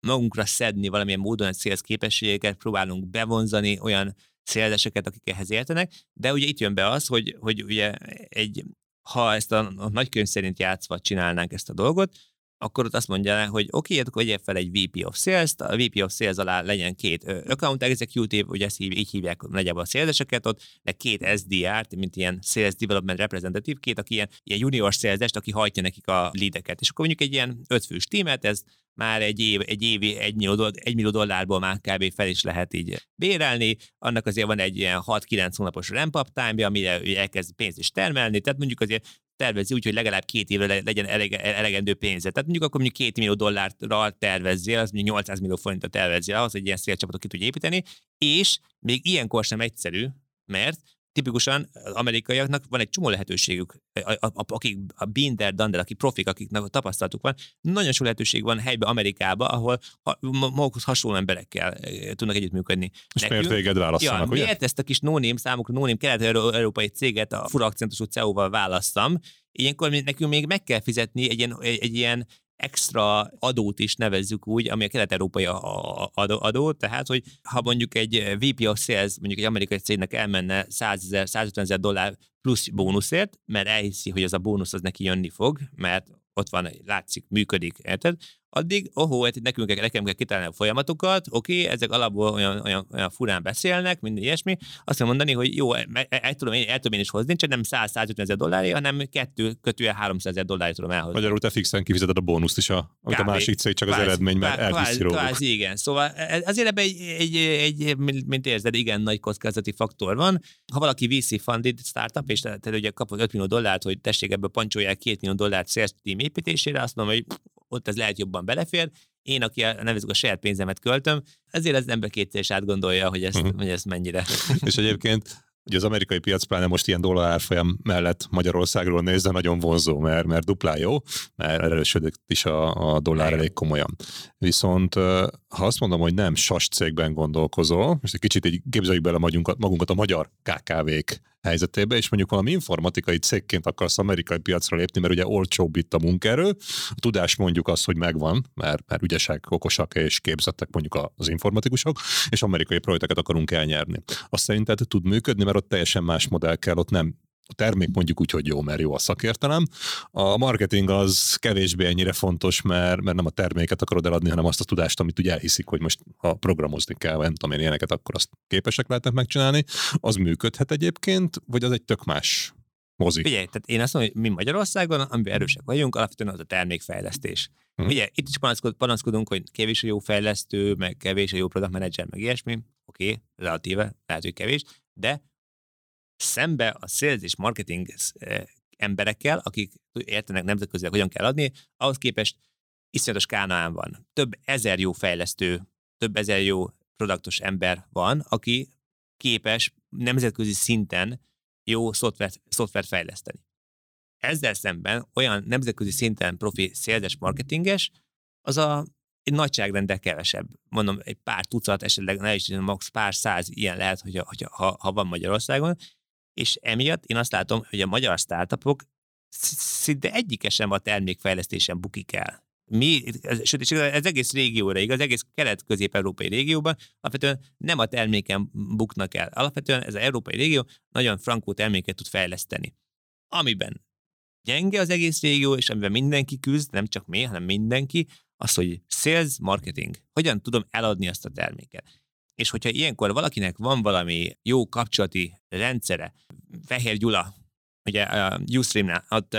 magunkra szedni valamilyen módon egy sales képességeket, próbálunk bevonzani olyan széleseket, akik ehhez értenek, de ugye itt jön be az, hogy, hogy ugye egy, ha ezt a, a nagykönyv szerint játszva csinálnánk ezt a dolgot, akkor ott azt mondja, hogy oké, okay, akkor vegyél fel egy VP of Sales-t, a VP of Sales alá legyen két account executive, ugye ezt hív, így hívják nagyjából a széleseket ott, de két SDR-t, mint ilyen Sales Development Representative, két, aki ilyen, ilyen junior sales aki hajtja nekik a leadeket. És akkor mondjuk egy ilyen ötfős tímet, ez már egy, év, egy évi egy millió, egy millió dollárból már kb. fel is lehet így bérelni. Annak azért van egy ilyen 6-9 hónapos ramp-up time amire elkezd pénzt is termelni, tehát mondjuk azért tervezi úgy, hogy legalább két évre legyen elegendő pénze. Tehát mondjuk akkor mondjuk két millió dollárral tervezzél, az mondjuk 800 millió forintot tervezzél ahhoz, hogy ilyen szélcsapatot ki tudj építeni, és még ilyenkor sem egyszerű, mert tipikusan az amerikaiaknak van egy csomó lehetőségük, akik a Binder, Dander, akik profik, akiknek a tapasztalatuk van, nagyon sok lehetőség van helybe Amerikába, ahol magukhoz hasonló emberekkel tudnak együttműködni. És Nekünk, miért téged választanak, ja, ugye? Miért ezt a kis nóném, számukra nóném kelet-európai céget a fura akcentusú CEO-val választam, Ilyenkor nekünk még meg kell fizetni egy ilyen, egy, egy ilyen extra adót is nevezzük úgy, ami a kelet-európai adó, tehát, hogy ha mondjuk egy VP of Sales, mondjuk egy amerikai cégnek elmenne 100 ezer, 150 ezer dollár plusz bónuszért, mert elhiszi, hogy az a bónusz az neki jönni fog, mert ott van, látszik, működik, érted? addig, ohó, hát nekünk nekem kell kitalálni a folyamatokat, oké, okay, ezek alapból olyan, olyan, olyan furán beszélnek, minden ilyesmi, azt kell mondani, hogy jó, el, el, tudom, én, el tudom én is hozni, csak nem 100-150 ezer dolláré, hanem kettő kötője 300 ezer dolláré tudom elhozni. Magyarul te fixen kifizeted a bónuszt is, a, amit a másik cég csak kvázi, az eredmény, mert elviszi róluk. Kvázi, igen. Szóval e, azért ebben egy, egy, egy, mint érzed, igen nagy kockázati faktor van. Ha valaki VC funded startup, és te, te ugye kapod 5 millió dollárt, hogy tessék ebből pancsolják 2 millió dollárt sales team építésére, azt mondom, hogy ott ez lehet jobban belefér. Én, aki a, nevezzük a saját pénzemet költöm, ezért az ember kétszer is átgondolja, hogy ezt, uh-huh. hogy ezt mennyire. És egyébként Ugye az amerikai piac pláne most ilyen dollár árfolyam mellett Magyarországról nézve nagyon vonzó, mert, mert duplá jó, mert erősödik is a, a dollár elég komolyan. Viszont ha azt mondom, hogy nem sas cégben gondolkozol, most egy kicsit így képzeljük bele magunkat, magunkat a magyar KKV-k helyzetébe, és mondjuk valami informatikai cégként akarsz amerikai piacra lépni, mert ugye olcsóbb itt a munkaerő, a tudás mondjuk az, hogy megvan, mert, mert ügyesek, okosak és képzettek mondjuk az informatikusok, és amerikai projekteket akarunk elnyerni. Azt szerinted tud működni, mert ott teljesen más modell kell, ott nem a termék mondjuk úgy, hogy jó, mert jó a szakértelem. A marketing az kevésbé ennyire fontos, mert, mert nem a terméket akarod eladni, hanem azt a tudást, amit ugye elhiszik, hogy most ha programozni kell, vagy nem tudom én ilyeneket, akkor azt képesek lehetnek megcsinálni. Az működhet egyébként, vagy az egy tök más mozik? Figyelj, tehát én azt mondom, hogy mi Magyarországon, amiben erősek vagyunk, alapvetően az a termékfejlesztés. Hmm. Ugye itt is panaszkod, panaszkodunk, hogy kevés a jó fejlesztő, meg kevés a jó product manager, meg ilyesmi. Oké, okay, relatíve, lehet, hogy kevés, de szembe a sales és marketing eh, emberekkel, akik értenek nemzetközileg, hogyan kell adni, ahhoz képest iszonyatos kánaán van. Több ezer jó fejlesztő, több ezer jó produktos ember van, aki képes nemzetközi szinten jó szoftvert, szoftvert fejleszteni. Ezzel szemben olyan nemzetközi szinten profi széldes marketinges, az a egy nagyságrendel kevesebb. Mondom, egy pár tucat, esetleg ne is max pár száz ilyen lehet, hogy, hogy ha, ha van Magyarországon, és emiatt én azt látom, hogy a magyar startupok szinte egyike sem a termékfejlesztésen bukik el. Mi, sőt, ez egész régióra igaz, egész kelet-közép-európai régióban alapvetően nem a terméken buknak el. Alapvetően ez az európai régió nagyon frankó terméket tud fejleszteni. Amiben gyenge az egész régió, és amiben mindenki küzd, nem csak mi, hanem mindenki, az, hogy sales, marketing. Hogyan tudom eladni azt a terméket? És hogyha ilyenkor valakinek van valami jó kapcsolati rendszere, Fehér Gyula, ugye a Ustream-nál, ott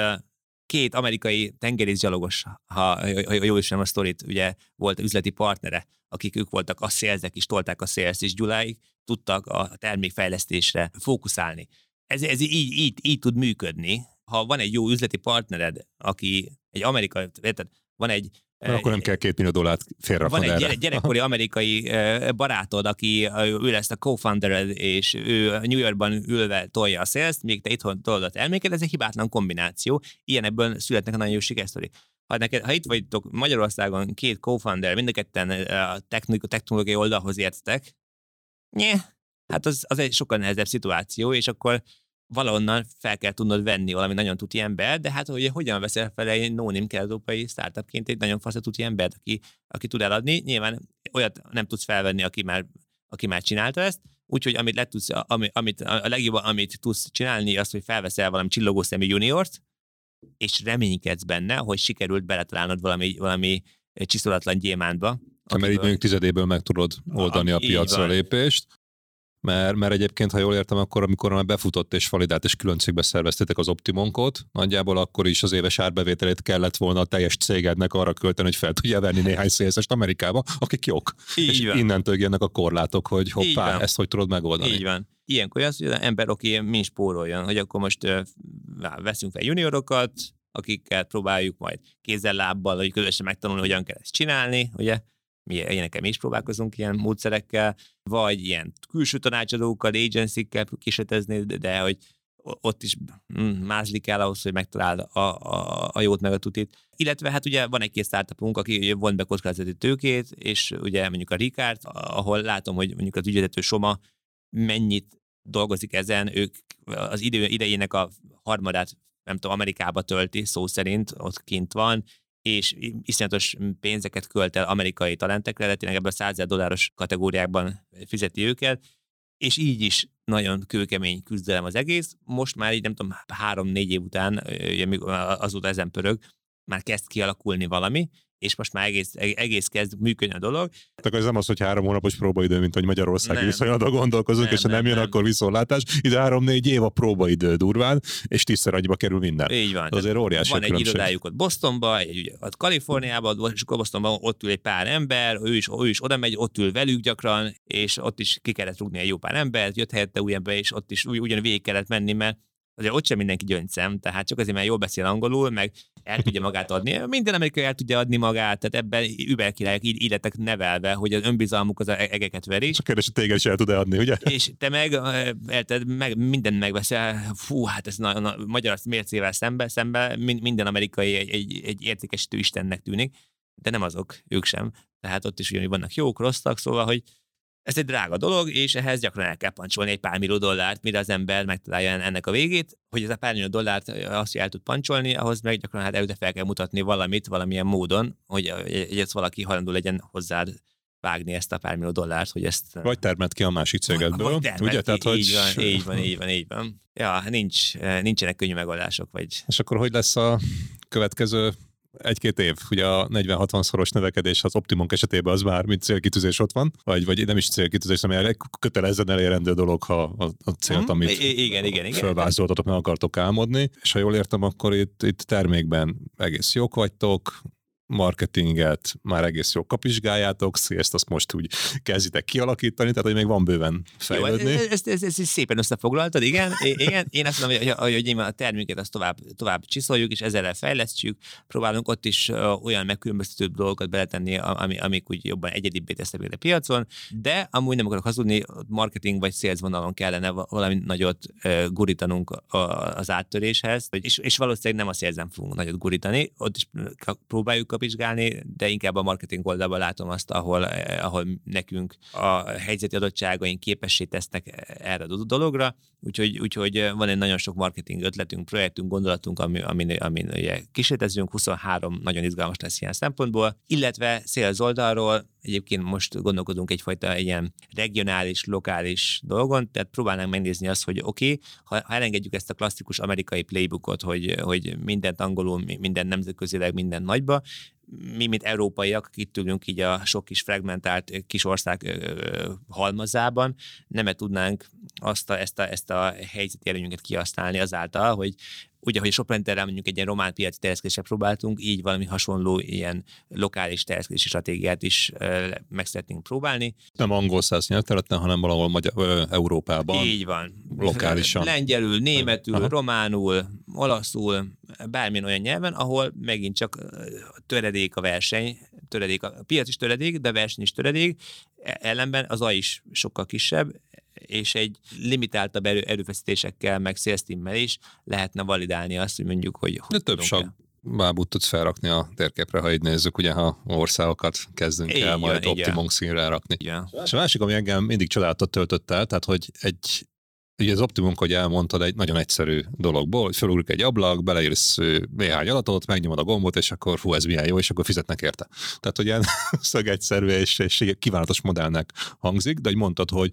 két amerikai tengerészgyalogos, ha, ha jól ismerem a sztorit, ugye volt üzleti partnere, akik ők voltak a szélzek is, tolták a szélzt, és Gyuláig tudtak a termékfejlesztésre fókuszálni. Ez, ez így, így, így tud működni. Ha van egy jó üzleti partnered, aki egy amerikai, érted, van egy Mert akkor nem kell két millió dollárt félraknod Van egy erre. gyerekkori amerikai barátod, aki ő lesz a co-founder, és ő New Yorkban ülve tolja a sales míg te itthon tolod elméket, ez egy hibátlan kombináció. Ilyenekből születnek a nagyon jó sikersztori. Ha, neked, ha itt vagytok Magyarországon két co-founder, mind a ketten a technológiai oldalhoz értetek, nye, hát az, az egy sokkal nehezebb szituáció, és akkor valahonnan fel kell tudnod venni valami nagyon tuti ember, de hát hogy hogyan veszel fel egy nónim kelet-európai startupként egy nagyon fasz tuti embert, aki, aki tud eladni. Nyilván olyat nem tudsz felvenni, aki már, aki már csinálta ezt, úgyhogy amit, le tudsz, ami, amit, a legjobb, amit tudsz csinálni, az, hogy felveszel valami csillogó szemű juniort, és reménykedsz benne, hogy sikerült beletalálnod valami, valami csiszolatlan gyémántba. Mert így mondjuk tizedéből meg tudod oldani a, a piacra lépést mert, mert egyébként, ha jól értem, akkor amikor már befutott és validált és külön cégbe szerveztétek az Optimonkot, nagyjából akkor is az éves árbevételét kellett volna a teljes cégednek arra költeni, hogy fel tudja venni néhány szélszest Amerikába, akik jók. Így és van. innentől jönnek a korlátok, hogy hoppá, ezt hogy tudod megoldani. Így van. Ilyenkor az, hogy az ember oké, mi spóroljon, hogy akkor most uh, veszünk fel juniorokat, akikkel próbáljuk majd kézzel-lábbal, hogy közösen megtanulni, hogyan kell ezt csinálni, ugye? mi ilyenekkel mi is próbálkozunk ilyen módszerekkel, vagy ilyen külső tanácsadókkal, agency-kkel kísérletezni, de hogy ott is mm, mázlik el ahhoz, hogy megtaláld a, a, a jót meg a tutit. Illetve hát ugye van egy-két startupunk, aki vont be kockázati tőkét, és ugye mondjuk a Ricard, ahol látom, hogy mondjuk az ügyvezető Soma mennyit dolgozik ezen, ők az idő, idejének a harmadát nem tudom, Amerikába tölti, szó szerint, ott kint van, és iszonyatos pénzeket költ el amerikai talentekre, de tényleg ebben a 100 dolláros kategóriákban fizeti őket, és így is nagyon kőkemény küzdelem az egész. Most már így nem tudom, három-négy év után, azóta ezen pörög, már kezd kialakulni valami, és most már egész, egész kezd működni a dolog. Tehát ez nem az, hogy három hónapos próbaidő, mint hogy Magyarország viszonylatban gondolkozunk, nem, és ha nem, nem jön, nem. akkor viszontlátás. Ide három-négy év a próbaidő durván, és tízszer agyba kerül minden. Így van. Azért óriási Van egy irodájuk ott Bostonban, egy, ott Kaliforniában, és akkor Bostonban ott ül egy pár ember, ő is, ő is oda megy, ott ül velük gyakran, és ott is ki kellett rúgni egy jó pár embert, jött helyette új ember, és ott is ugyan végig kellett menni, mert azért ott sem mindenki gyöngyszem, tehát csak azért, mert jól beszél angolul, meg el tudja magát adni. Minden amerikai el tudja adni magát, tehát ebben überkirályok így, így lettek nevelve, hogy az önbizalmuk az e- egeket veri. Csak kérdés, hogy téged is el tud adni, ugye? És te meg, te meg mindent megveszel, fú, hát ez na, na, magyar mércével szembe, szembe minden amerikai egy, egy, egy értékesítő istennek tűnik, de nem azok, ők sem. Tehát ott is ugyanúgy vannak jók, rosszak, szóval, hogy ez egy drága dolog, és ehhez gyakran el kell pancsolni egy pár millió dollárt, mire az ember megtalálja ennek a végét. Hogy ez a pár millió dollárt azt, hogy el tud pancsolni, ahhoz meg gyakran hát előtte fel kell mutatni valamit, valamilyen módon, hogy, hogy ez valaki hajlandó legyen hozzád vágni ezt a pár millió dollárt, hogy ezt... Vagy termet ki a másik cégedből, vagy, ugye? Tehát, így, hogy... van, így van, így van, így van. Ja, nincs, nincsenek könnyű megoldások, vagy... És akkor hogy lesz a következő egy-két év, ugye a 40-60 szoros növekedés az Optimum esetében az már, mint célkitűzés ott van, vagy, vagy nem is célkitűzés, hanem kötelezzen elérendő dolog, ha a, célt, hmm. amit I- igen, igen, igen. meg akartok álmodni. És ha jól értem, akkor itt, itt termékben egész jók vagytok, marketinget már egész jól kapizsgáljátok, ezt azt most úgy kezditek kialakítani, tehát hogy még van bőven fejlődni. Jó, ezt, ezt, ezt, ezt szépen összefoglaltad, igen. igen. Én azt mondom, hogy, hogy, hogy a terméket azt tovább, tovább csiszoljuk, és ezzel fejlesztjük, próbálunk ott is olyan megkülönböztető dolgokat beletenni, ami, amik úgy jobban egyedibbé tesznek a piacon, de amúgy nem akarok hazudni, marketing vagy sales vonalon kellene valami nagyot gurítanunk az áttöréshez, és, és valószínűleg nem a sales fogunk nagyot gurítani, ott is próbáljuk vizsgálni, de inkább a marketing oldalban látom azt, ahol, eh, ahol nekünk a helyzeti adottságaink képessé tesznek erre a dologra, úgyhogy, úgyhogy eh, van egy nagyon sok marketing ötletünk, projektünk, gondolatunk, ami, amin, amin ugye kísérletezünk, 23 nagyon izgalmas lesz ilyen szempontból, illetve sales oldalról Egyébként most gondolkodunk egyfajta ilyen regionális, lokális dolgon, tehát próbálnánk megnézni azt, hogy oké, okay, ha, ha elengedjük ezt a klasszikus amerikai playbookot, hogy, hogy mindent angolul, minden nemzetközileg, minden nagyba, mi, mint európaiak, itt ülünk így a sok kis fragmentált kis ország halmazában, nem -e tudnánk azt a, ezt, a, ezt a helyzeti előnyünket kihasználni azáltal, hogy ugye, hogy Soprenterrel mondjuk egy ilyen román piaci terjeszkedésre próbáltunk, így valami hasonló ilyen lokális terjeszkedési stratégiát is uh, meg szeretnénk próbálni. Nem angol száz nyelvterületen, hanem valahol Magyar, ö, Európában. Így van. Lokálisan. Lengyelül, németül, Aha. románul, olaszul, bármilyen olyan nyelven, ahol megint csak töredék a verseny, töredék a, a piac is töredék, de a verseny is töredék, e- ellenben az A is sokkal kisebb, és egy limitáltabb erő, erőfeszítésekkel, meg sales is lehetne validálni azt, hogy mondjuk, hogy... De hogy több sok bábút tudsz felrakni a térképre, ha így nézzük, ugye, ha országokat kezdünk Így el majd így optimum színre rakni. Igen. És a másik, ami engem mindig csodálatot töltött el, tehát hogy egy Ugye az Optimum, hogy elmondtad, egy nagyon egyszerű dologból, hogy felugrik egy ablak, beleírsz néhány adatot, megnyomod a gombot, és akkor fú, ez milyen jó, és akkor fizetnek érte. Tehát, hogy ilyen szögegyszerű és, és egy kívánatos modellnek hangzik, de hogy mondtad, hogy,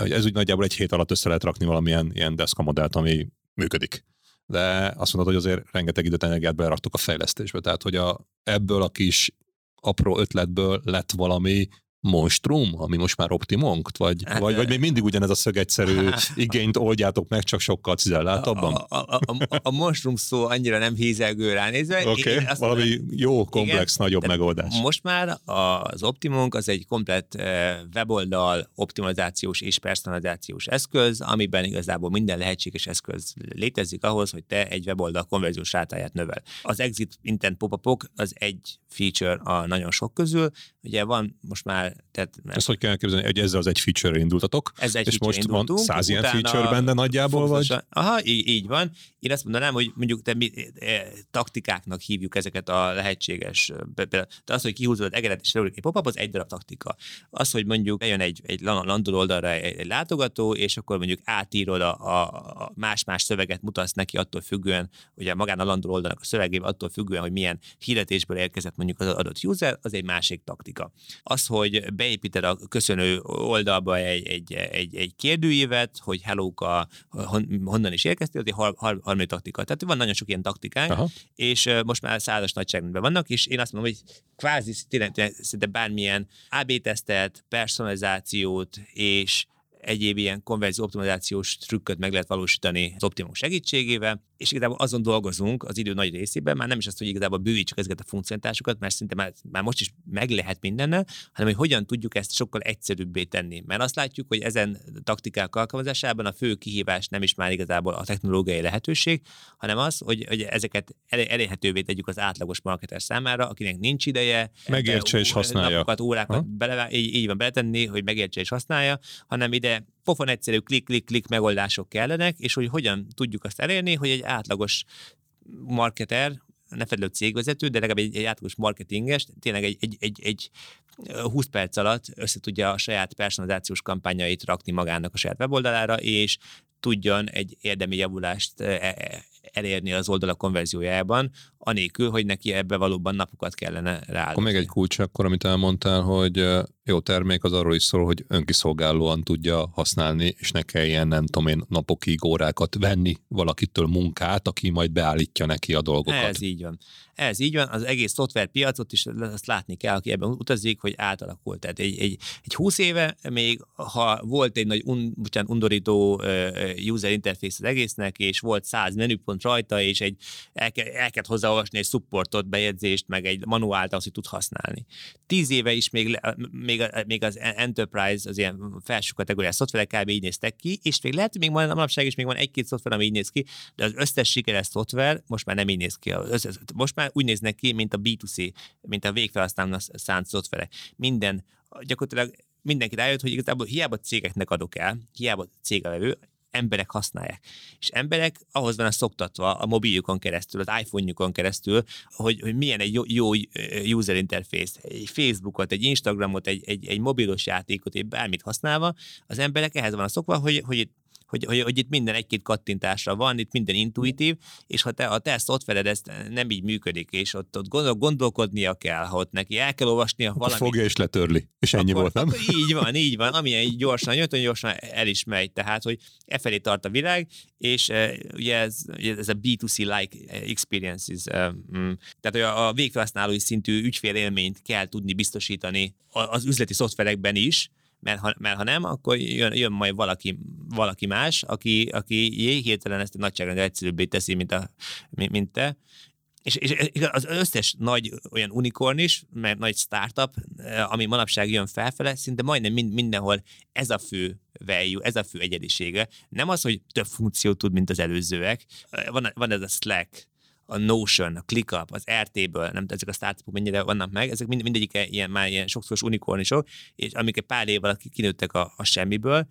hogy ez úgy nagyjából egy hét alatt össze lehet rakni valamilyen ilyen deszka modellt, ami működik. De azt mondod, hogy azért rengeteg időt, energiát beleraktok a fejlesztésbe. Tehát, hogy a, ebből a kis apró ötletből lett valami monstrum, ami most már optimonkt, vagy, Hát, vagy, vagy még mindig ugyanez a szögegyszerű igényt oldjátok meg, csak sokkal cizelláltabban? A, a, a, a, a monstrum szó annyira nem hízelgő ránézve. Oké, okay. valami mondom, jó, komplex, nagyobb Tehát megoldás. Most már az Optimum az egy komplett weboldal optimalizációs és personalizációs eszköz, amiben igazából minden lehetséges eszköz létezik ahhoz, hogy te egy weboldal konverziós rátáját növel. Az exit intent pop az egy feature a nagyon sok közül. Ugye van most már, tehát nem, Ezt hogy kell elképzelni, hogy ezzel az egy feature indultatok, ez egy és most van száz ilyen feature benne nagyjából, vagy? Aha, így, így van. Én azt mondanám, hogy mondjuk te mi, eh, taktikáknak hívjuk ezeket a lehetséges, eh, pe- például, te az, hogy kihúzod az egeret és egy pop az egy darab taktika. Az, hogy mondjuk bejön egy, egy lan- landoló oldalra egy, egy látogató, és akkor mondjuk átírod a, a, más-más szöveget, mutatsz neki attól függően, ugye magán a landoló oldalnak a szövegében attól függően, hogy milyen hirdetésből érkezett mondjuk az adott user, az egy másik taktika. Az, hogy beépíted a köszönő oldalba egy, egy, egy, egy kérdőívet, hogy hellóka, hon, honnan is érkeztél, az egy har, har, harmadik taktika. Tehát van nagyon sok ilyen taktikánk, Aha. és most már százas nagyságrendben vannak, és én azt mondom, hogy kvázi tényleg, tényleg szinte bármilyen AB-tesztet, personalizációt és egyéb ilyen konverzió optimalizációs trükköt meg lehet valósítani az Optimum segítségével, és igazából azon dolgozunk az idő nagy részében, már nem is azt, hogy igazából bővítsük ezeket a funkcionalitásokat, mert szinte már, már most is meg lehet mindennel, hanem hogy hogyan tudjuk ezt sokkal egyszerűbbé tenni. Mert azt látjuk, hogy ezen taktikák alkalmazásában a fő kihívás nem is már igazából a technológiai lehetőség, hanem az, hogy, hogy ezeket el- elérhetővé tegyük az átlagos marketer számára, akinek nincs ideje. Megértse és használja. Napokat, órákat bele, így, így van beletenni, hogy megértse és használja, hanem ide pofon egyszerű klik-klik-klik megoldások kellenek, és hogy hogyan tudjuk azt elérni, hogy egy átlagos marketer, ne felelő cégvezető, de legalább egy, egy átlagos marketinges, tényleg egy, egy, egy, egy 20 perc alatt össze a saját personalizációs kampányait rakni magának a saját weboldalára, és tudjon egy érdemi javulást eh, eh, elérni az oldala konverziójában, anélkül, hogy neki ebbe valóban napokat kellene rá. Akkor még egy kulcs akkor, amit elmondtál, hogy jó termék az arról is szól, hogy önkiszolgálóan tudja használni, és ne kelljen, nem tudom én, napokig, órákat venni valakitől munkát, aki majd beállítja neki a dolgokat. Ez így van. Ez így van, az egész szoftverpiacot is azt látni kell, aki ebben utazik, hogy átalakult. Tehát egy, egy, egy 20 éve még, ha volt egy nagy un, bocsánat, undorító user interface az egésznek, és volt 100 menüpont rajta, és egy, el, kell, el kellett hozzáolvasni egy supportot, bejegyzést, meg egy manuált, azt, hogy tud használni. 10 éve is még, még, még az Enterprise, az ilyen felső kategóriás szoftverek kb. így néztek ki, és még lehet, hogy még manapság is még van egy-két szoftver, ami így néz ki, de az összes sikeres szoftver most már nem így néz ki. Most már úgy néznek ki, mint a B2C, mint a végfelhasználónak szánt szoftverek. Minden, gyakorlatilag mindenki rájött, hogy igazából hiába cégeknek adok el, hiába cégevevő, emberek használják. És emberek ahhoz van szoktatva a mobiljukon keresztül, az iPhone-jukon keresztül, hogy, hogy milyen egy jó, jó user interface, egy Facebookot, egy Instagramot, egy, egy, egy mobilos játékot, egy bármit használva, az emberek ehhez van szokva, hogy, hogy hogy, hogy, hogy itt minden egy-két kattintásra van, itt minden intuitív, és ha te, a te ezt nem így működik, és ott, ott gondol, gondolkodnia kell, ha ott neki el kell olvasnia Akkor valamit. fogja és letörli. És ennyi akkor, volt, nem? Akkor így van, így van. Amilyen így gyorsan jött, olyan gyorsan el is megy. Tehát, hogy e felé tart a világ, és e, ugye ez, ez a B2C-like experiences. E, mm, tehát, hogy a, a végfelhasználói szintű ügyfélélményt kell tudni biztosítani az üzleti szoftverekben is, mert ha, mert ha nem, akkor jön, jön majd valaki, valaki más, aki, aki hirtelen ezt a nagyságrendel egyszerűbbé teszi, mint, a, mint te, és, és az összes nagy olyan unikorn is, mert nagy startup, eh, ami manapság jön felfele, szinte majdnem mind, mindenhol ez a fő value, ez a fő egyedisége. Nem az, hogy több funkciót tud, mint az előzőek. Van, van ez a Slack, a Notion, a ClickUp, az RT-ből, nem ezek a startupok mennyire vannak meg, ezek mind, mindegyik ilyen, már ilyen sokszoros unikornisok, és amik pár év alatt kinőttek a, a semmiből,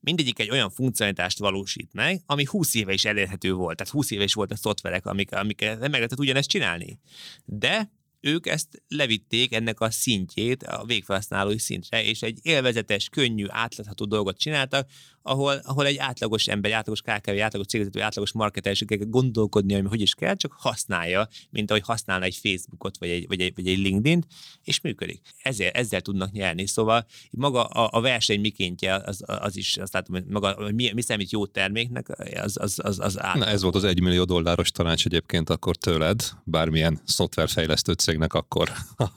mindegyik egy olyan funkcionalitást valósít meg, ami 20 éve is elérhető volt. Tehát 20 éve is volt a szoftverek, amik, amik meg lehetett ugyanezt csinálni. De ők ezt levitték ennek a szintjét a végfelhasználói szintre, és egy élvezetes, könnyű, átlátható dolgot csináltak, ahol, ahol egy átlagos ember, egy átlagos KKV, egy átlagos cégvezető, átlagos marketer kell gondolkodni, hogy hogy is kell, csak használja, mint ahogy használna egy Facebookot, vagy egy, vagy egy, vagy egy LinkedIn, és működik. Ezzel, ezzel tudnak nyerni. Szóval maga a, a verseny mikéntje, az, az is, azt látom, hogy maga, mi, mi számít jó terméknek, az, az, az, az Na ez volt az egy millió dolláros tanács egyébként akkor tőled, bármilyen szoftverfejlesztő cégnek akkor.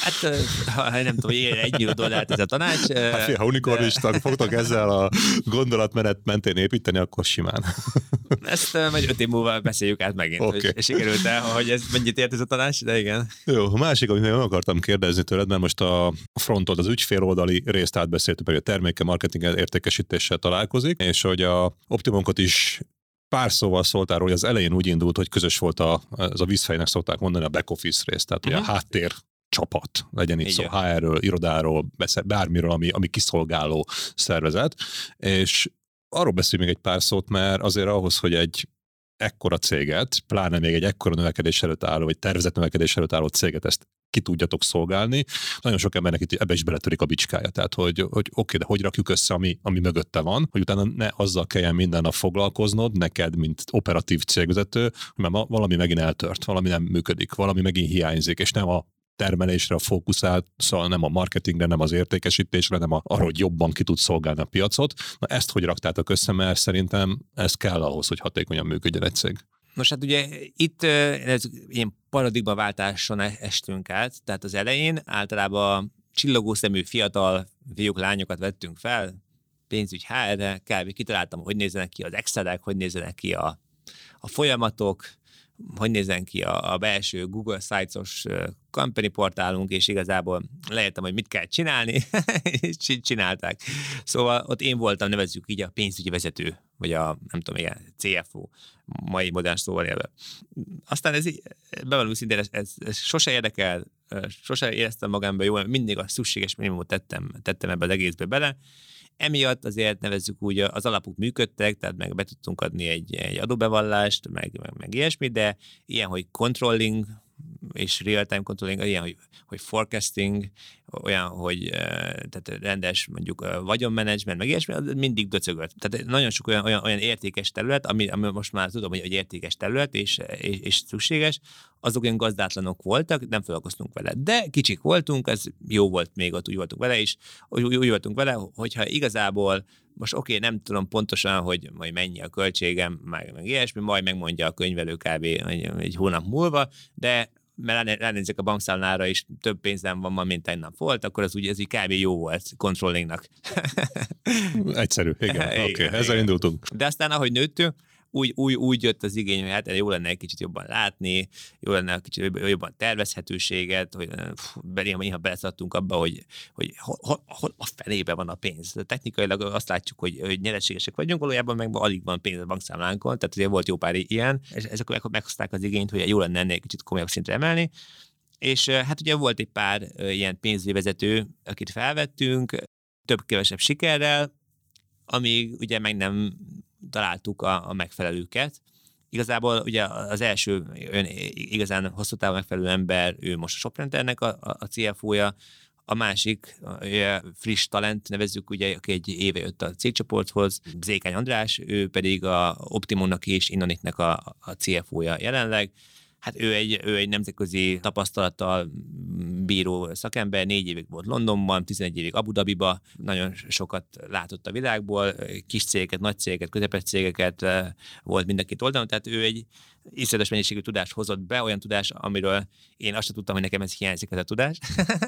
Hát, ha nem tudom, egy millió dollárt ez a tanács. Hát, ha unikornistak fogtok ezzel a gondolatmenet mentén építeni, akkor simán. Ezt majd öt év múlva beszéljük át megint, okay. hogy sikerült el, hogy ez mennyit ért ez a tanács, de igen. Jó, a másik, amit még akartam kérdezni tőled, mert most a frontod, az ügyféloldali részt átbeszéltük, hogy a terméke marketing értékesítéssel találkozik, és hogy a Optimunkot is pár szóval szóltál hogy az elején úgy indult, hogy közös volt a, az a vízfejnek szokták mondani a back office rész, tehát uh-huh. a háttér csapat, legyen itt szó HR-ről, irodáról, bármiről, ami, ami kiszolgáló szervezet, és arról beszélünk még egy pár szót, mert azért ahhoz, hogy egy ekkora céget, pláne még egy ekkora növekedés előtt álló, vagy tervezett növekedés előtt álló céget ezt ki tudjatok szolgálni. Nagyon sok embernek itt ebbe is beletörik a bicskája. Tehát, hogy, hogy oké, de hogy rakjuk össze, ami, ami mögötte van, hogy utána ne azzal kelljen minden nap foglalkoznod, neked, mint operatív cégvezető, mert ma valami megint eltört, valami nem működik, valami megint hiányzik, és nem a termelésre fókuszált, szóval nem a marketingre, nem az értékesítésre, nem a, arra, hogy jobban ki tud szolgálni a piacot. Na ezt hogy raktátok össze, mert szerintem ez kell ahhoz, hogy hatékonyan működjön egy cég. Nos hát ugye itt ez ilyen paradigmaváltáson e-, estünk át, tehát az elején általában csillogó szemű fiatal fiúk, lányokat vettünk fel, pénzügy HR-re, kb. kitaláltam, hogy nézzenek ki az excel hogy nézzenek ki a, a folyamatok, hogy nézzen ki a, a belső Google Sites-os company portálunk, és igazából lehettem, hogy mit kell csinálni, és csinálták. Szóval ott én voltam, nevezzük így a pénzügyi vezető, vagy a, nem tudom, igen, CFO, mai modern szóval élve. Aztán ez bevallom szintén, ez, ez, ez sose érdekel, sose éreztem magamban jól, mindig a szükséges minimumot tettem, tettem ebbe az egészbe bele, Emiatt azért nevezzük úgy, az alapok működtek, tehát meg be tudtunk adni egy, egy adóbevallást, meg, meg, meg ilyesmi, de ilyen, hogy controlling, és real-time controlling, ilyen, hogy, hogy forecasting, olyan, hogy tehát rendes mondjuk vagyonmenedzsment, meg ilyesmi, mindig döcögött. Tehát nagyon sok olyan, olyan, olyan értékes terület, ami, ami most már tudom, hogy egy értékes terület, és, és, és szükséges, azok olyan gazdátlanok voltak, nem foglalkoztunk vele. De kicsik voltunk, ez jó volt még ott, úgy voltunk vele is, úgy, úgy voltunk vele, hogyha igazából most oké, okay, nem tudom pontosan, hogy majd mennyi a költségem, meg, meg ilyesmi, majd megmondja a könyvelő kb. egy, egy hónap múlva, de mert ránézek a bankszámlára, és több pénzem van ma, mint tegnap volt, akkor az úgy, ez így kb. jó volt controllingnak. Egyszerű, igen. igen Oké, okay, ezzel indultunk. De aztán, ahogy nőttünk, úgy, úgy, úgy jött az igény, hogy hát jó lenne egy kicsit jobban látni, jó lenne egy kicsit jobban tervezhetőséget, hogy belé, néha beleszadtunk abba, hogy, hogy hol, hol a felébe van a pénz. Technikailag azt látjuk, hogy, hogy nyereségesek vagyunk, valójában meg alig van pénz a bankszámlánkon, tehát azért volt jó pár ilyen, és ezek meg, meghozták az igényt, hogy jó lenne ennél egy kicsit komolyabb szintre emelni, és hát ugye volt egy pár ilyen pénzügyi vezető, akit felvettünk, több-kevesebb sikerrel, amíg ugye meg nem találtuk a, a megfelelőket. Igazából ugye az első ön igazán hosszú távon megfelelő ember, ő most a Shoprenternek a, a CFO-ja, a másik, a friss talent nevezzük, ugye, aki egy éve jött a cégcsoporthoz, Zékány András, ő pedig a Optimonnak és Innoniknek a, a CFO-ja jelenleg hát ő egy, ő egy nemzetközi tapasztalattal bíró szakember, négy évig volt Londonban, 11 évig Abu Dhabiba, nagyon sokat látott a világból, kis cégeket, nagy cégeket, közepes cégeket volt mind a két oldalon, tehát ő egy iszonyatos mennyiségű tudást hozott be, olyan tudás, amiről én azt sem tudtam, hogy nekem ez hiányzik ez a tudás.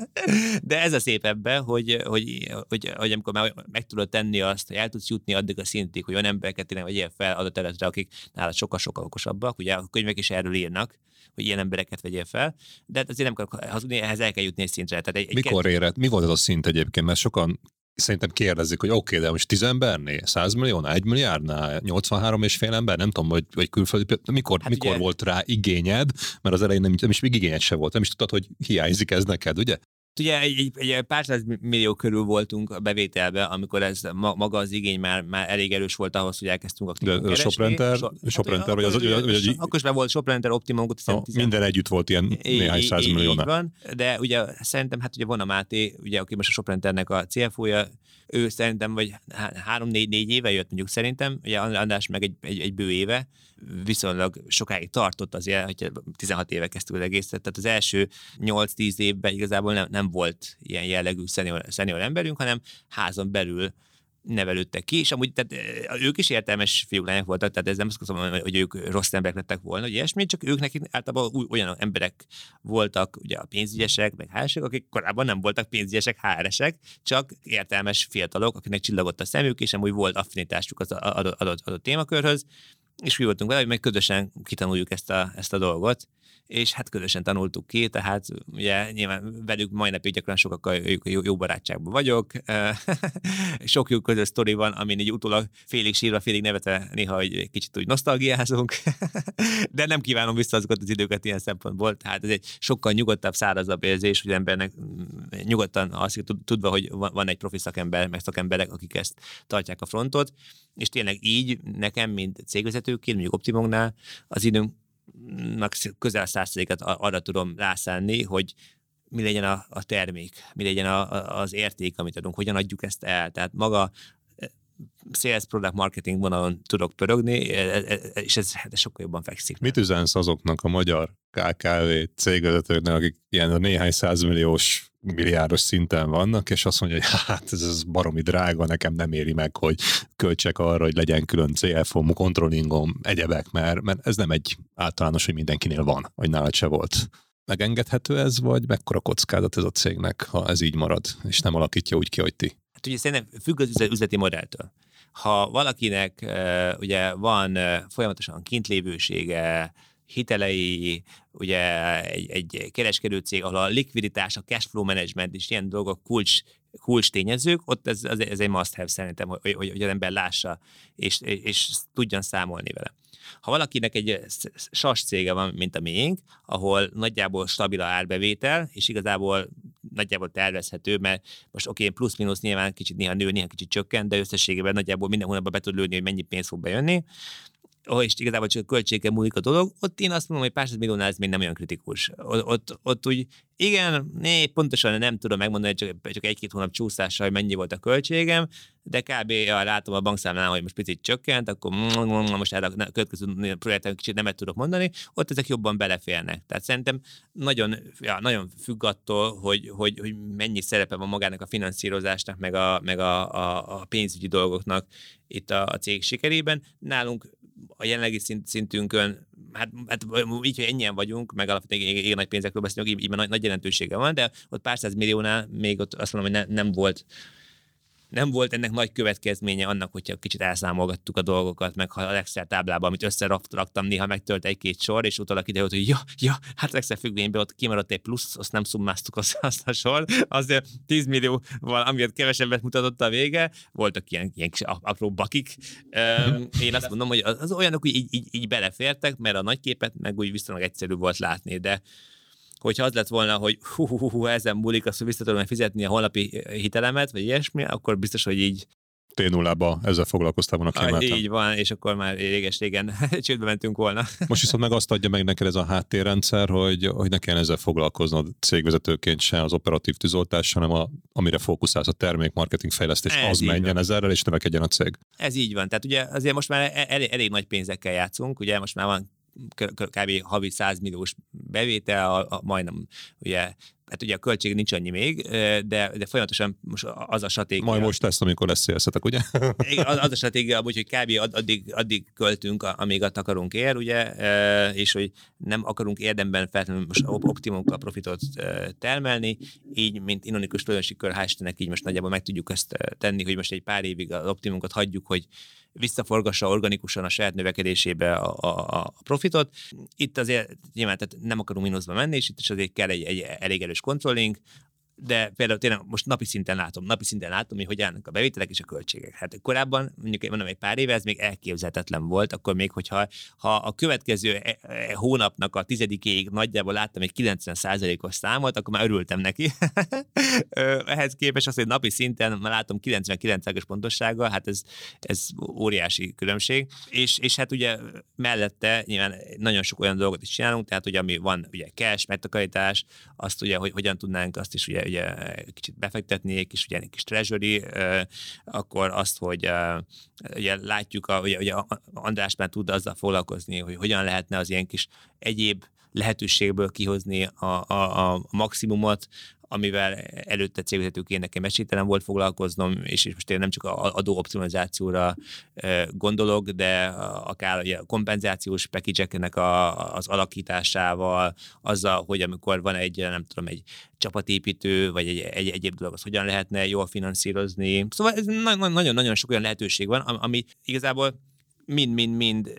De ez a szép ebben, hogy, hogy, hogy, hogy amikor már meg tudod tenni azt, hogy el tudsz jutni addig a szintig, hogy olyan embereket tényleg vegyél fel adott területre, akik nálad sokkal-sokkal okosabbak, ugye a könyvek is erről írnak, hogy ilyen embereket vegyél fel, de hát azért nem kell hazudni, ehhez el kell jutni egy szintre. Tehát egy, Mikor éred? Mi volt ez a szint egyébként? Mert sokan szerintem kérdezik, hogy oké, okay, de most 10 embernél, 100 milliónál, 1 milliárdnál, 83 és fél ember, nem tudom, hogy, vagy külföldi, mikor, hát mikor ugye, volt rá igényed, mert az elején nem, nem is még igényed se volt, nem is tudtad, hogy hiányzik ez neked, ugye? Ugye egy, egy, egy pár száz millió körül voltunk a bevételbe, amikor ez maga az igény már, már elég erős volt ahhoz, hogy elkezdtünk a De Soprenter, so, Soprenter, vagy az, hogy az, az, Akkor is volt Soprenter, Optimum, no, minden együtt volt ilyen néhány száz millió. van, de ugye szerintem, hát ugye a Máté, ugye, aki most a Soprenternek a CFO-ja, ő szerintem vagy három-négy-négy éve jött mondjuk szerintem, ugye András meg egy, egy, egy bő éve, viszonylag sokáig tartott azért, hogy 16 éve kezdtük az egészet, tehát az első 8-10 évben igazából nem, nem volt ilyen jellegű szenior, szenior emberünk, hanem házon belül nevelődtek ki, és amúgy tehát, ők is értelmes fiúk lányok voltak, tehát ez nem azt mondom, hogy ők rossz emberek lettek volna, hogy ilyesmi, csak ők nekik általában új, olyan emberek voltak, ugye a pénzügyesek, meg hárosok, akik korábban nem voltak pénzügyesek, háresek, csak értelmes fiatalok, akiknek csillagott a szemük, és amúgy volt affinitásuk az adott, adott, adott témakörhöz, és úgy voltunk vele, hogy meg közösen kitanuljuk ezt a, ezt a dolgot, és hát közösen tanultuk ki, tehát ugye nyilván velük mai napig gyakran sokakkal jó, jó barátságban vagyok. Sok jó közös sztori van, amin így utólag félig sírva, félig nevetve néha hogy kicsit úgy nosztalgiázunk, de nem kívánom vissza azokat az időket ilyen szempontból, tehát ez egy sokkal nyugodtabb, szárazabb érzés, hogy embernek mm, nyugodtan azt tudva, hogy van egy profi szakember, meg szakemberek, akik ezt tartják a frontot, és tényleg így nekem, mint cégvezetőként, mondjuk Optimongnál az időnk közel százszeréket arra tudom rászánni, hogy mi legyen a, a termék, mi legyen a, a, az érték, amit adunk, hogyan adjuk ezt el. Tehát maga sales product marketing vonalon tudok pörögni, eh, eh, és ez, ez sokkal jobban fekszik. Mit üzensz azoknak a magyar KKV cégvezetőknek, akik ilyen a néhány százmilliós milliárdos szinten vannak, és azt mondja, hogy hát ez, ez baromi drága, nekem nem éri meg, hogy költsek arra, hogy legyen külön CFO-m, kontrollingom, egyebek, mert, mert ez nem egy általános, hogy mindenkinél van, vagy nálad se volt. Megengedhető ez, vagy mekkora kockázat ez a cégnek, ha ez így marad, és nem alakítja úgy ki, hogy ti? Hát ugye szerintem függ az üzleti modelltől. Ha valakinek ugye van folyamatosan kintlévősége, hitelei, ugye egy, egy kereskedő cég, ahol a likviditás, a cash flow management és ilyen dolgok kulcs, kulcs tényezők, ott ez, ez egy must have szerintem, hogy, hogy, hogy az ember lássa és, és tudjon számolni vele. Ha valakinek egy sas cége van, mint a miénk, ahol nagyjából stabil a árbevétel, és igazából nagyjából tervezhető, mert most oké, okay, plusz-minusz nyilván kicsit néha nő, néha kicsit csökken, de összességében nagyjából minden hónapban be tud lőni, hogy mennyi pénz fog bejönni, ahol is igazából csak a költsége múlik a dolog, ott én azt mondom, hogy pár milliónál ez még nem olyan kritikus. Ott, ott, ott úgy, igen, né, pontosan nem tudom megmondani, csak, csak egy-két hónap csúszással, hogy mennyi volt a költségem, de kb. Ja, látom a bankszámlán, hogy most picit csökkent, akkor most erre a következő projekten kicsit nemet tudok mondani, ott ezek jobban beleférnek. Tehát szerintem nagyon, ja, nagyon függ attól, hogy, hogy, hogy mennyi szerepe van magának a finanszírozásnak, meg a, meg a, a, a pénzügyi dolgoknak itt a, a cég sikerében. Nálunk a jelenlegi szint, szintünkön, hát, hát így, hogy ennyien vagyunk, meg alapvetően igen nagy pénzekről beszélünk, így, így nagy, nagy jelentősége van, de ott pár száz milliónál még ott azt mondom, hogy ne, nem volt nem volt ennek nagy következménye annak, hogyha kicsit elszámolgattuk a dolgokat, meg ha a Excel táblában, amit összeraktam, néha megtölt egy-két sor, és utólag kiderült, hogy ja, ja, hát Excel függvényben ott kimaradt egy plusz, azt nem szummáztuk azt, azt a sor, azért 10 millióval, amiért kevesebbet mutatott a vége, voltak ilyen, ilyen kis apró bakik. Én azt mondom, hogy az olyanok, hogy így, így, így belefértek, mert a nagy képet meg úgy viszonylag egyszerű volt látni, de hogyha az lett volna, hogy hú, hú, hú ezen múlik, azt vissza tudom fizetni a holnapi hitelemet, vagy ilyesmi, akkor biztos, hogy így t 0 ezzel foglalkoztál volna kiemeltem. Így van, és akkor már réges-régen csődbe mentünk volna. Most viszont meg azt adja meg neked ez a háttérrendszer, hogy, hogy ne kelljen ezzel foglalkoznod cégvezetőként se az operatív tűzoltás, hanem a, amire fókuszálsz a termék, marketing, fejlesztés, ez az menjen van. ezerrel, és növekedjen a cég. Ez így van. Tehát ugye azért most már elég, elég nagy pénzekkel játszunk, ugye most már van kb. havi 100 milliós bevétel, a, a, majdnem ugye hát ugye a költség nincs annyi még, de, de folyamatosan most az a stratégia. Majd most lesz, amikor lesz szélszetek, ugye? az, az a stratégia, hogy kb. addig, addig költünk, amíg akarunk ér, ugye, és hogy nem akarunk érdemben feltétlenül most optimumokkal profitot termelni, így, mint inonikus tulajdonosi kör, így most nagyjából meg tudjuk ezt tenni, hogy most egy pár évig az optimumokat hagyjuk, hogy visszaforgassa organikusan a saját növekedésébe a, a, a profitot. Itt azért nyilván tehát nem akarunk mínuszba menni, és itt is azért kell egy, egy elég erős controlling, de például tényleg most napi szinten látom, napi szinten látom, hogy hogy állnak a bevételek és a költségek. Hát korábban, mondjuk mondom, egy pár éve ez még elképzelhetetlen volt, akkor még, hogyha ha a következő e, e, hónapnak a tizedikéig nagyjából láttam egy 90%-os számot, akkor már örültem neki. Ehhez képest az, hogy napi szinten már látom 99%-os pontossággal, hát ez, ez óriási különbség. És, és hát ugye mellette nyilván nagyon sok olyan dolgot is csinálunk, tehát ugye ami van, ugye cash, megtakarítás, azt ugye, hogy hogyan tudnánk azt is ugye ugye kicsit befektetni, egy kis, ugye, egy kis treasury, akkor azt, hogy ugye látjuk, a, ugye, ugye András már tud azzal foglalkozni, hogy hogyan lehetne az ilyen kis egyéb lehetőségből kihozni a, a, a maximumot, amivel előtte cégvezetőként nekem esélytelen volt foglalkoznom, és most én nem csak a adóoptimalizációra gondolok, de akár a kompenzációs package a, az alakításával, azzal, hogy amikor van egy, nem tudom, egy csapatépítő, vagy egy, egy egyéb dolog, az hogyan lehetne jól finanszírozni. Szóval ez nagyon-nagyon sok olyan lehetőség van, ami igazából mind-mind-mind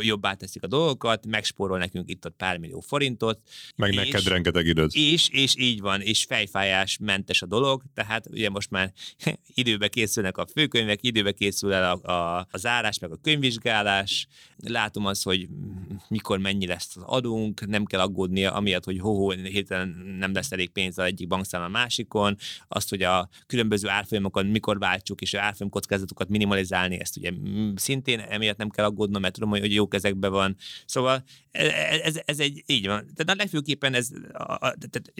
jobbá teszik a dolgokat, megspórol nekünk itt ott pár millió forintot. Meg és, neked rengeteg időt. És, és így van, és fejfájás mentes a dolog, tehát ugye most már időbe készülnek a főkönyvek, időbe készül el a, a, a zárás, meg a könyvvizsgálás, látom az, hogy mikor mennyi lesz az adunk, nem kell aggódnia amiatt, hogy hoho, hirtelen nem lesz elég pénz az egyik bankszámla a másikon, azt, hogy a különböző árfolyamokon mikor váltsuk, és a árfolyam kockázatokat minimalizálni, ezt ugye szintén emiatt nem kell aggódnom, mert tudom, hogy jó kezekben van. Szóval ez, ez, ez egy, így van. Tehát legfőképpen ez, tehát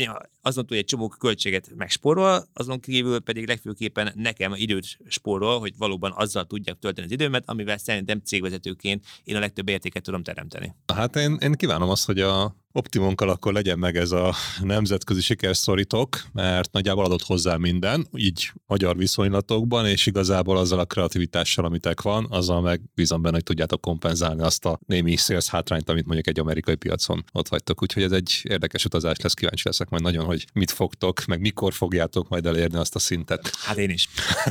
azon túl egy csomó költséget megspórol, azon kívül pedig legfőképpen nekem időt spórol, hogy valóban azzal tudjak tölteni az időmet, amivel szerintem cégvezetőként én a legtöbb értéket tudom teremteni. Hát én, én kívánom azt, hogy a Optimonkkal akkor legyen meg ez a nemzetközi sikerszoritok, mert nagyjából adott hozzá minden, így magyar viszonylatokban, és igazából azzal a kreativitással, amitek van, azzal meg bízom benne, hogy tudjátok kompenzálni azt a némi sales hátrányt, amit mondjuk egy amerikai piacon ott hagytok. Úgyhogy ez egy érdekes utazás lesz, kíváncsi leszek majd nagyon, hogy mit fogtok, meg mikor fogjátok majd elérni azt a szintet. Hát én is.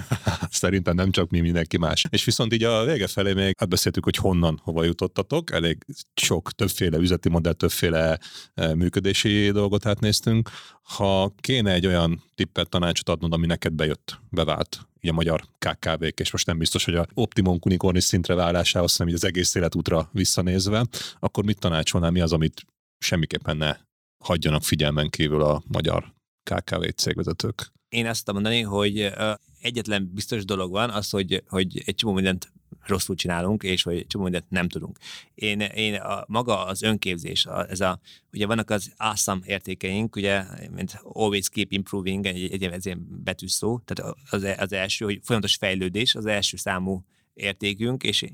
Szerintem nem csak mi, mindenki más. És viszont így a vége felé még beszéltük, hogy honnan, hova jutottatok. Elég sok, többféle üzleti modell, többféle E, működési dolgot átnéztünk. Ha kéne egy olyan tippet, tanácsot adnod, ami neked bejött, bevált, így a magyar KKV-k, és most nem biztos, hogy a optimum unicornis szintre válásához, hanem így az egész életútra visszanézve, akkor mit tanácsolnál, mi az, amit semmiképpen ne hagyjanak figyelmen kívül a magyar KKV cégvezetők? Én azt mondani, hogy egyetlen biztos dolog van, az, hogy, hogy egy csomó mindent rosszul csinálunk, és hogy csomó mindent nem tudunk. Én, én a, maga az önképzés, a, ez a, ugye vannak az awesome értékeink, ugye, mint always keep improving, egy, egy, egy ilyen betűs szó, tehát az, az első, hogy folyamatos fejlődés, az első számú értékünk, és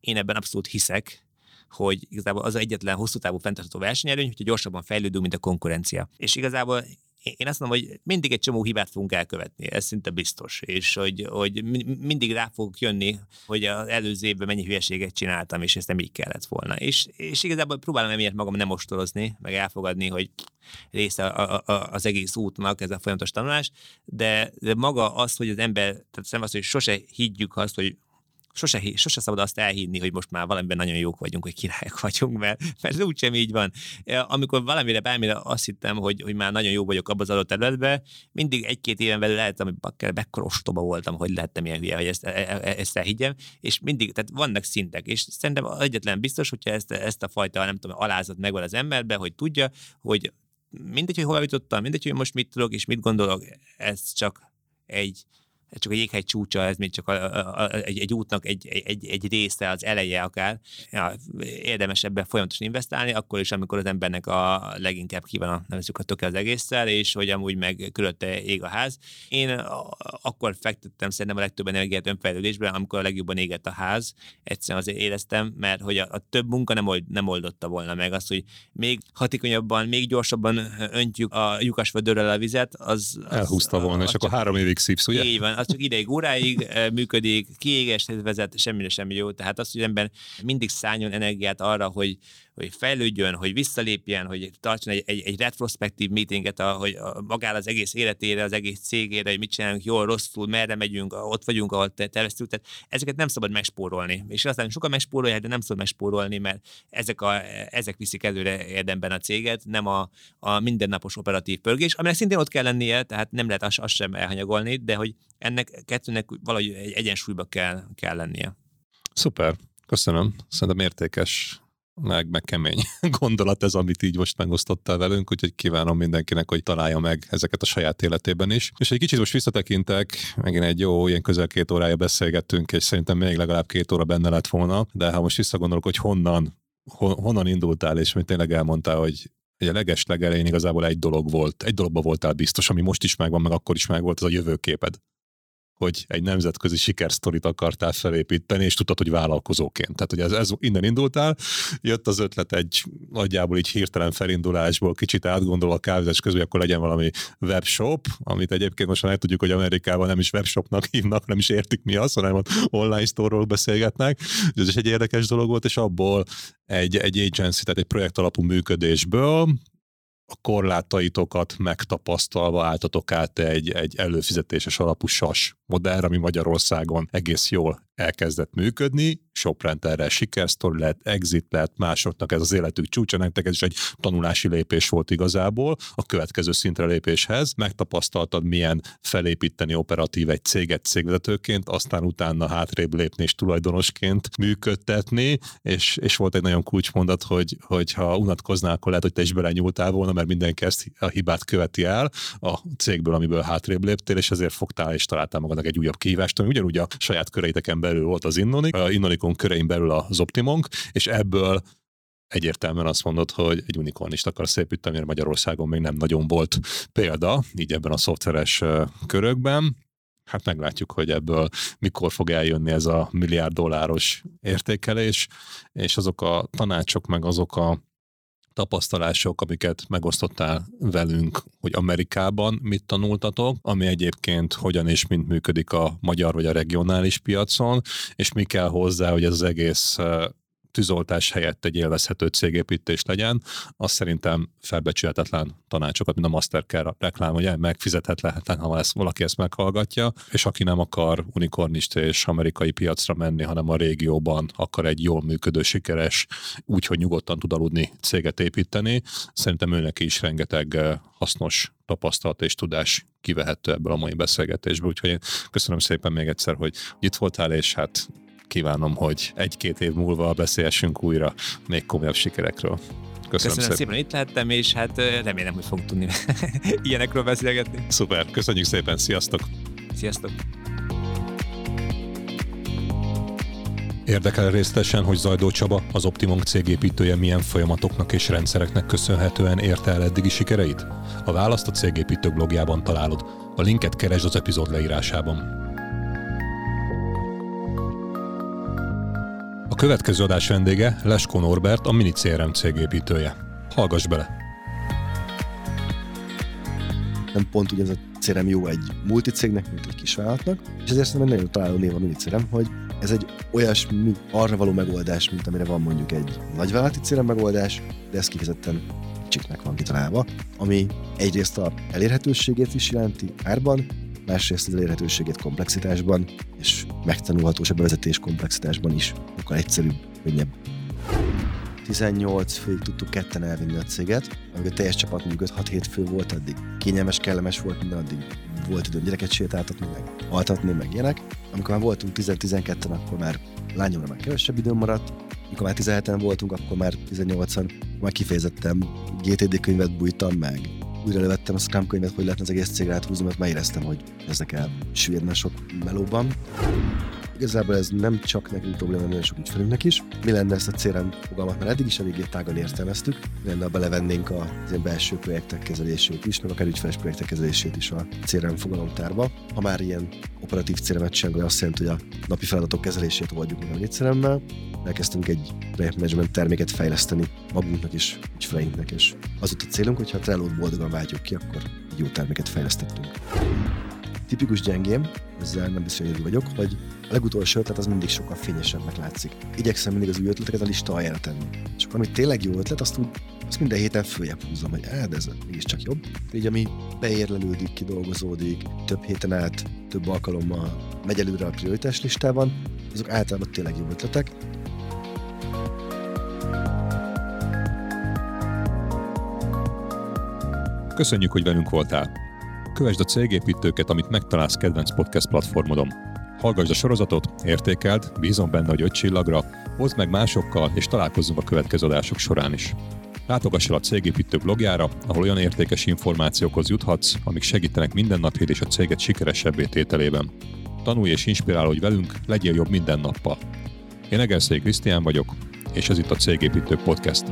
én ebben abszolút hiszek, hogy igazából az egyetlen hosszú távú fenntartható versenyelőny, hogyha gyorsabban fejlődünk, mint a konkurencia. És igazából én azt mondom, hogy mindig egy csomó hibát fogunk elkövetni, ez szinte biztos, és hogy, hogy mindig rá fogok jönni, hogy az előző évben mennyi hülyeséget csináltam, és ezt nem így kellett volna. És, és igazából próbálom emiatt magam nem ostorozni, meg elfogadni, hogy része a, a, az egész útnak ez a folyamatos tanulás, de, de maga az, hogy az ember, tehát nem az, hogy sose higgyük azt, hogy sose, sose szabad azt elhinni, hogy most már valamiben nagyon jók vagyunk, hogy királyok vagyunk, mert, mert ez úgysem így van. Amikor valamire, bármire azt hittem, hogy, hogy már nagyon jó vagyok abban az adott területben, mindig egy-két éven belül lehet, hogy bakker, mekkora ostoba voltam, hogy lehettem ilyen hülye, hogy ezt, e, e, e, ezt elhiggyem, és mindig, tehát vannak szintek, és szerintem egyetlen biztos, hogyha ezt, ezt a fajta, nem tudom, alázat megvan az emberbe, hogy tudja, hogy mindegy, hogy hova jutottam, mindegy, hogy most mit tudok és mit gondolok, ez csak egy csak a jéghegy csúcsa, ez még csak a, a, a, egy, egy útnak egy, egy, egy része, az eleje akár. Ja, érdemes ebben folyamatosan investálni, akkor is, amikor az embernek a leginkább kíván a, nevezük a töke az egésszel, és hogy amúgy meg körülötte ég a ház. Én akkor fektettem szerintem a legtöbb energiát önfejlődésben, amikor a legjobban égett a ház. Egyszerűen azért éreztem, mert hogy a, a több munka nem, old, nem oldotta volna meg azt, hogy még hatékonyabban, még gyorsabban öntjük a lyukas vödörrel a vizet, az... az Elhúzta volna, és akkor három évig szívsz, ugye? Így van, az csak ideig, óráig működik, kiégéshez vezet, semmire sem jó. Tehát az, hogy ember mindig szálljon energiát arra, hogy, hogy fejlődjön, hogy visszalépjen, hogy tartson egy, egy, egy retrospektív meetinget, hogy magára az egész életére, az egész cégére, hogy mit csinálunk jól, rosszul, merre megyünk, ott vagyunk, ahol terveztük. Tehát ezeket nem szabad megspórolni. És aztán sokan megspórolják, de nem szabad megspórolni, mert ezek, a, ezek viszik előre érdemben a céget, nem a, a mindennapos operatív pörgés, aminek szintén ott kell lennie, tehát nem lehet azt, azt sem elhanyagolni, de hogy ennek kettőnek valahogy egy egyensúlyba kell, kell lennie. Szuper, köszönöm. Szerintem értékes meg, meg kemény gondolat ez, amit így most megosztottál velünk, úgyhogy kívánom mindenkinek, hogy találja meg ezeket a saját életében is. És egy kicsit most visszatekintek, megint egy jó, ilyen közel két órája beszélgettünk, és szerintem még legalább két óra benne lett volna, de ha most visszagondolok, hogy honnan, honnan indultál, és hogy tényleg elmondtál, hogy a leges legelején igazából egy dolog volt, egy dologban voltál biztos, ami most is megvan, meg akkor is megvolt, az a jövőképed hogy egy nemzetközi sikersztorit akartál felépíteni, és tudtad, hogy vállalkozóként. Tehát, hogy ez, ez innen indultál, jött az ötlet egy nagyjából így hirtelen felindulásból, kicsit átgondolva a kávézás közül, akkor legyen valami webshop, amit egyébként most már tudjuk, hogy Amerikában nem is webshopnak hívnak, nem is értik mi az, hanem online store-ról beszélgetnek. Ez is egy érdekes dolog volt, és abból egy, egy agency, tehát egy projekt alapú működésből a korlátaitokat megtapasztalva álltatok át egy, egy előfizetéses alapú sas modellre, ami Magyarországon egész jól elkezdett működni, Soprent erre sikersztori lett, exit lett, másoknak ez az életük csúcsa, nektek ez is egy tanulási lépés volt igazából a következő szintre lépéshez. Megtapasztaltad, milyen felépíteni operatív egy céget cégvezetőként, aztán utána hátrébb lépni és tulajdonosként működtetni, és, és volt egy nagyon kulcsmondat, hogy, hogy ha unatkoznál, akkor lehet, hogy te is belenyúltál volna, mert mindenki ezt a hibát követi el a cégből, amiből hátrébb léptél, és ezért fogtál és találtál magadnak egy újabb kihívást, ami ugyanúgy a saját köreiteken belül volt az Innonik, a Innonikon körein belül az Optimonk, és ebből egyértelműen azt mondod, hogy egy unikornist akarsz építeni, mert Magyarországon még nem nagyon volt példa, így ebben a szoftveres körökben. Hát meglátjuk, hogy ebből mikor fog eljönni ez a milliárd dolláros értékelés, és azok a tanácsok, meg azok a tapasztalások, amiket megosztottál velünk, hogy Amerikában mit tanultatok, ami egyébként hogyan és mint működik a magyar vagy a regionális piacon, és mi kell hozzá, hogy ez az egész tűzoltás helyett egy élvezhető cégépítés legyen, az szerintem felbecsülhetetlen tanácsokat, mint a Mastercard reklám, ugye? Megfizethetetlen, ha ezt, valaki ezt meghallgatja, és aki nem akar unikornist és amerikai piacra menni, hanem a régióban akar egy jól működő, sikeres, úgyhogy nyugodtan tud aludni céget építeni, szerintem őnek is rengeteg eh, hasznos tapasztalat és tudás kivehető ebből a mai beszélgetésből. Úgyhogy én köszönöm szépen még egyszer, hogy itt voltál, és hát kívánom, hogy egy-két év múlva beszélhessünk újra még komolyabb sikerekről. Köszönöm, Köszönöm szépen. szépen, itt lehettem, és hát remélem, hogy fogunk tudni ilyenekről beszélgetni. Szuper, köszönjük szépen, sziasztok! Sziasztok! Érdekel részletesen, hogy Zajdó Csaba, az Optimum cégépítője milyen folyamatoknak és rendszereknek köszönhetően érte el eddigi sikereit? A választ a cégépítő blogjában találod. A linket keresd az epizód leírásában. Következő adás vendége Leskó Norbert, a Mini CRM cégépítője. Hallgass bele! Nem pont ugye ez a CRM jó egy multicégnek, mint egy kisvállalatnak, és ezért szerintem nagyon találó név a Mini CRM, hogy ez egy olyasmi arra való megoldás, mint amire van mondjuk egy nagyvállalati CRM megoldás, de ez kifejezetten kicsiknek van kitalálva, ami egyrészt a elérhetőségét is jelenti árban, másrészt az elérhetőségét komplexitásban, és megtanulhatós a bevezetés komplexitásban is, akkor egyszerűbb, könnyebb. 18 főig tudtuk ketten elvinni a céget, amikor a teljes csapat mondjuk 6-7 fő volt, addig kényelmes, kellemes volt minden, addig volt időm gyereket sétáltatni, meg altatni, meg ilyenek. Amikor már voltunk 10-12-en, akkor már lányomra már kevesebb időm maradt, amikor már 17-en voltunk, akkor már 18-an már kifejezettem GTD könyvet bújtam meg, újra levettem a Scrum könyvet, hogy lehetne az egész cégre áthúzni, mert már éreztem, hogy ezek el süllyedne sok melóban. Igazából ez nem csak nekünk probléma, nagyon sok ügyfelünknek is. Mi lenne ezt a CRM fogalmat, mert eddig is eléggé tágan értelmeztük. Lenne, ha belevennénk a ilyen belső projektek kezelését is, meg akár ügyfeles projektek kezelését is a CRM fogalomtárba. Ha már ilyen operatív CRM-et sem, azt jelenti, hogy a napi feladatok kezelését oldjuk meg a CRM-mel. Elkezdtünk egy projektmanagement terméket fejleszteni magunknak is, ügyfeleinknek, és az ott a célunk, hogy ha Trello-t boldogan váltjuk ki, akkor egy jó terméket fejlesztettünk tipikus gyengém, ezzel nem biztos, hogy vagyok, hogy a legutolsó ötlet az mindig sokkal fényesebbnek látszik. Igyekszem mindig az új ötleteket a lista aljára tenni. És akkor, ami tényleg jó ötlet, azt, úgy, azt minden héten följebb húzom, hogy hát ez csak jobb. Így ami beérlelődik, kidolgozódik, több héten át, több alkalommal megy előre a prioritás listában, azok általában tényleg jó ötletek. Köszönjük, hogy velünk voltál! Kövesd a cégépítőket, amit megtalálsz kedvenc podcast platformodon. Hallgassd a sorozatot, értékeld, bízom benne, hogy öt csillagra, hozd meg másokkal, és találkozzunk a következő adások során is. Látogass el a Cégépítő blogjára, ahol olyan értékes információkhoz juthatsz, amik segítenek mindennapjét és a céget sikeresebbé tételében. Tanulj és inspirálódj velünk, legyél jobb minden nappal. Én Egerszegi Krisztián vagyok, és ez itt a Cégépítő Podcast.